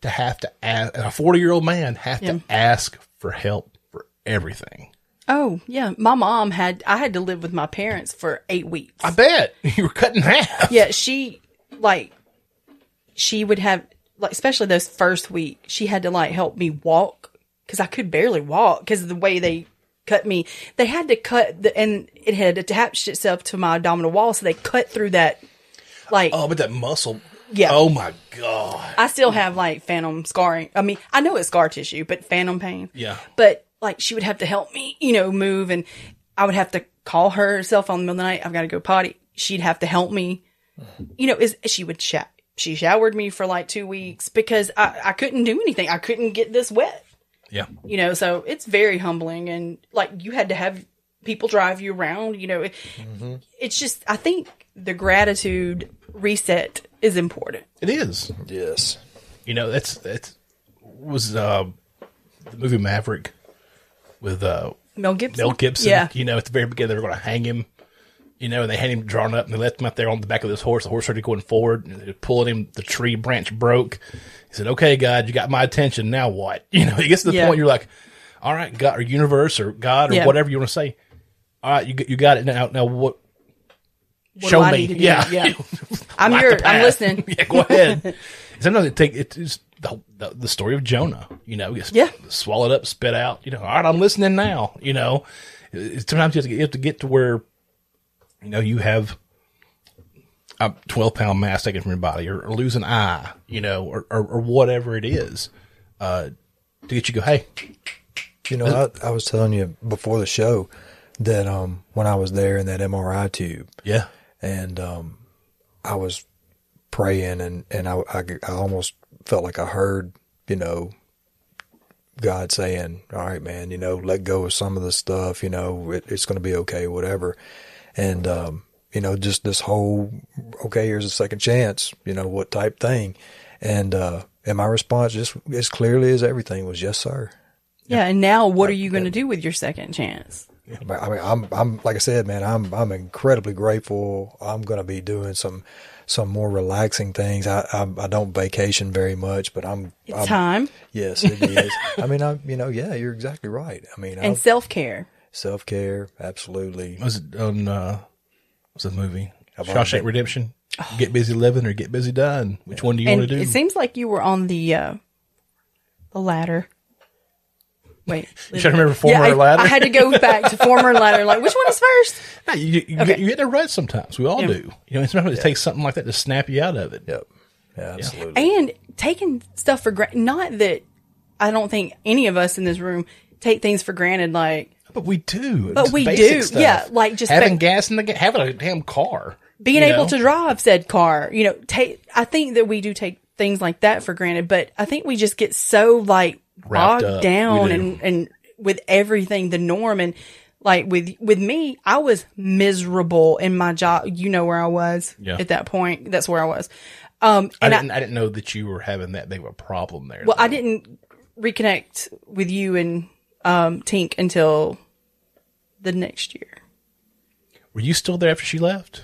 to have to ask a forty year old man have Yeah. to ask for help for everything. Oh yeah. My mom had. I had to live with my parents for eight weeks. I bet you were cutting in half. Yeah, she like she would have like especially those first week. She had to like help me walk because I could barely walk because of the way they cut me. They had to cut the and it had attached itself to my abdominal wall, so they cut through that. Like Oh, but that muscle. Yeah. Oh my god. I still have like phantom scarring. I mean, I know it's scar tissue, but phantom pain. Yeah. But like she would have to help me, you know, move and I would have to call her cell phone in the middle of the night. I've got to go potty. She'd have to help me. You know, is she would. She showered me for like two weeks because I, I couldn't do anything. I couldn't get this wet. Yeah. You know, so it's very humbling and like you had to have people drive you around, you know. It, It's just I think the gratitude reset is important. It is. Yes. You know, that's that was uh, the movie Maverick with uh, Mel Gibson. Mel Gibson. Yeah. You know, at the very beginning they were going to hang him. You know, and they had him drawn up and they left him out there on the back of this horse. The horse started going forward and they were pulling him. The tree branch broke. He said, "Okay, God, you got my attention. Now what?" You know, he gets to the Yeah. point you're like, "All right, God, or universe, or God, or Yeah. whatever you want to say. All right, you you got it now. Now what? What show do I me. need to do? Yeah, Yeah. I'm Light here. I'm listening. yeah, go ahead. Sometimes it take it is the, the the story of Jonah. You know, just Yeah. swallowed up, spit out. You know, all right, I'm listening now. You know, sometimes you have to get, you have to get to where you know you have a 12 pound mass taken from your body, or, or lose an eye. You know, or or, or whatever it is, uh, to get you to go. Hey, You know, I, I was telling you before the show that um, when I was there in that MRI tube, yeah, and um, I was praying, and and I, I I almost felt like I heard, you know, God saying, "All right, man, you know, let go of some of the stuff. You know, it, it's going to be okay, whatever." And um, you know, just this whole, okay, here's a second chance. You know, what type thing? And uh, and my response, just as clearly as everything, was yes, sir. Yeah. And now what are you going to do with your second chance? But, I mean, I'm, I'm, like I said, man, I'm, I'm incredibly grateful. I'm going to be doing some, some more relaxing things. I, I, I don't vacation very much, but I'm, It's I'm time yes, it is. I mean, I, you know, yeah, you're exactly right. I mean, and self care. self care, absolutely. Was it on, uh, what's the movie? I've already Shawshank been- Redemption? Get busy living or get busy dying. Which one do you want to do? it seems like you were on the uh, the latter. Wait, you trying to remember former yeah, I, latter? I had to go back to former latter. Like, which one is first? Yeah, you, you, Okay. get, you get in a rut sometimes. We all Yeah. do. You know, sometimes it takes something like that to snap you out of it. Yep. Yeah, absolutely. And taking stuff for granted. Not that I don't think any of us in this room take things for granted. Like But we do. But It's we basic do. stuff. Yeah, like just having ba- gas in the ga- having a damn car. being able know? to drive said car. You know, take. I think that we do take things like that for granted, but I think we just get so like Wrapped bogged down and and with everything the norm and like with with me, I was miserable in my job. You know where I was Yeah. at that point. That's where I was. Um, I and I, didn't. I, didn't know that you were having that big of a problem there. well, I didn't reconnect with you and um, Tink until the next year. were you still there after she left?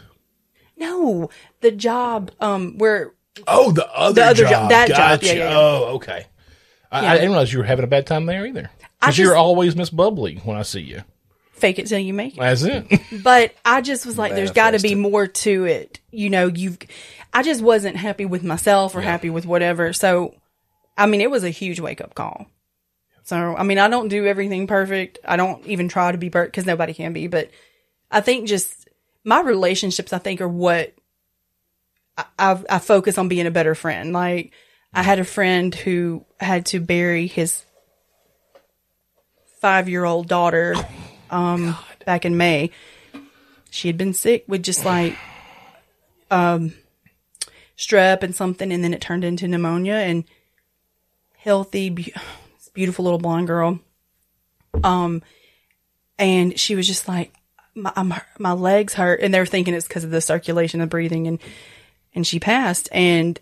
No, the job um, where Oh, the other The other job. job, that job. Yeah, yeah, yeah. Oh, okay. I, Yeah. I didn't realize you were having a bad time there either. Because you're always Miss Bubbly when I see you. fake it till you make it. That's it. But I just was like, there's got to be more to it. You know, you've, I just wasn't happy with myself or happy with whatever. So, I mean, it was a huge wake up call. So, I mean, I don't do everything perfect. I don't even try to be perfect because nobody can be. But I think just my relationships, I think, are what I, I, I focus on being a better friend. Like, I had a friend who had to bury his five year old daughter um, back in May. She had been sick with just like um, strep and something, and then it turned into pneumonia. And healthy, be- beautiful little blonde girl. Um, and she was just like, my, I'm, my legs hurt, and they were thinking it's because of the circulation and breathing, and and she passed, and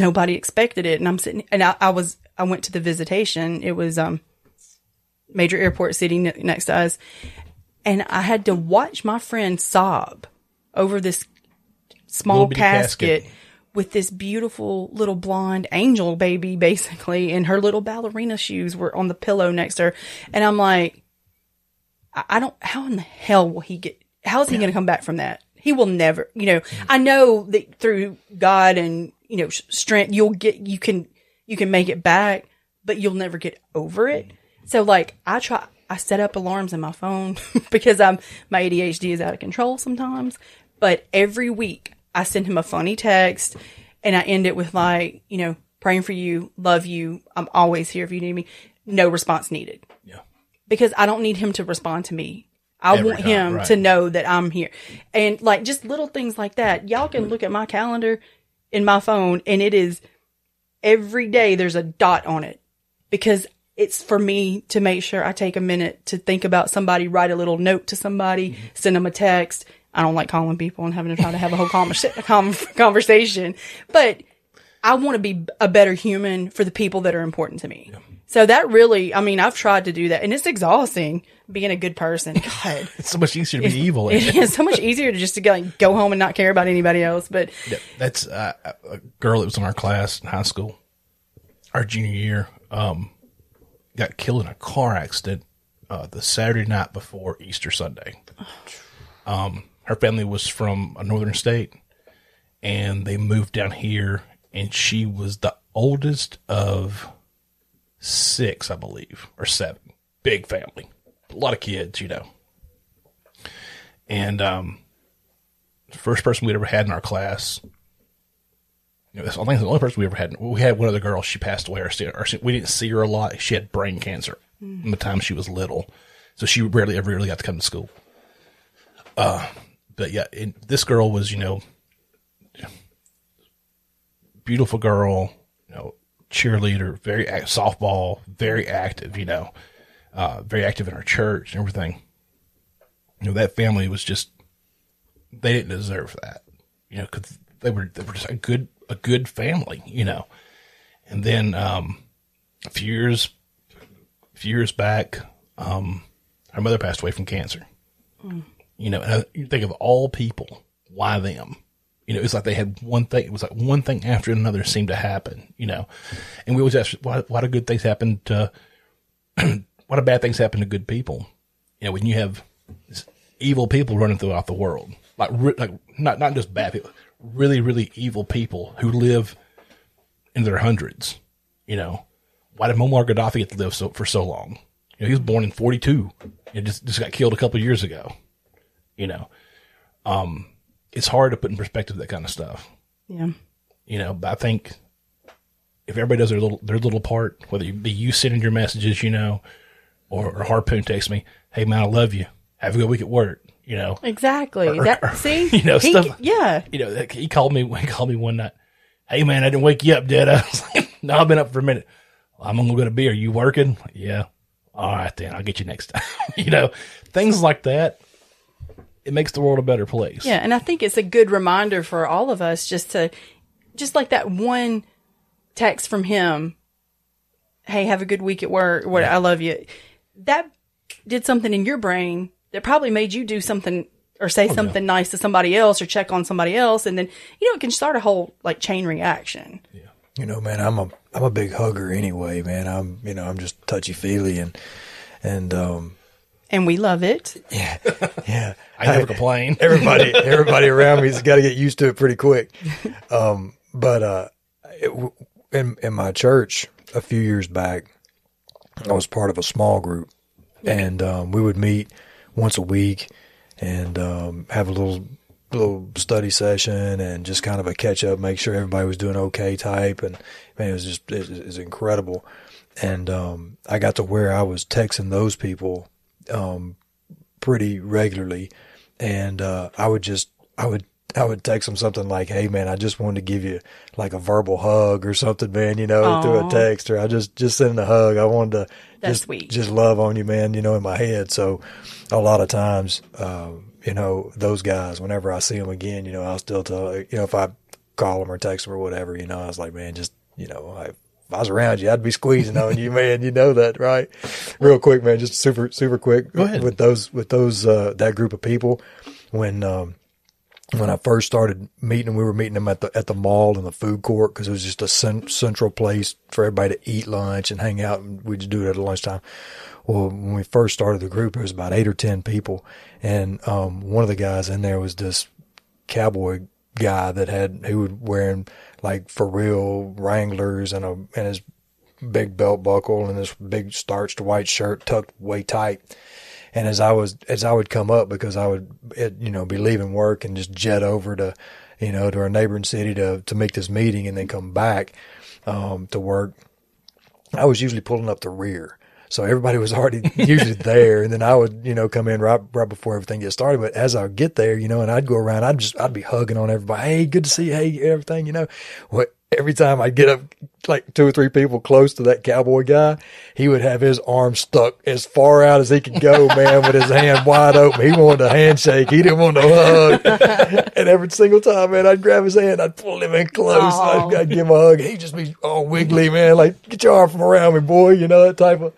nobody expected it. And I'm sitting, and I, I was, I went to the visitation. It was um major airport city ne- next to us, and I had to watch my friend sob over this small casket, casket. with this beautiful little blonde angel baby, basically, and her little ballerina shoes were on the pillow next to her, and I'm like, I, I don't. How in the hell will he get? How is he going to come back from that? He will never. You know, I know that through God and you know strength, you'll get. You can you can make it back, but you'll never get over it. So like, I try. I set up alarms in my phone because I'm my ADHD is out of control sometimes. But every week I send him a funny text and I end it with like, you know, praying for you, love you. I'm always here if you need me. No response needed yeah. because I don't need him to respond to me. I Every want time, him right. to know that I'm here. And like just little things like that. Y'all can look at my calendar in my phone and it is every day there's a dot on it because it's for me to make sure I take a minute to think about somebody, write a little note to somebody, Mm-hmm. send them a text. I don't like calling people and having to try to have a whole conversation, but I want to be a better human for the people that are important to me. So that really, I mean, I've tried to do that and it's exhausting being a good person. God, It's so much easier to be evil. it it? is so much easier to just to go, like, go home and not care about anybody else. But Yeah, That's uh, a girl that was in our class in high school, our junior year. Um, got killed in a car accident uh, the Saturday night before Easter Sunday. Um, her family was from a northern state, and they moved down here. And she was the oldest of six, I believe, or seven. Big family, a lot of kids, you know. And um, the first person we'd ever had in our class. You know, I think the only person we ever had. We had one other girl. She passed away. Or, or we didn't see her a lot. She had brain cancer from the time she was little, so she rarely ever really got to come to school. Uh, but yeah, this girl was, you know, beautiful girl, cheerleader, very act, softball, very active, you know, uh, very active in our church and everything. You know, that family was just they didn't deserve that, you know, because they were they were just a good a good family, you know. And then um, a few years a few years back, um, Her mother passed away from cancer. You know, and I, you think of all people, why them? You know, it's like they had one thing. It was like one thing after another seemed to happen. You know, and we always ask, why, why do good things happen to? why do bad things happen to good people? You know, when you have evil people running throughout the world, like re- like not not just bad people, really really evil people who live in their hundreds. You know, why did Muammar Gaddafi get to live so, for so long? You know, he was born in 42 and just, just got killed a couple years ago. You know, um, it's hard to put in perspective that kind of stuff. Yeah. You know, but I think if everybody does their little their little part, whether it be you sending your messages, you know, or, or Harpoon text me, "Hey man, I love you. Have a good week at work." You know, Exactly. Or- that or- see, you know, He- stuff- Yeah. you know, he called me. He called me one night. Hey man, I didn't wake you up, did I? I was like, no, I've been up for a minute. I'm gonna go to be. Are you working? Yeah. All right then. I'll get you next time. you know, things like that. It makes the world a better place. Yeah, and I think it's a good reminder for all of us just to, just like that one text from him. Hey, have a good week at work. What I love you. That did something in your brain that probably made you do something or say something nice to somebody else or check on somebody else, and then you know it can start a whole like chain reaction. Yeah. You know, man, I'm a I'm a big hugger anyway, man. I'm you know I'm just touchy feely and and um And we love it. yeah. Yeah. I never complain. everybody everybody around me's got to get used to it pretty quick. Um, but uh, it, in in my church a few years back, I was part of a small group, and um, we would meet once a week and um, have a little little study session and just kind of a catch up, make sure everybody was doing okay type. And man, it was just it, it was incredible. And um, I got to where I was texting those people um, pretty regularly, and uh, I would just I would I would text them something like, "Hey man, I just wanted to give you like a verbal hug or something, man. You know, through a text, or I just just send a hug. I wanted to That's just sweet. just love on you, man. You know, in my head. So a lot of times, um, you know, those guys, whenever I see them again, you know, I'll still tell you know if I call them or text them or whatever, you know, I was like, man, just you know, I, I was around you, I'd be squeezing on you, man. You know that, right? Real quick, man, just super, super quick. Go ahead. With those, with those, uh, that group of people, when, um, when I first started meeting, we were meeting them at the at the mall in the food court because it was just a cen- central place for everybody to eat lunch and hang out. And we'd do it at lunchtime. Well, when we first started the group, it was about eight or ten people, and um, one of the guys in there was this cowboy guy that had who was wearing like for real Wranglers and a and his big belt buckle and this big starched white shirt tucked way tight. And as I was, as I would come up because I would, it, you know, be leaving work and just jet over to, you know, to our neighboring city to, to make this meeting and then come back, um, to work. I was usually pulling up the rear. So everybody was already usually there. And then I would, you know, come in right, right before everything gets started. But as I would get there, you know, and I'd go around, I'd just, I'd be hugging on everybody. Hey, good to see you. Hey, everything, you know, what, every time I'd get up like two or three people close to that cowboy guy, he would have his arm stuck as far out as he could go, man, with his hand wide open. He wanted a handshake. He didn't want no hug. and every single time, man, I'd grab his hand, I'd pull him in close, I'd, oh. I'd give him a hug. He'd just be all wiggly, man, like, get your arm from around me, boy, you know, that type of.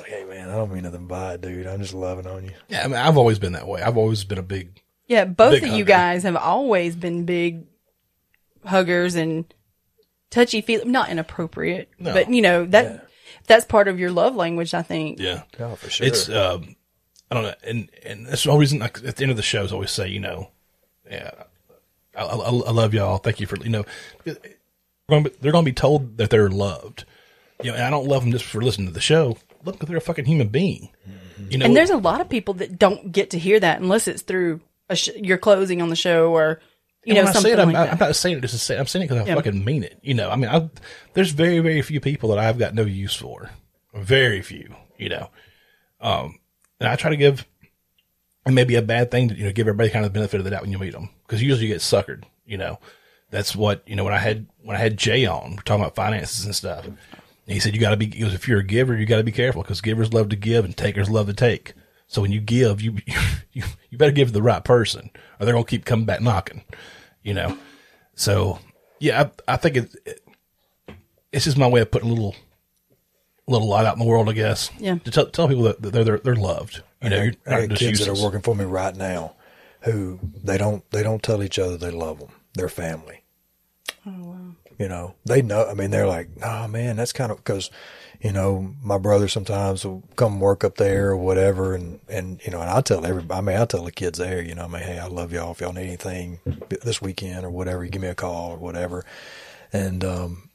I was like, hey, man, I don't mean nothing by it, dude. I'm just loving on you. Yeah, I mean, I've always been that way. I've always been a big. Yeah, both Big of you hugger. guys have always been big huggers and touchy feel not inappropriate, No. but you know that that's part of your love language. I think. Yeah, Oh, for sure. it's. Um, I don't know, and and that's the whole reason. Like, at the end of the shows, I always say, you know, yeah, I, I, I love y'all. Thank you for you know, they're going to be, they're going to be told that they're loved. You know, and I don't love them just for listening to the show. Look, they're a fucking human being. You know, And there's a lot of people that don't get to hear that unless it's through a sh- your closing on the show or you And know when I say something it, I'm, like I'm not saying it just to say. I'm saying it because I Yeah. fucking mean it. You know, I mean, I, there's very, very few people that I've got no use for. Very few. You know, um, and I try to give. It may be a bad thing to you know give everybody kind of the benefit of the doubt when you meet them because usually you get suckered. You know, that's what you know when I had when I had Jay on we're talking about finances and stuff. And he said you got to be he goes, if you're a giver you got to be careful because givers love to give and takers love to take. So when you give, you you you better give to the right person, or they're gonna keep coming back knocking. You know, so yeah, I, I think it, it, it's just my way of putting a little little light out in the world, I guess. Yeah. To tell, tell people that they're, they're, they're loved. You know, you're I not got just kids that are working for me right now who they don't they don't tell each other they love them. They're family. Oh wow. You know, they know. I mean, they're like, "Oh man, that's kind of because." You know, my brother sometimes will come work up there or whatever, and and you know, and I tell everybody. I mean, I tell the kids there, you know, I mean, hey, I love y'all. If y'all need anything this weekend or whatever, you give me a call or whatever. And um,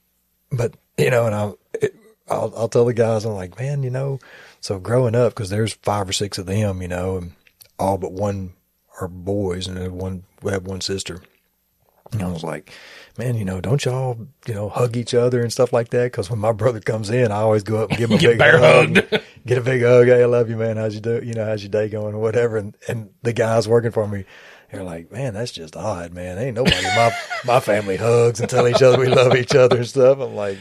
but you know, and I'll it, I'll, I'll tell the guys, I'm like, man, you know, so growing up because there's five or six of them, you know, and all but one are boys, and one we have one sister. And I was like, man, you know, don't y'all, you know, hug each other and stuff like that? Because when my brother comes in, I always go up and give him a Get big bear hug, hugged. get a big hug. Hey, I love you, man. How's you do? You know, how's your day going or whatever? And and the guys working for me, they're like, man, that's just odd, man. Ain't nobody my my family hugs and tell each other we love each other and stuff. I'm like,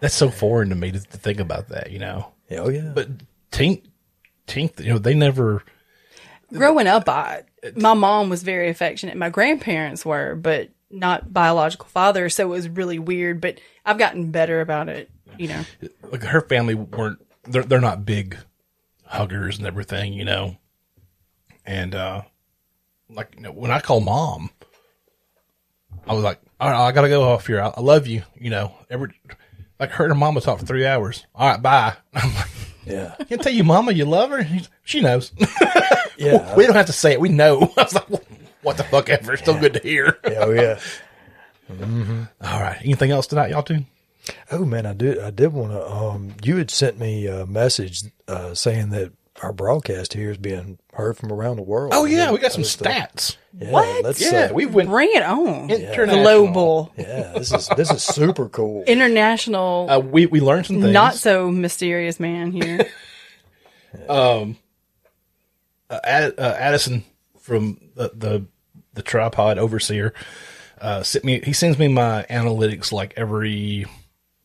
That's so foreign to me to, to think about that, you know. yeah, oh yeah, But Tink, Tink, you know, they never. Growing up, I my mom was very affectionate. My grandparents were, but not biological father, so it was really weird. But I've gotten better about it. You know. Like her family weren't. They're they're not big huggers and everything, you know. And uh like you know, when I call mom, I was like, all right, I gotta go off here. I, I love you, you know. Every like her and her mama talked for three hours. All right, bye. I'm like, yeah, I can tell you, mama, you love her. She knows. yeah, we don't have to say it. We know. I was like, what the fuck ever. Still good to hear. yeah, oh yeah. All right. Anything else tonight, y'all two? Oh man, I did. I did want to. Um, you had sent me a message uh, saying that our broadcast here is being heard from around the world. Oh yeah, we got some stats. Yeah, What? Let's, Yeah, uh, we went Bring it on. international. Global, yeah, this is this is super cool. international, Uh, we we learned some things. not so mysterious man here. uh, Ad, uh, Addison from the, the the tripod overseer uh, sent me. He sends me my analytics like every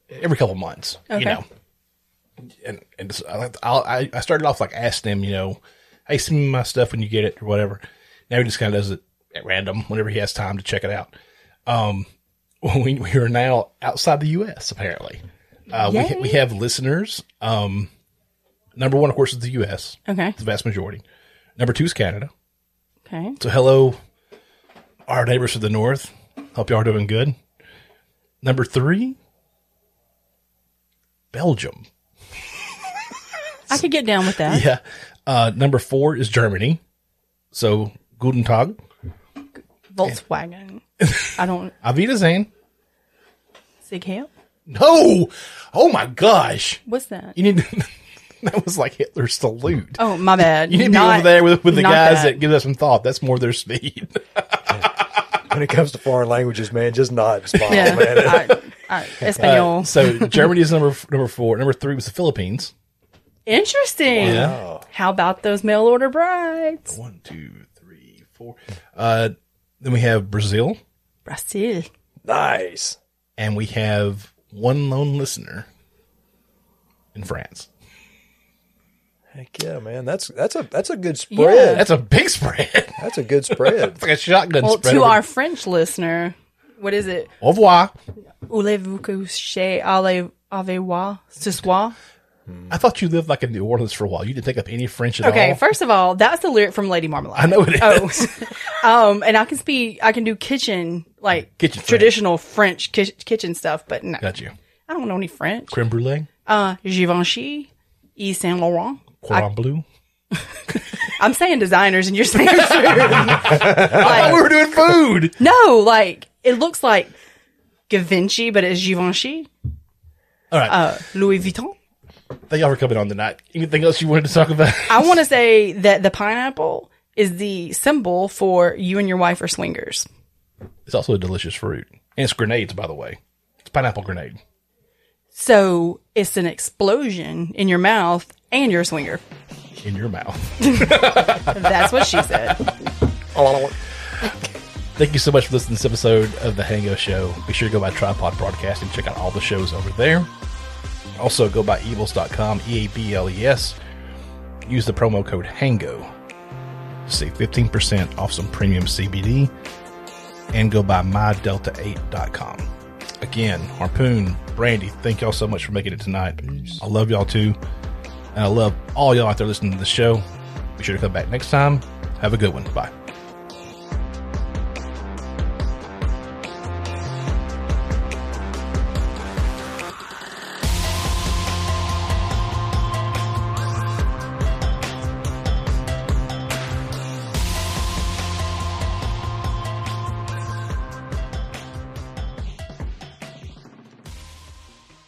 every couple months. You know, and and so I, I I started off like asking him, you know, hey, send me my stuff when you get it or whatever. Now he just kind of does it at random whenever he has time to check it out. Um, we we are now outside the U.S. apparently. Uh, we Yay. we have listeners. Um, number one, of course, is the U.S. Okay. the vast majority. Number two is Canada. Okay. So hello, our neighbors to the north. Hope y'all are doing good. Number three, Belgium. I could get down with that. Yeah. Uh, number four is Germany. So Guten Tag. Volkswagen. I don't. Auf Zane. Sig Heil? No. Oh my gosh. What's that? You need that was like Hitler's salute. Oh, my bad. you need to be over there with, with the guys that. give us some thought. That's more their speed. When it comes to foreign languages, man, just not and smile, Yeah. man. All right. All right. Espanol. Uh, so Germany is number number four. Number three was the Philippines. Interesting. Yeah. How about those mail order brides? One, two, three, four. Uh, then we have Brazil, Brazil. nice. and we have one lone listener in France. Heck yeah, man. That's that's a that's a good Yeah. spread. That's a big spread. That's a good spread. like a shotgun Well, spread. to over- our French listener, what is it? Au revoir. Voulez-vous coucher allez avez-vous ce soir? I thought you lived like in New Orleans for a while. You didn't take up any French at Okay, all. first of all, that's the lyric from Lady Marmalade. I know it is. Oh, um, and I can speak. I can do kitchen, like Kitchen French. traditional French ki- kitchen stuff, but no, Got you. I don't know any French. Creme brulee, Uh, Givenchy, Yves Saint Laurent. Cordon bleu. I'm saying designers, and you're saying food. Oh, we were doing food. no, like it looks like Givenchy, but it's Givenchy. All right. Uh, Louis Vuitton. Thank y'all for coming on tonight. Anything else you wanted to talk about? I want to say that the pineapple is the symbol for you and your wife are swingers. It's also a delicious fruit. And it's grenades, by the way. It's pineapple grenade. So it's an explosion in your mouth and you're a swinger. In your mouth. That's what she said. Thank you so much for listening to this episode of The Hango Show. Be sure to go by Tripod Broadcast and check out all the shows over there. Also, go by eables.com, E A B L E S. Use the promo code HANGO to save 15% off some premium CBD. And go by mydelta8.com. again, Harpoon, Brandy, thank y'all so much for making it tonight. I love y'all too. And I love all y'all out there listening to the show. Be sure to come back next time. Have a good one. Bye.